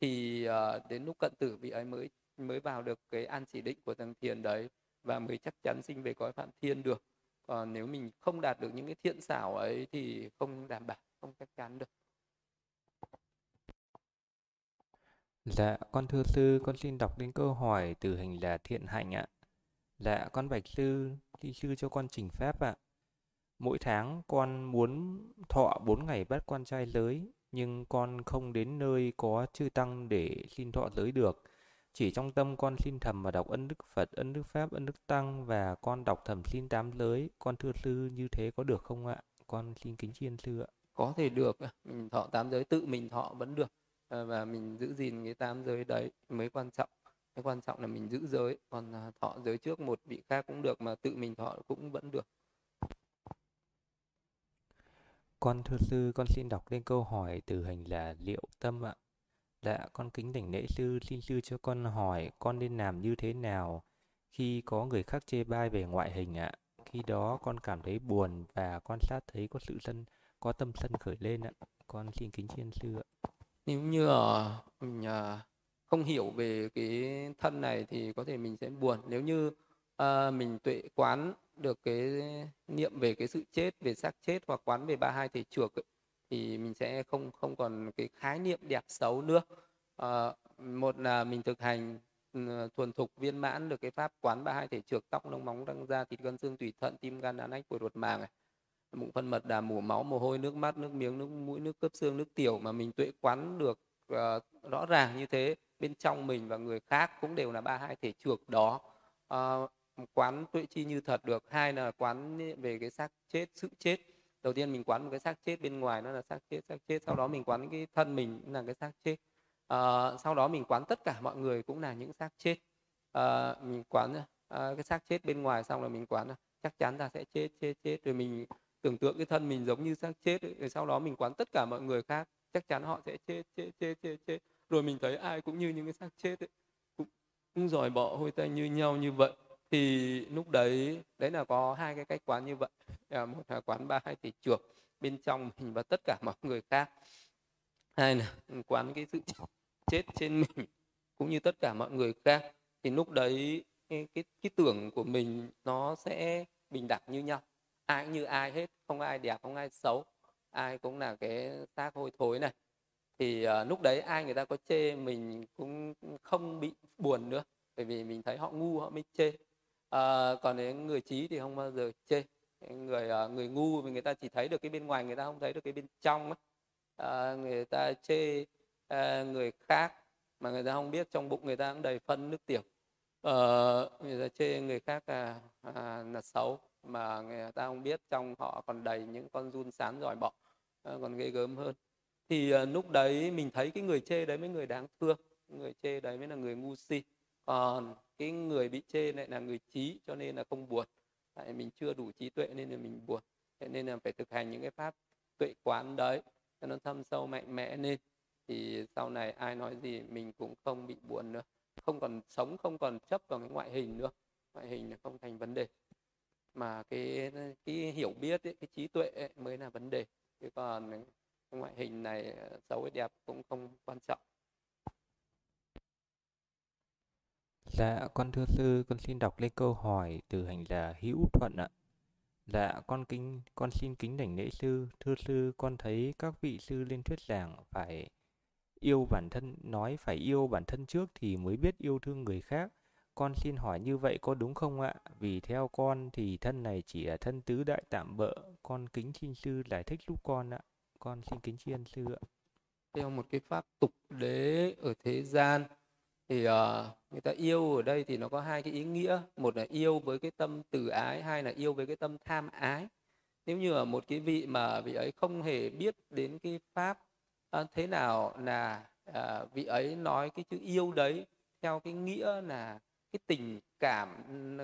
thì uh, đến lúc cận tử vị ấy mới mới vào được cái an chỉ định của tầng thiền đấy và mới chắc chắn sinh về cõi phạm thiên được. Còn nếu mình không đạt được những cái thiện xảo ấy thì không đảm bảo không chắc chắn được. Dạ, con thưa sư, con xin đọc đến câu hỏi từ hành là thiện hạnh ạ. Dạ, con bạch sư, thi sư cho con trình phép ạ. Mỗi tháng con muốn thọ 4 ngày bắt quan trai giới, nhưng con không đến nơi có chư tăng để xin thọ giới được. Chỉ trong tâm con xin thầm và đọc ân đức Phật, ân đức Pháp, ân đức Tăng và con đọc thầm xin tám giới. Con thưa sư như thế có được không ạ? Con xin kính chiên sư ạ. có thể được thọ tám giới tự mình thọ vẫn được Ờ, và mình giữ gìn cái tam giới đấy mới quan trọng. Cái quan trọng là mình giữ giới, còn à, thọ giới trước một vị khác cũng được mà tự mình thọ cũng vẫn được. Con thưa sư, con xin đọc lên câu hỏi từ hành là, liệu tâm ạ? Dạ con kính đảnh lễ sư, xin sư cho con hỏi con nên làm như thế nào khi có người khác chê bai về ngoại hình ạ? Khi đó con cảm thấy buồn và quan sát thấy có sự sân có tâm sân khởi lên ạ. Con xin kính chiên sư ạ nếu như ở mình à, không hiểu về cái thân này thì có thể mình sẽ buồn. Nếu như uh, mình tuệ quán được cái niệm về cái sự chết về xác chết hoặc quán về ba hai thể chuộc ấy, thì mình sẽ không không còn cái khái niệm đẹp xấu nữa. Uh, một là mình thực hành ừ, thuần thục viên mãn được cái pháp quán ba hai thể trược tóc lông móng răng da thịt gân xương tủy thận tim gan đàn ách của ruột màng này mụn phân mật đà mủ máu mồ hôi nước mắt nước miếng nước mũi nước cấp xương nước tiểu mà mình tuệ quán được uh, rõ ràng như thế bên trong mình và người khác cũng đều là ba hai thể trược đó. Uh, quán tuệ chi như thật được hai là quán về cái xác chết sự chết. Đầu tiên mình quán một cái xác chết bên ngoài nó là xác chết xác chết sau đó mình quán cái thân mình là cái xác chết. Uh, sau đó mình quán tất cả mọi người cũng là những xác chết. Uh, mình quán uh, cái xác chết bên ngoài xong là mình quán chắc chắn ta sẽ chết chết chết. Rồi mình tưởng tượng cái thân mình giống như xác chết ấy, rồi sau đó mình quán tất cả mọi người khác chắc chắn họ sẽ chết chết chết chết chết. Rồi mình thấy ai cũng như những cái xác chết ấy cũng, cũng giỏi bỏ hôi tay như nhau như vậy. Thì lúc đấy đấy là có hai cái cách quán như vậy. À, một là quán ba hai tỷ trược bên trong [laughs] mình và tất cả mọi người khác. Hai là quán cái sự [laughs] chết trên mình cũng như tất cả mọi người khác. Thì lúc đấy cái, cái, cái tưởng của mình nó sẽ bình đẳng như nhau ai cũng như ai hết không ai đẹp không ai xấu. Ai cũng là cái xác hôi thối này. Thì uh, lúc đấy ai người ta có chê mình cũng không bị buồn nữa bởi vì mình thấy họ ngu họ mới chê. Uh, còn đến người trí thì không bao giờ chê. Người uh, người ngu thì người ta chỉ thấy được cái bên ngoài người ta không thấy được cái bên trong à, người ta chê uh, người khác mà người ta không biết trong bụng người ta cũng đầy phân nước tiểu. Uh, người ta chê người khác là à, là xấu mà người ta không biết, trong họ còn đầy những con run sán giỏi bọ ờ, còn ghê gớm hơn. Thì ờ, lúc đấy mình thấy cái người chê đấy mới người đáng thương, người chê đấy mới là người ngu si. Còn cái người bị chê lại là người trí cho nên là không buồn. Tại mình chưa đủ trí tuệ nên là mình buồn. Thế nên là phải thực hành những cái pháp tuệ quán đấy cho nó thâm sâu mạnh mẽ lên. Thì sau này ai nói gì mình cũng không bị buồn nữa. Không còn sống, không còn chấp vào cái ngoại hình nữa. Ngoại hình là không thành vấn đề mà cái cái hiểu biết ấy, cái trí tuệ ấy mới là vấn đề chứ còn ngoại hình này xấu hay đẹp cũng không quan trọng Dạ, con thưa sư, con xin đọc lên câu hỏi từ hành giả hữu thuận ạ. Dạ, con kính, con xin kính đảnh lễ sư. Thưa sư, con thấy các vị sư lên thuyết giảng phải yêu bản thân, nói phải yêu bản thân trước thì mới biết yêu thương người khác. Con xin hỏi như vậy có đúng không ạ? Vì theo con thì thân này chỉ là thân tứ đại tạm bợ. Con kính xin sư giải thích giúp con ạ. Con xin kính tri ân sư ạ. Theo một cái pháp tục đế ở thế gian thì uh, người ta yêu ở đây thì nó có hai cái ý nghĩa một là yêu với cái tâm từ ái hai là yêu với cái tâm tham ái nếu như ở một cái vị mà vị ấy không hề biết đến cái pháp uh, thế nào là uh, vị ấy nói cái chữ yêu đấy theo cái nghĩa là cái tình cảm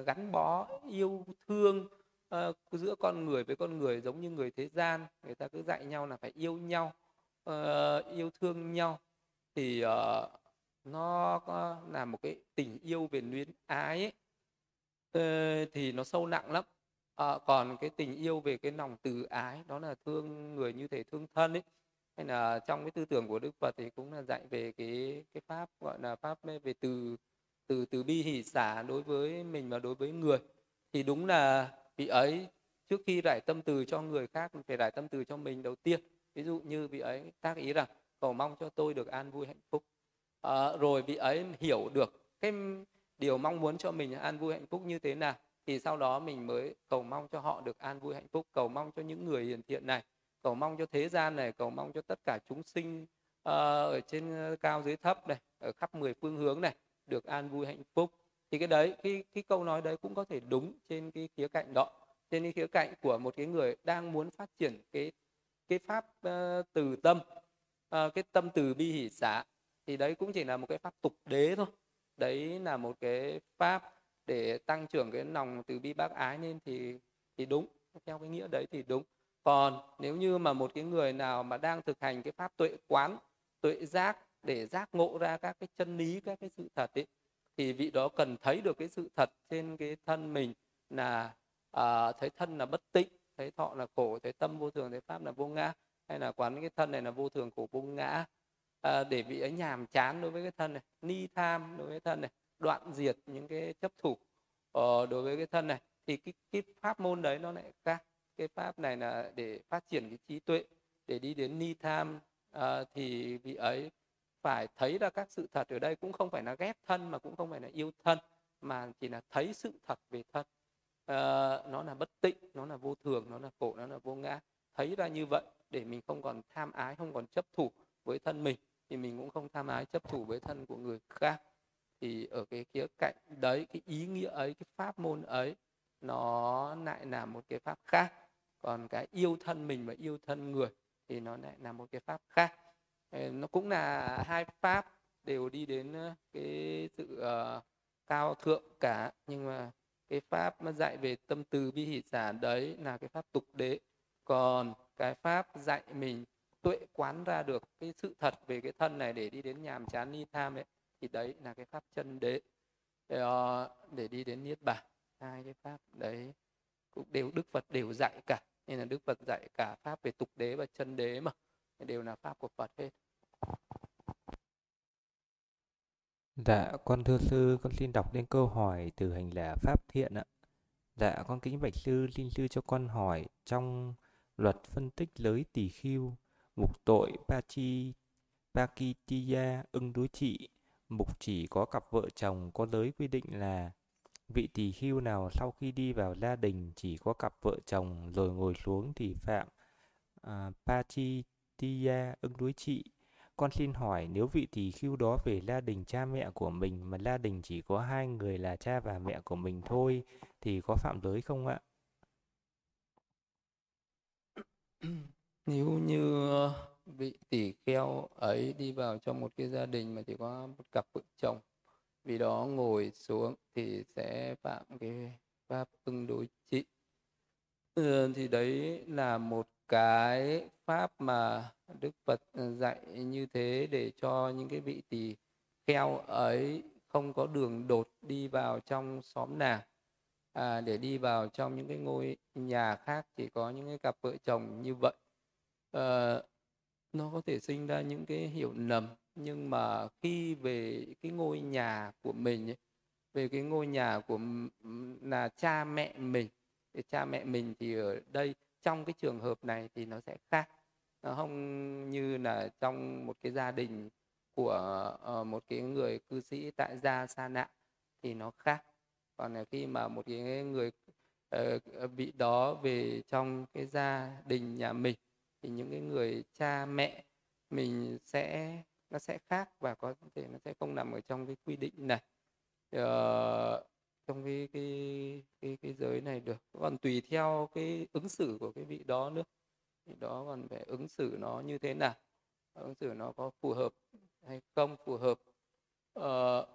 gắn bó yêu thương uh, giữa con người với con người giống như người thế gian. Người ta cứ dạy nhau là phải yêu nhau uh, yêu thương nhau. Thì uh, nó có là một cái tình yêu về luyến ái ấy, uh, thì nó sâu nặng lắm. À, còn cái tình yêu về cái lòng từ ái đó là thương người như thể thương thân ấy. Hay là trong cái tư tưởng của đức phật thì cũng là dạy về cái cái pháp gọi là pháp về từ từ từ bi hỷ xả đối với mình và đối với người thì đúng là vị ấy trước khi rải tâm từ cho người khác phải rải tâm từ cho mình đầu tiên. Ví dụ như vị ấy tác ý rằng cầu mong cho tôi được an vui hạnh phúc. À, rồi vị ấy hiểu được cái điều mong muốn cho mình an vui hạnh phúc như thế nào thì sau đó mình mới cầu mong cho họ được an vui hạnh phúc cầu mong cho những người hiền thiện này cầu mong cho thế gian này cầu mong cho tất cả chúng sinh uh, ở trên ờ, cao dưới thấp này ở khắp mười phương hướng này được an vui hạnh phúc. Thì cái đấy cái cái câu nói đấy cũng có thể đúng trên cái khía cạnh đó. Trên cái khía cạnh của một cái người đang muốn phát triển cái cái pháp uh, từ tâm uh, cái tâm từ bi hỷ xả thì đấy cũng chỉ là một cái pháp tục đế thôi. Đấy là một cái pháp để tăng trưởng cái lòng từ bi bác ái lên thì thì đúng theo cái nghĩa đấy thì đúng. Còn nếu như mà một cái người nào mà đang thực hành cái pháp tuệ quán tuệ giác để giác ngộ ra các cái chân lý các cái sự thật ấy thì vị đó cần thấy được cái sự thật trên cái thân mình là à, thấy thân là bất tịnh thấy thọ là khổ thấy tâm vô thường thấy pháp là vô ngã hay là quán cái thân này là vô thường khổ vô ngã. À, để vị ấy nhàm chán đối với cái thân này ni tham đối với thân này đoạn diệt những cái chấp thủ uh, đối với cái thân này thì cái, cái pháp môn đấy nó lại khác. Cái pháp này là để phát triển cái trí tuệ để đi đến ni tham uh, thì vị ấy phải thấy ra các sự thật ở đây cũng không phải là ghét thân mà cũng không phải là yêu thân mà chỉ là thấy sự thật về thân. À, nó là bất tịnh nó là vô thường nó là khổ nó là vô ngã. Thấy ra như vậy để mình không còn tham ái không còn chấp thủ với thân mình thì mình cũng không tham ái chấp thủ với thân của người khác. Thì ở cái khía cạnh đấy cái ý nghĩa ấy cái pháp môn ấy nó lại là một cái pháp khác. Còn cái yêu thân mình và yêu thân người thì nó lại là một cái pháp khác. Ờ, nó cũng là hai pháp đều đi đến ờ, cái sự uh, cao thượng cả nhưng mà cái pháp mà dạy về tâm từ bi hỷ giả đấy là cái pháp tục đế. Còn cái pháp dạy mình tuệ quán ra được cái sự thật về cái thân này để đi đến nhàm chán ni tham ấy thì đấy là cái pháp chân đế. Để, uh, để đi đến niết bàn hai cái pháp đấy cũng đều đức phật đều dạy cả. Nên là đức phật dạy cả pháp về tục đế và chân đế mà. Đều là pháp của phật hết. Dạ, con thưa sư, con xin đọc lên câu hỏi từ hành giả Pháp Thiện ạ. Dạ, con kính bạch sư, xin sư cho con hỏi trong luật phân tích giới tỷ khiu mục tội Pachi, Pakitiya ưng đối trị, mục chỉ có cặp vợ chồng có giới quy định là vị tỷ khiu nào sau khi đi vào gia đình chỉ có cặp vợ chồng rồi ngồi xuống thì phạm à, uh, Pachitiya ưng đối trị con xin hỏi nếu vị tỳ khưu đó về gia đình cha mẹ của mình mà gia đình chỉ có hai người là cha và mẹ của mình thôi thì có phạm giới không ạ? [clears throat] Nếu như ờ, vị tỷ kheo ấy đi vào trong một cái gia đình mà chỉ có một cặp vợ chồng vì đó ngồi xuống thì sẽ phạm cái pháp tương đối trị ừ, thì đấy là một cái pháp mà Đức Phật dạy như thế để cho những cái vị tỳ kheo ấy không có đường đột đi vào trong xóm nàng. À, để đi vào trong những cái ngôi nhà khác chỉ có những cái cặp vợ chồng như vậy. À, nó có thể sinh ra những cái hiểu lầm nhưng mà khi về cái ngôi nhà của mình ấy, về cái ngôi nhà của là cha mẹ mình thì cha mẹ mình thì ở đây trong cái trường hợp này thì nó sẽ khác. Nó không như là trong một cái gia đình của uh, một cái người cư sĩ tại gia xa nạn thì nó khác. Còn là khi mà một cái người uh, đó về trong cái gia đình nhà mình thì những cái người cha mẹ mình sẽ nó sẽ khác và có thể nó sẽ không nằm ở trong cái quy định này. Uh, trong cái cái cái cái giới này được. Còn tùy theo cái ứng xử của cái vị đó nữa. Thì đó còn phải ứng xử nó như thế nào ứng xử nó có phù hợp hay không phù hợp. Ờ,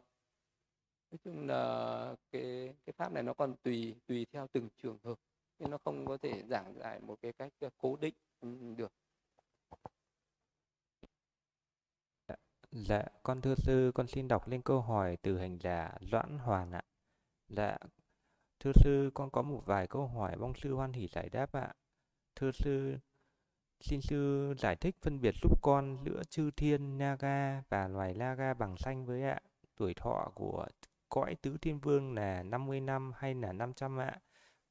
nói chung là cái cái pháp này nó còn tùy tùy theo từng trường hợp. Nên nó không có thể giảng giải một cái cách ờ, cố định được. Dạ, dạ, con thưa sư, con xin đọc lên câu hỏi từ hành giả Doãn Hoàn ạ. Dạ, thưa sư, con có một vài câu hỏi mong sư hoan hỷ giải đáp ạ. Thưa sư, xin sư giải thích phân biệt giúp con giữa chư thiên Naga và loài Naga bằng xanh với ạ. Tuổi thọ của cõi tứ thiên vương là 50 năm hay là 500 ạ?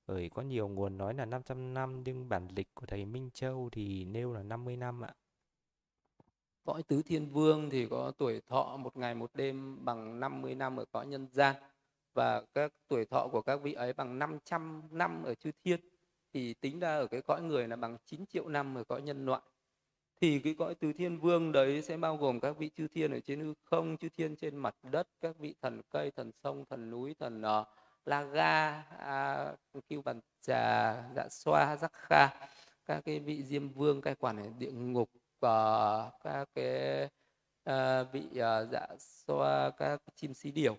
Bởi có nhiều nguồn nói là 500 năm nhưng bản lịch của thầy Minh Châu thì nêu là 50 năm ạ. Cõi tứ thiên vương thì có tuổi thọ một ngày một đêm bằng 50 năm ở cõi nhân gian và các tuổi thọ của các vị ấy bằng 500 năm ở chư thiên thì tính ra ở cái cõi người là bằng 9 triệu năm ở cõi nhân loại. Thì cái cõi tứ thiên vương đấy sẽ bao gồm các vị chư thiên ở trên hư không chư thiên trên mặt đất các vị thần cây thần sông thần núi thần uh, la ga uh, kiêu bàn trà dạ xoa giác kha các cái vị diêm vương cai quản ở địa ngục và các cái uh, vị uh, dạ xoa các chim xí điểu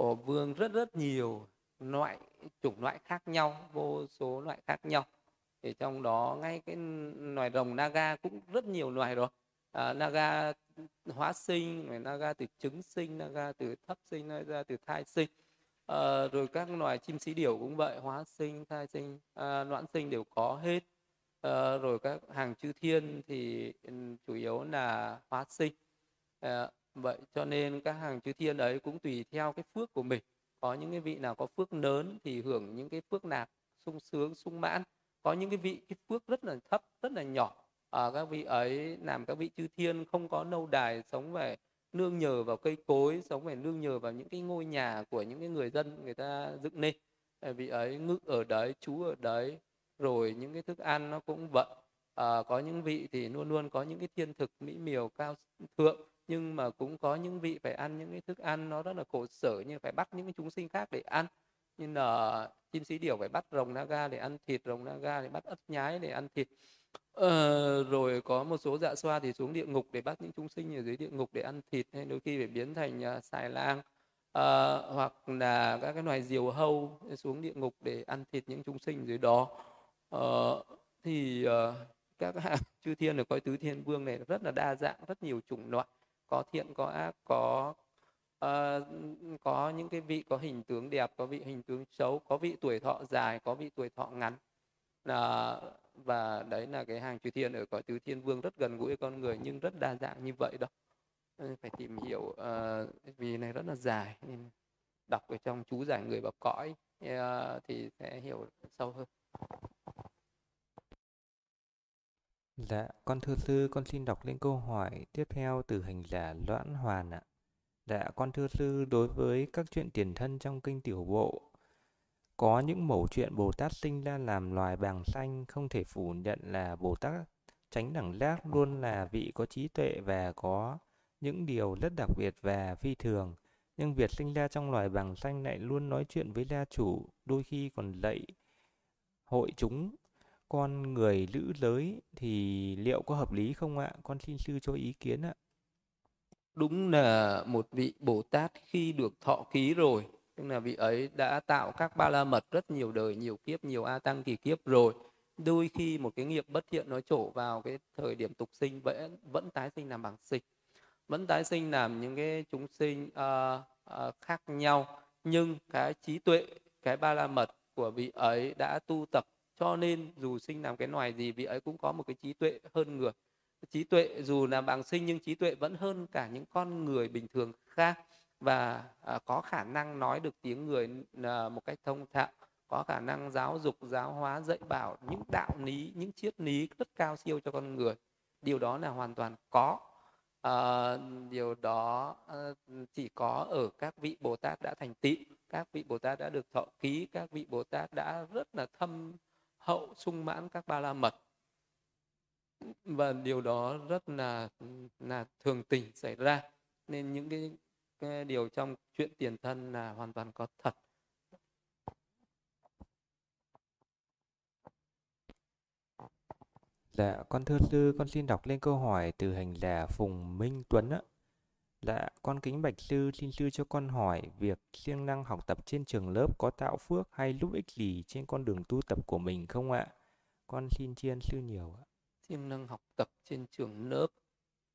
của vương rất rất nhiều loại chủng loại khác nhau vô số loại khác nhau. Thì trong đó ngay cái loài rồng naga cũng rất nhiều loài rồi. À, naga hóa sinh naga từ trứng sinh naga từ thấp sinh naga từ thai sinh. À, rồi các loài chim xí điểu cũng vậy hóa sinh thai sinh à, noãn sinh đều có hết. À, rồi các hàng chư thiên thì ừ, chủ yếu là hóa sinh. À, vậy cho nên các hàng chư thiên ấy cũng tùy theo cái phước của mình. Có những cái vị nào có phước lớn thì hưởng những cái phước nạp sung sướng sung mãn. Có những cái vị cái phước rất là thấp rất là nhỏ. À, các vị ấy làm các vị chư thiên không có nâu đài sống về nương nhờ vào cây cối sống về nương nhờ vào những cái ngôi nhà của những cái người dân người ta dựng nên. Vị ấy ngự ở đấy chú ở đấy rồi những cái thức ăn nó cũng vận. À, có những vị thì luôn luôn có những cái thiên thực mỹ miều cao thượng nhưng mà cũng có những vị phải ăn những cái thức ăn nó rất là khổ sở như phải bắt những cái chúng sinh khác để ăn. Như là chim sĩ điểu phải bắt rồng naga để ăn thịt rồng naga để bắt ất nhái để ăn thịt. Ờ, rồi có một số dạ xoa thì xuống địa ngục để bắt những chúng sinh ở dưới địa ngục để ăn thịt hay đôi khi phải biến thành uh, xài lang. Uh, hoặc là các cái loài diều hâu xuống địa ngục để ăn thịt những chúng sinh dưới đó. Uh, thì uh, các hạng [laughs] chư thiên ở coi tứ thiên vương này rất là đa dạng rất nhiều chủng loại có thiện có ác có uh, có những cái vị có hình tướng đẹp có vị hình tướng xấu có vị tuổi thọ dài có vị tuổi thọ ngắn. Uh, và đấy là cái hàng chư thiên ở cõi tứ thiên vương rất gần gũi con người nhưng rất đa dạng như vậy đó. Ờ, phải tìm hiểu uh, vì này rất là dài nên đọc ở trong chú giải người vào cõi uh, thì sẽ hiểu sâu hơn. Dạ, con thưa sư, con xin đọc lên câu hỏi tiếp theo từ hành giả Loãn Hoàn ạ. Dạ, con thưa sư, đối với các chuyện tiền thân trong kinh tiểu bộ, có những mẫu chuyện Bồ Tát sinh ra làm loài bàng xanh không thể phủ nhận là Bồ Tát tránh đẳng giác luôn là vị có trí tuệ và có những điều rất đặc biệt và phi thường. Nhưng việc sinh ra trong loài bàng xanh lại luôn nói chuyện với gia chủ, đôi khi còn lạy hội chúng con người lữ giới thì liệu có hợp lý không ạ? Con xin sư cho ý kiến ạ. Đúng là một vị Bồ Tát khi được thọ ký rồi, tức là vị ấy đã tạo các ba la mật rất nhiều đời, nhiều kiếp, nhiều a tăng kỳ kiếp rồi. Đôi khi một cái nghiệp bất thiện nó trổ vào cái thời điểm tục sinh vẫn vẫn tái sinh làm bằng sinh, vẫn tái sinh làm những cái chúng sinh uh, uh, khác nhau, nhưng cái trí tuệ, cái ba la mật của vị ấy đã tu tập cho nên dù sinh làm cái loài gì vị ấy cũng có một cái trí tuệ hơn người trí tuệ dù là bằng sinh nhưng trí tuệ vẫn hơn cả những con người bình thường khác. Và à, có khả năng nói được tiếng người à, một cách thông thạo có khả năng giáo dục giáo hóa dạy bảo những đạo lý những triết lý rất cao siêu cho con người. Điều đó là hoàn toàn có. À, điều đó à, chỉ có ở các vị bồ tát đã thành tựu các vị bồ tát đã được thọ ký các vị bồ tát đã rất là thâm hậu sung mãn các ba la mật. Và điều đó rất là là thường tình xảy ra. Nên những cái, cái điều trong chuyện tiền thân là hoàn toàn có thật. Dạ, con thưa sư, con xin đọc lên câu hỏi từ hành giả Phùng Minh Tuấn ạ. Dạ, con kính bạch sư, xin sư cho con hỏi việc siêng năng học tập trên trường lớp có tạo phước hay giúp ích gì trên con đường tu tập của mình không ạ? Con xin chiên sư nhiều ạ. Siêng năng học tập trên trường lớp,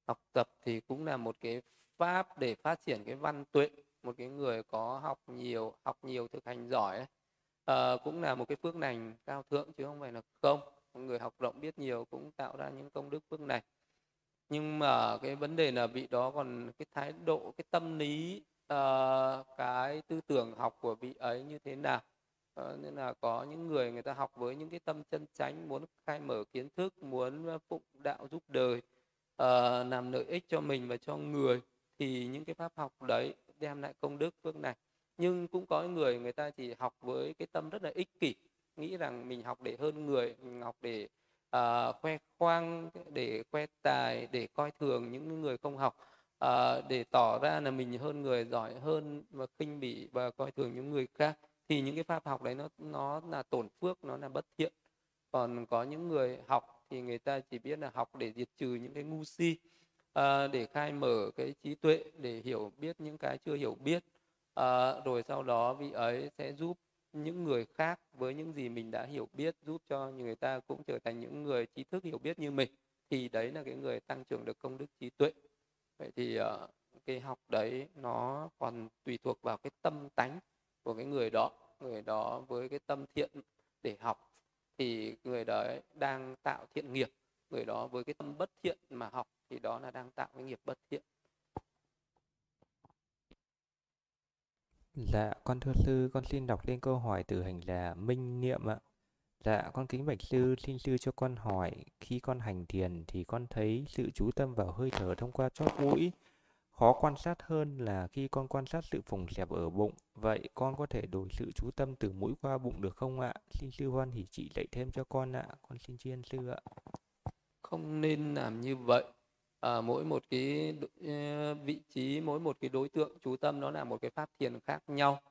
học tập thì cũng là một cái pháp để phát triển cái văn tuệ, một cái người có học nhiều, học nhiều thực hành giỏi ấy. À, cũng là một cái phước lành cao thượng chứ không phải là không. Một người học rộng biết nhiều cũng tạo ra những công đức phước này nhưng mà cái vấn đề là vị đó còn cái thái độ cái tâm lý uh, cái tư tưởng học của vị ấy như thế nào? Uh, nên là có những người người ta học với những cái tâm chân chánh muốn khai mở kiến thức muốn ờ, phụng đạo giúp đời uh, làm lợi ích cho mình và cho người thì những cái pháp học đấy đem lại công đức phước này. Nhưng cũng có người người ta chỉ học với cái tâm rất là ích kỷ nghĩ rằng mình học để hơn người mình học để uh, khoe khoang để khoe tài để coi thường những người không học. Uh, để tỏ ra là mình hơn người giỏi hơn và khinh bỉ và coi thường những người khác thì những cái pháp học đấy nó nó là tổn phước nó là bất thiện. Còn có những người học thì người ta chỉ biết là học để diệt trừ những cái ngu si uh, để khai mở cái trí tuệ để hiểu biết những cái chưa hiểu biết. Uh, rồi sau đó vị ấy sẽ giúp những người khác với những gì mình đã hiểu biết giúp cho người ta cũng trở thành những người trí thức hiểu biết như mình thì đấy là cái người tăng trưởng được công đức trí tuệ. Vậy thì uh, cái học đấy nó còn tùy thuộc vào cái tâm tánh của cái người đó người đó với cái tâm thiện để học thì người đấy đang tạo thiện nghiệp người đó với cái tâm bất thiện mà học thì đó là đang tạo cái nghiệp bất thiện. Dạ, con thưa sư, con xin đọc lên câu hỏi từ hành là Minh Niệm ạ. Dạ, con kính bạch sư, xin sư cho con hỏi, khi con hành thiền thì con thấy sự chú tâm vào hơi thở thông qua chóp mũi, khó quan sát hơn là khi con quan sát sự phồng xẹp ở bụng. Vậy con có thể đổi sự chú tâm từ mũi qua bụng được không ạ? Xin sư hoan hỷ chị dạy thêm cho con ạ. Con xin tri ân sư ạ. Không nên làm như vậy. À, mỗi một cái ờ, vị trí, mỗi một cái đối tượng chú tâm nó là một cái pháp thiền khác nhau.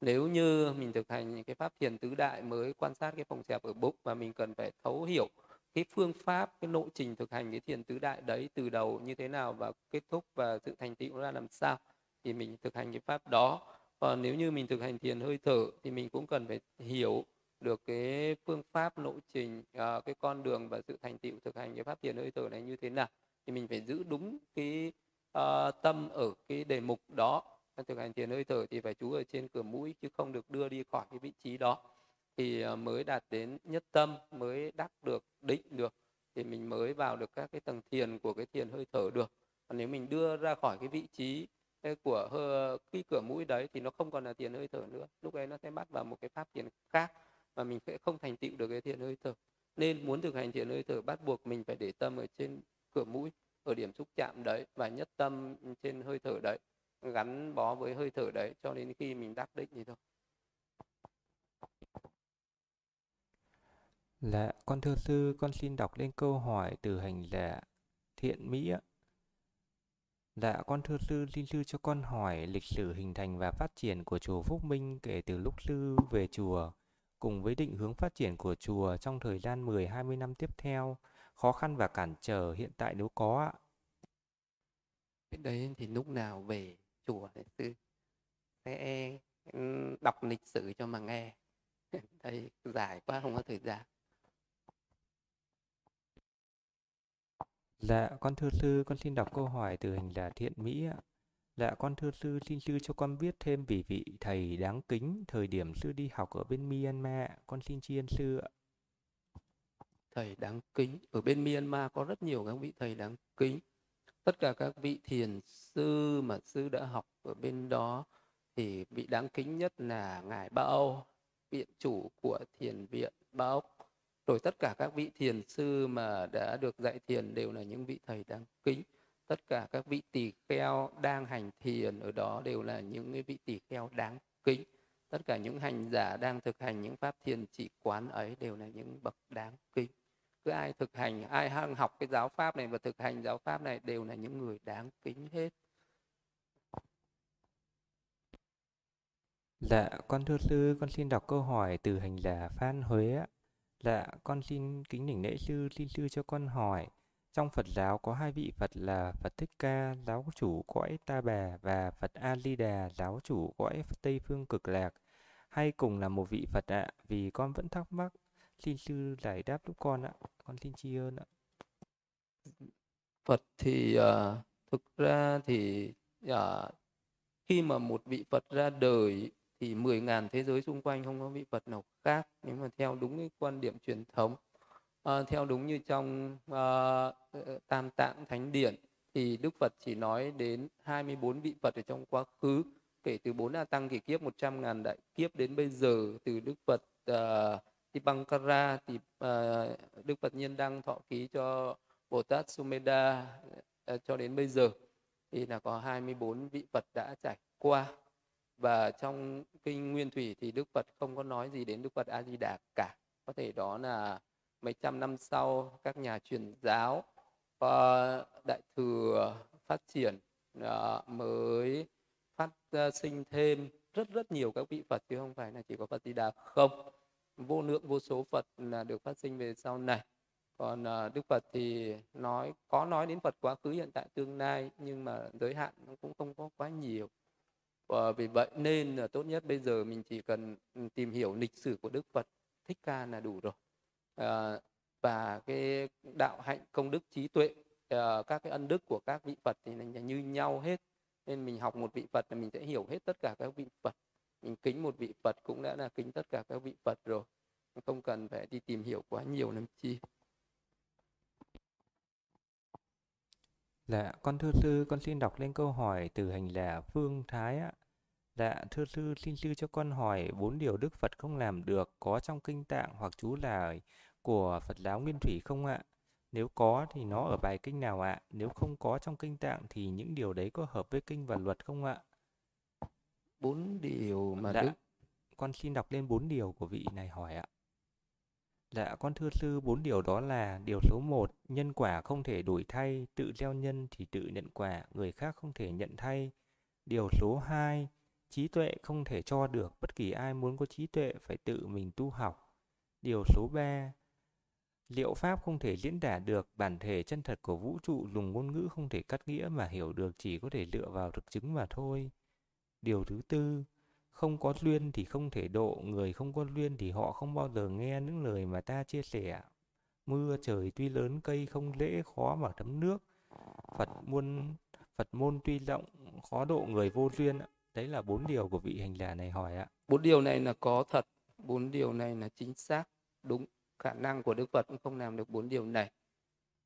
Nếu như mình thực hành những cái pháp thiền tứ đại mới quan sát cái phòng xẹp ở bụng và mình cần phải thấu hiểu cái phương pháp cái lộ trình thực hành cái thiền tứ đại đấy từ đầu như thế nào và kết thúc và sự thành tựu ra làm sao thì mình thực hành cái pháp đó còn nếu như mình thực hành thiền hơi thở thì mình cũng cần phải hiểu được cái phương pháp lộ trình ờ, cái con đường và sự thành tựu thực hành cái pháp thiền hơi thở này như thế nào thì mình phải giữ đúng cái uh, tâm ở cái đề mục đó. Thực hành thiền hơi thở thì phải chú ở trên cửa mũi chứ không được đưa đi khỏi cái vị trí đó. Thì ờ, mới đạt đến nhất tâm mới đắc được định được thì mình mới vào được các cái tầng thiền của cái thiền hơi thở được. Còn nếu mình đưa ra khỏi cái vị trí ờ, của cái cửa mũi đấy thì nó không còn là thiền hơi thở nữa. Lúc ấy nó sẽ bắt vào một cái pháp thiền khác và mình sẽ không thành tựu được cái thiền hơi thở. Nên muốn thực hành thiền hơi thở bắt buộc mình phải để tâm ở trên cửa mũi ở điểm xúc chạm đấy và nhất tâm trên hơi thở đấy gắn bó với hơi thở đấy cho đến khi mình đắc định thì thôi Dạ, con thưa sư, con xin đọc lên câu hỏi từ hành giả Thiện Mỹ ạ. Dạ, con thưa sư, xin sư cho con hỏi lịch sử hình thành và phát triển của chùa Phúc Minh kể từ lúc sư về chùa, cùng với định hướng phát triển của chùa trong thời gian 10-20 năm tiếp theo, khó khăn và cản trở hiện tại nếu có ạ. Cái đấy thì lúc nào về chùa thì sư sẽ đọc lịch sử cho mà nghe. [laughs] Đây dài quá không có thời gian. Dạ, con thưa sư, con xin đọc câu hỏi từ hành giả thiện Mỹ ạ. Dạ, con thưa sư, xin sư cho con biết thêm về vị thầy đáng kính thời điểm sư đi học ở bên Myanmar. Con xin tri ân sư ạ. Thầy đáng kính. Ở bên Myanmar có rất nhiều các vị thầy đáng kính. Tất cả các vị thiền sư mà sư đã học ở bên đó thì vị đáng kính nhất là Ngài Bao, viện chủ của thiền viện Bao rồi tất cả các vị thiền sư mà đã được dạy thiền đều là những vị thầy đáng kính tất cả các vị tỳ kheo đang hành thiền ở đó đều là những vị tỳ kheo đáng kính tất cả những hành giả đang thực hành những pháp thiền chỉ quán ấy đều là những bậc đáng kính cứ ai thực hành ai học cái giáo pháp này và thực hành giáo pháp này đều là những người đáng kính hết Dạ, con thưa sư, con xin đọc câu hỏi từ hành giả Phan Huế ạ. Dạ, con xin kính đỉnh lễ sư, xin sư cho con hỏi. Trong Phật giáo có hai vị Phật là Phật Thích Ca, giáo chủ cõi Ta Bà và Phật A Di Đà, giáo chủ cõi Tây phương Cực Lạc. Hay cùng là một vị Phật ạ, vì con vẫn thắc mắc. Xin sư giải đáp giúp con ạ. Con xin tri ơn ạ. Phật thì uh, thực ra thì uh, khi mà một vị Phật ra đời thì 10.000 thế giới xung quanh không có vị Phật nào khác nếu mà theo đúng cái quan điểm truyền thống à, theo đúng như trong uh, Tam Tạng Thánh Điển thì Đức Phật chỉ nói đến 24 vị Phật ở trong quá khứ kể từ 4 A Tăng kỳ kiếp 100 ngàn đại kiếp đến bây giờ từ Đức Phật uh, Tipankara thì uh, Đức Phật Nhiên Đăng thọ ký cho Bồ Tát Sumeda uh, ờ, cho đến bây giờ. Thì là có 24 vị Phật đã trải qua. Và trong kinh nguyên thủy thì đức phật không có nói gì đến đức phật a di đà cả. Có thể đó là mấy trăm năm sau các nhà truyền giáo và đại thừa phát triển uh, mới phát uh, sinh thêm rất rất nhiều các vị phật chứ không phải là chỉ có phật di đà không vô lượng vô số phật là được phát sinh về sau này. Còn uh, đức phật thì nói có nói đến phật quá khứ hiện tại tương lai nhưng mà giới hạn nó cũng không có quá nhiều. Và vì vậy nên là tốt nhất bây giờ mình chỉ cần ừ, tìm hiểu lịch sử của đức phật thích ca là đủ rồi. À, và cái đạo hạnh công đức trí tuệ ờ, các cái ân đức của các vị phật thì là như nhau hết. Nên mình học một vị phật là mình sẽ hiểu hết tất cả các vị phật mình kính một vị phật cũng đã là kính tất cả các vị phật rồi không cần phải đi tìm hiểu quá nhiều làm chi Dạ, con thưa sư, con xin đọc lên câu hỏi từ hành là Phương Thái ạ. Dạ, thưa sư, xin sư cho con hỏi bốn điều Đức Phật không làm được có trong kinh tạng hoặc chú là của Phật giáo Nguyên Thủy không ạ? Nếu có thì nó ở bài kinh nào ạ? Nếu không có trong kinh tạng thì những điều đấy có hợp với kinh và luật không ạ? Bốn điều mà dạ, Đức con xin đọc lên bốn điều của vị này hỏi ạ. Dạ, con thưa sư, bốn điều đó là điều số một, nhân quả không thể đổi thay, tự gieo nhân thì tự nhận quả, người khác không thể nhận thay. Điều số hai, trí tuệ không thể cho được, bất kỳ ai muốn có trí tuệ phải tự mình tu học. Điều số ba, liệu pháp không thể diễn tả được, bản thể chân thật của vũ trụ dùng ngôn ngữ không thể cắt nghĩa mà hiểu được chỉ có thể dựa vào thực chứng mà thôi. Điều thứ tư, không có duyên thì không thể độ, người không có duyên thì họ không bao giờ nghe những lời mà ta chia sẻ. Mưa trời tuy lớn cây không dễ khó mà thấm nước. Phật môn Phật môn tuy rộng khó độ người vô duyên. Đấy là bốn điều của vị hành giả này hỏi ạ. Bốn điều này là có thật, bốn điều này là chính xác, đúng. Khả năng của Đức Phật cũng không làm được bốn điều này.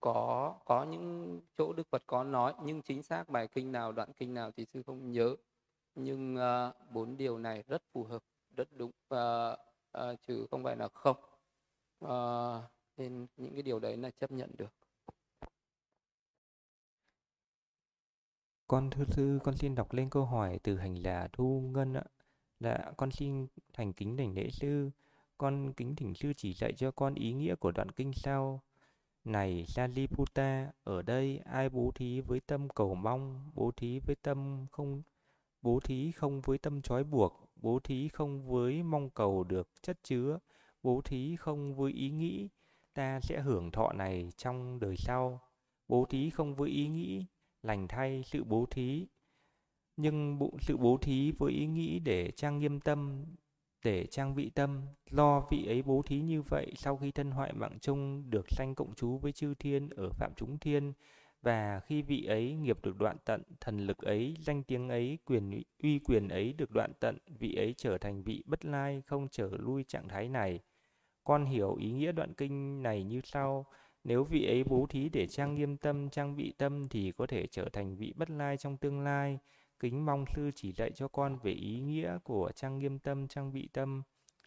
Có có những chỗ Đức Phật có nói nhưng chính xác bài kinh nào, đoạn kinh nào thì sư không nhớ nhưng uh, bốn điều này rất phù hợp rất đúng uh, uh, chứ không phải là không. Uh, nên những cái điều đấy là chấp nhận được. Con thưa sư con xin đọc lên câu hỏi từ hành là thu ngân ạ. Là con xin thành kính đảnh lễ sư con kính thỉnh sư chỉ dạy cho con ý nghĩa của đoạn kinh sau. Này Saliputa, ở đây ai bố thí với tâm cầu mong, bố thí với tâm không bố thí không với tâm trói buộc, bố thí không với mong cầu được chất chứa, bố thí không với ý nghĩ ta sẽ hưởng thọ này trong đời sau. Bố thí không với ý nghĩ lành thay sự bố thí, nhưng sự bố thí với ý nghĩ để trang nghiêm tâm, để trang vị tâm, lo vị ấy bố thí như vậy sau khi thân hoại mạng chung được sanh cộng chú với chư thiên ở phạm chúng thiên, và khi vị ấy nghiệp được đoạn tận, thần lực ấy, danh tiếng ấy, quyền uy quyền ấy được đoạn tận, vị ấy trở thành vị bất lai, không trở lui trạng thái này. Con hiểu ý nghĩa đoạn kinh này như sau. Nếu vị ấy bố thí để trang nghiêm tâm, trang bị tâm thì có thể trở thành vị bất lai trong tương lai. Kính mong sư chỉ dạy cho con về ý nghĩa của trang nghiêm tâm, trang bị tâm.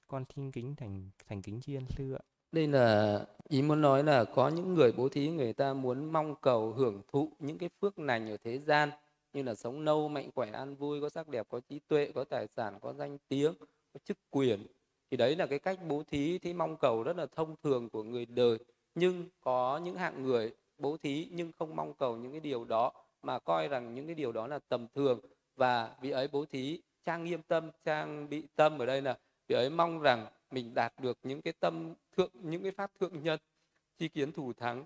Con xin kính thành thành kính tri ân sư ạ đây là ý muốn nói là có những người bố thí người ta muốn mong cầu hưởng thụ những cái phước lành ở thế gian, như là sống lâu mạnh khỏe, an vui, có sắc đẹp, có trí tuệ, có tài sản, có danh tiếng, có chức quyền, thì đấy là cái cách bố thí thì mong cầu rất là thông thường của người đời. Nhưng có những hạng người bố thí nhưng không mong cầu những cái điều đó, mà coi rằng những cái điều đó là tầm thường. Và vị ấy bố thí, trang nghiêm tâm, trang bị tâm ở đây là vị ấy mong rằng mình đạt được những cái tâm thượng những cái pháp thượng nhân chi kiến thủ thắng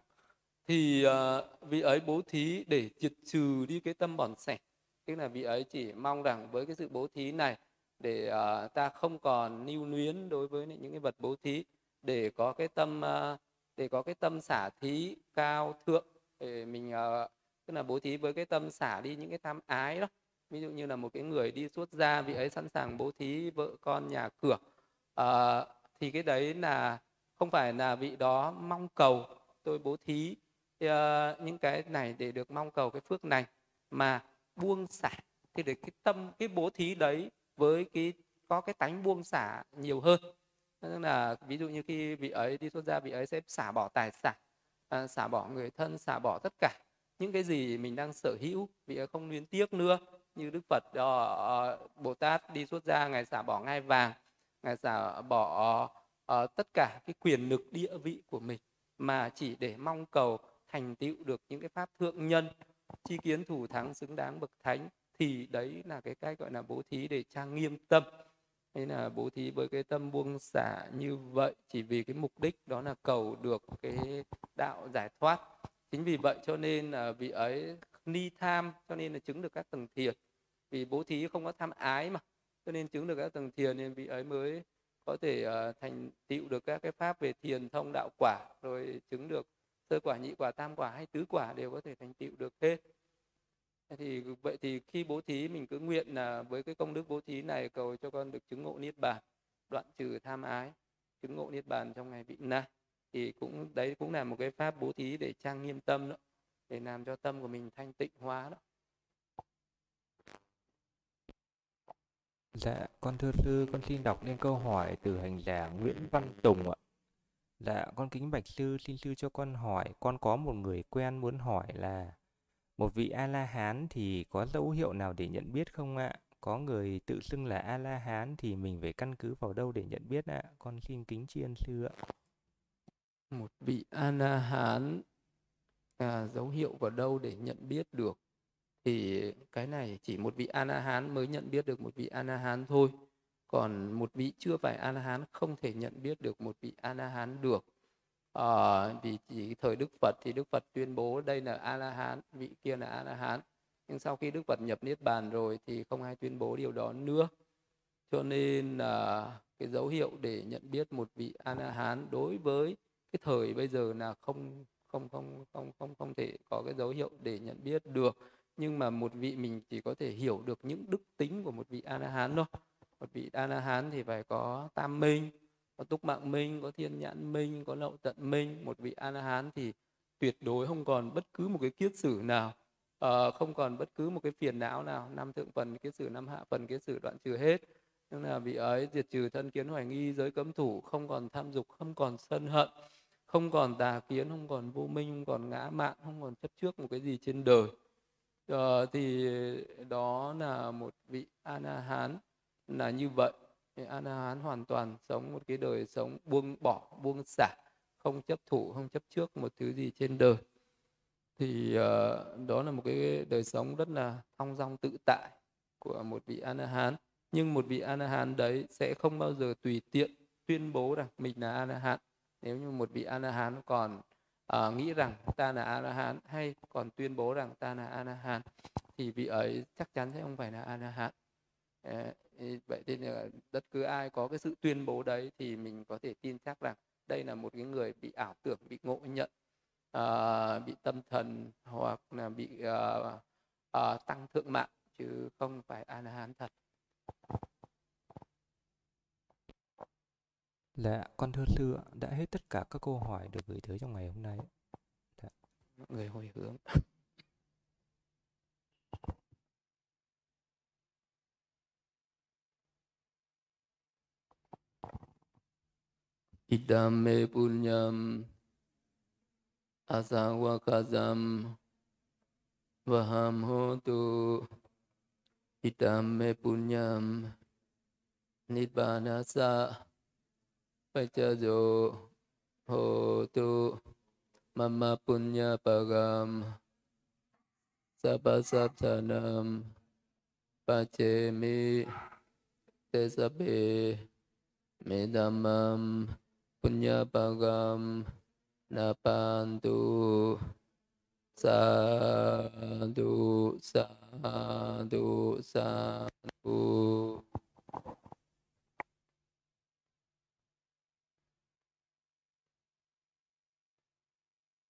thì uh, vị ấy bố thí để diệt trừ đi cái tâm bòn sẻ. Tức là vị ấy chỉ mong rằng với cái sự bố thí này để uh, ta không còn lưu luyến đối với những cái vật bố thí để có cái tâm uh, để có cái tâm xả thí cao thượng để mình uh, tức là bố thí với cái tâm xả đi những cái tham ái đó. Ví dụ như là một cái người đi xuất gia vị ấy sẵn sàng bố thí vợ con nhà cửa à, thì cái đấy là không phải là vị đó mong cầu tôi bố thí uh, những cái này để được mong cầu cái phước này mà buông xả thì để cái tâm cái bố thí đấy với cái có cái tánh buông xả nhiều hơn. Tức là ví dụ như khi vị ấy đi xuất gia vị ấy sẽ xả bỏ tài sản uh, xả bỏ người thân xả bỏ tất cả những cái gì mình đang sở hữu vị ấy không luyến tiếc nữa. Như đức phật uh, bồ tát đi xuất gia ngài xả bỏ ngai vàng ngài giả bỏ uh, tất cả cái quyền lực địa vị của mình mà chỉ để mong cầu thành tựu được những cái pháp thượng nhân chi kiến thủ thắng xứng đáng bậc thánh thì đấy là cái cách gọi là bố thí để trang nghiêm tâm. Hay là bố thí với cái tâm buông xả như vậy chỉ vì cái mục đích đó là cầu được cái đạo giải thoát. Chính vì vậy cho nên là vị ấy ni tham cho nên là chứng được các tầng thiền. Vì bố thí không có tham ái mà cho nên chứng được các tầng thiền nên vị ấy mới có thể uh, thành tựu được các cái pháp về thiền thông đạo quả rồi chứng được sơ quả nhị quả tam quả hay tứ quả đều có thể thành tựu được hết. Thì vậy thì khi bố thí mình cứ nguyện là với cái công đức bố thí này cầu cho con được chứng ngộ niết bàn đoạn trừ tham ái chứng ngộ niết bàn trong ngày vị na thì cũng đấy cũng là một cái pháp bố thí để trang nghiêm tâm đó để làm cho tâm của mình thanh tịnh hóa đó. Dạ, con thưa sư, con xin đọc lên câu hỏi từ hành giả Nguyễn Văn Tùng ạ. Dạ, con kính bạch sư, xin sư cho con hỏi, con có một người quen muốn hỏi là một vị A-la-hán thì có dấu hiệu nào để nhận biết không ạ? Có người tự xưng là A-la-hán thì mình phải căn cứ vào đâu để nhận biết ạ? Con xin kính tri ân sư ạ. Một vị A-la-hán à, dấu hiệu vào đâu để nhận biết được? Thì cái này chỉ một vị A-la-hán mới nhận biết được một vị A-la-hán thôi. Còn một vị chưa phải A-la-hán không thể nhận biết được một vị A-la-hán được. À, vì chỉ thời Đức Phật thì Đức Phật tuyên bố đây là A La Hán vị kia là A La Hán nhưng sau khi Đức Phật nhập niết bàn rồi thì không ai tuyên bố điều đó nữa. Cho nên là cái dấu hiệu để nhận biết một vị A La Hán đối với cái thời bây giờ là không không không không không không thể có cái dấu hiệu để nhận biết được nhưng mà một vị mình chỉ có thể hiểu được những đức tính của một vị A La Hán thôi. Một vị A La Hán thì phải có tam minh có túc mạng minh có thiên nhãn minh có lậu tận minh. Một vị a la hán thì tuyệt đối không còn bất cứ một cái kiết sử nào uh, không còn bất cứ một cái phiền não nào. Năm thượng phần kiết sử năm hạ phần kiết sử đoạn trừ hết. Nhưng là vị ấy diệt trừ thân kiến hoài nghi giới cấm thủ không còn tham dục không còn sân hận không còn tà kiến không còn vô minh không còn ngã mạn không còn chấp trước một cái gì trên đời uh, thì đó là một vị a hán là như vậy. A hán hoàn toàn sống một cái đời sống buông bỏ buông xả không chấp thủ không chấp trước một thứ gì trên đời. Thì uh, đó là một cái đời sống rất là thong dong tự tại của một vị a hán nhưng một vị a hán đấy sẽ không bao giờ tùy tiện tuyên bố rằng mình là a hán nếu như một vị a hán còn uh, nghĩ rằng ta là a la hán hay còn tuyên bố rằng ta là a la hán thì vị ấy chắc chắn sẽ không phải là a la hán ờ, vậy nên là ờ, bất cứ ai có cái sự tuyên bố đấy thì mình có thể tin chắc rằng đây là một cái người bị ảo tưởng bị ngộ nhận uh, bị tâm thần hoặc là bị uh, uh, tăng thượng mạng chứ không phải a la hán thật. Dạ, con thưa sư đã hết tất cả các câu hỏi được gửi tới trong ngày hôm nay. Dạ. Mọi người hồi hướng. Idame punyam asawakazam vaham hotu Idame punyam nidbanasa pachajo hotu mama punya pagam sabasabsanam pachemi tesabe medamam punya pagam napantu sadu sadu sadu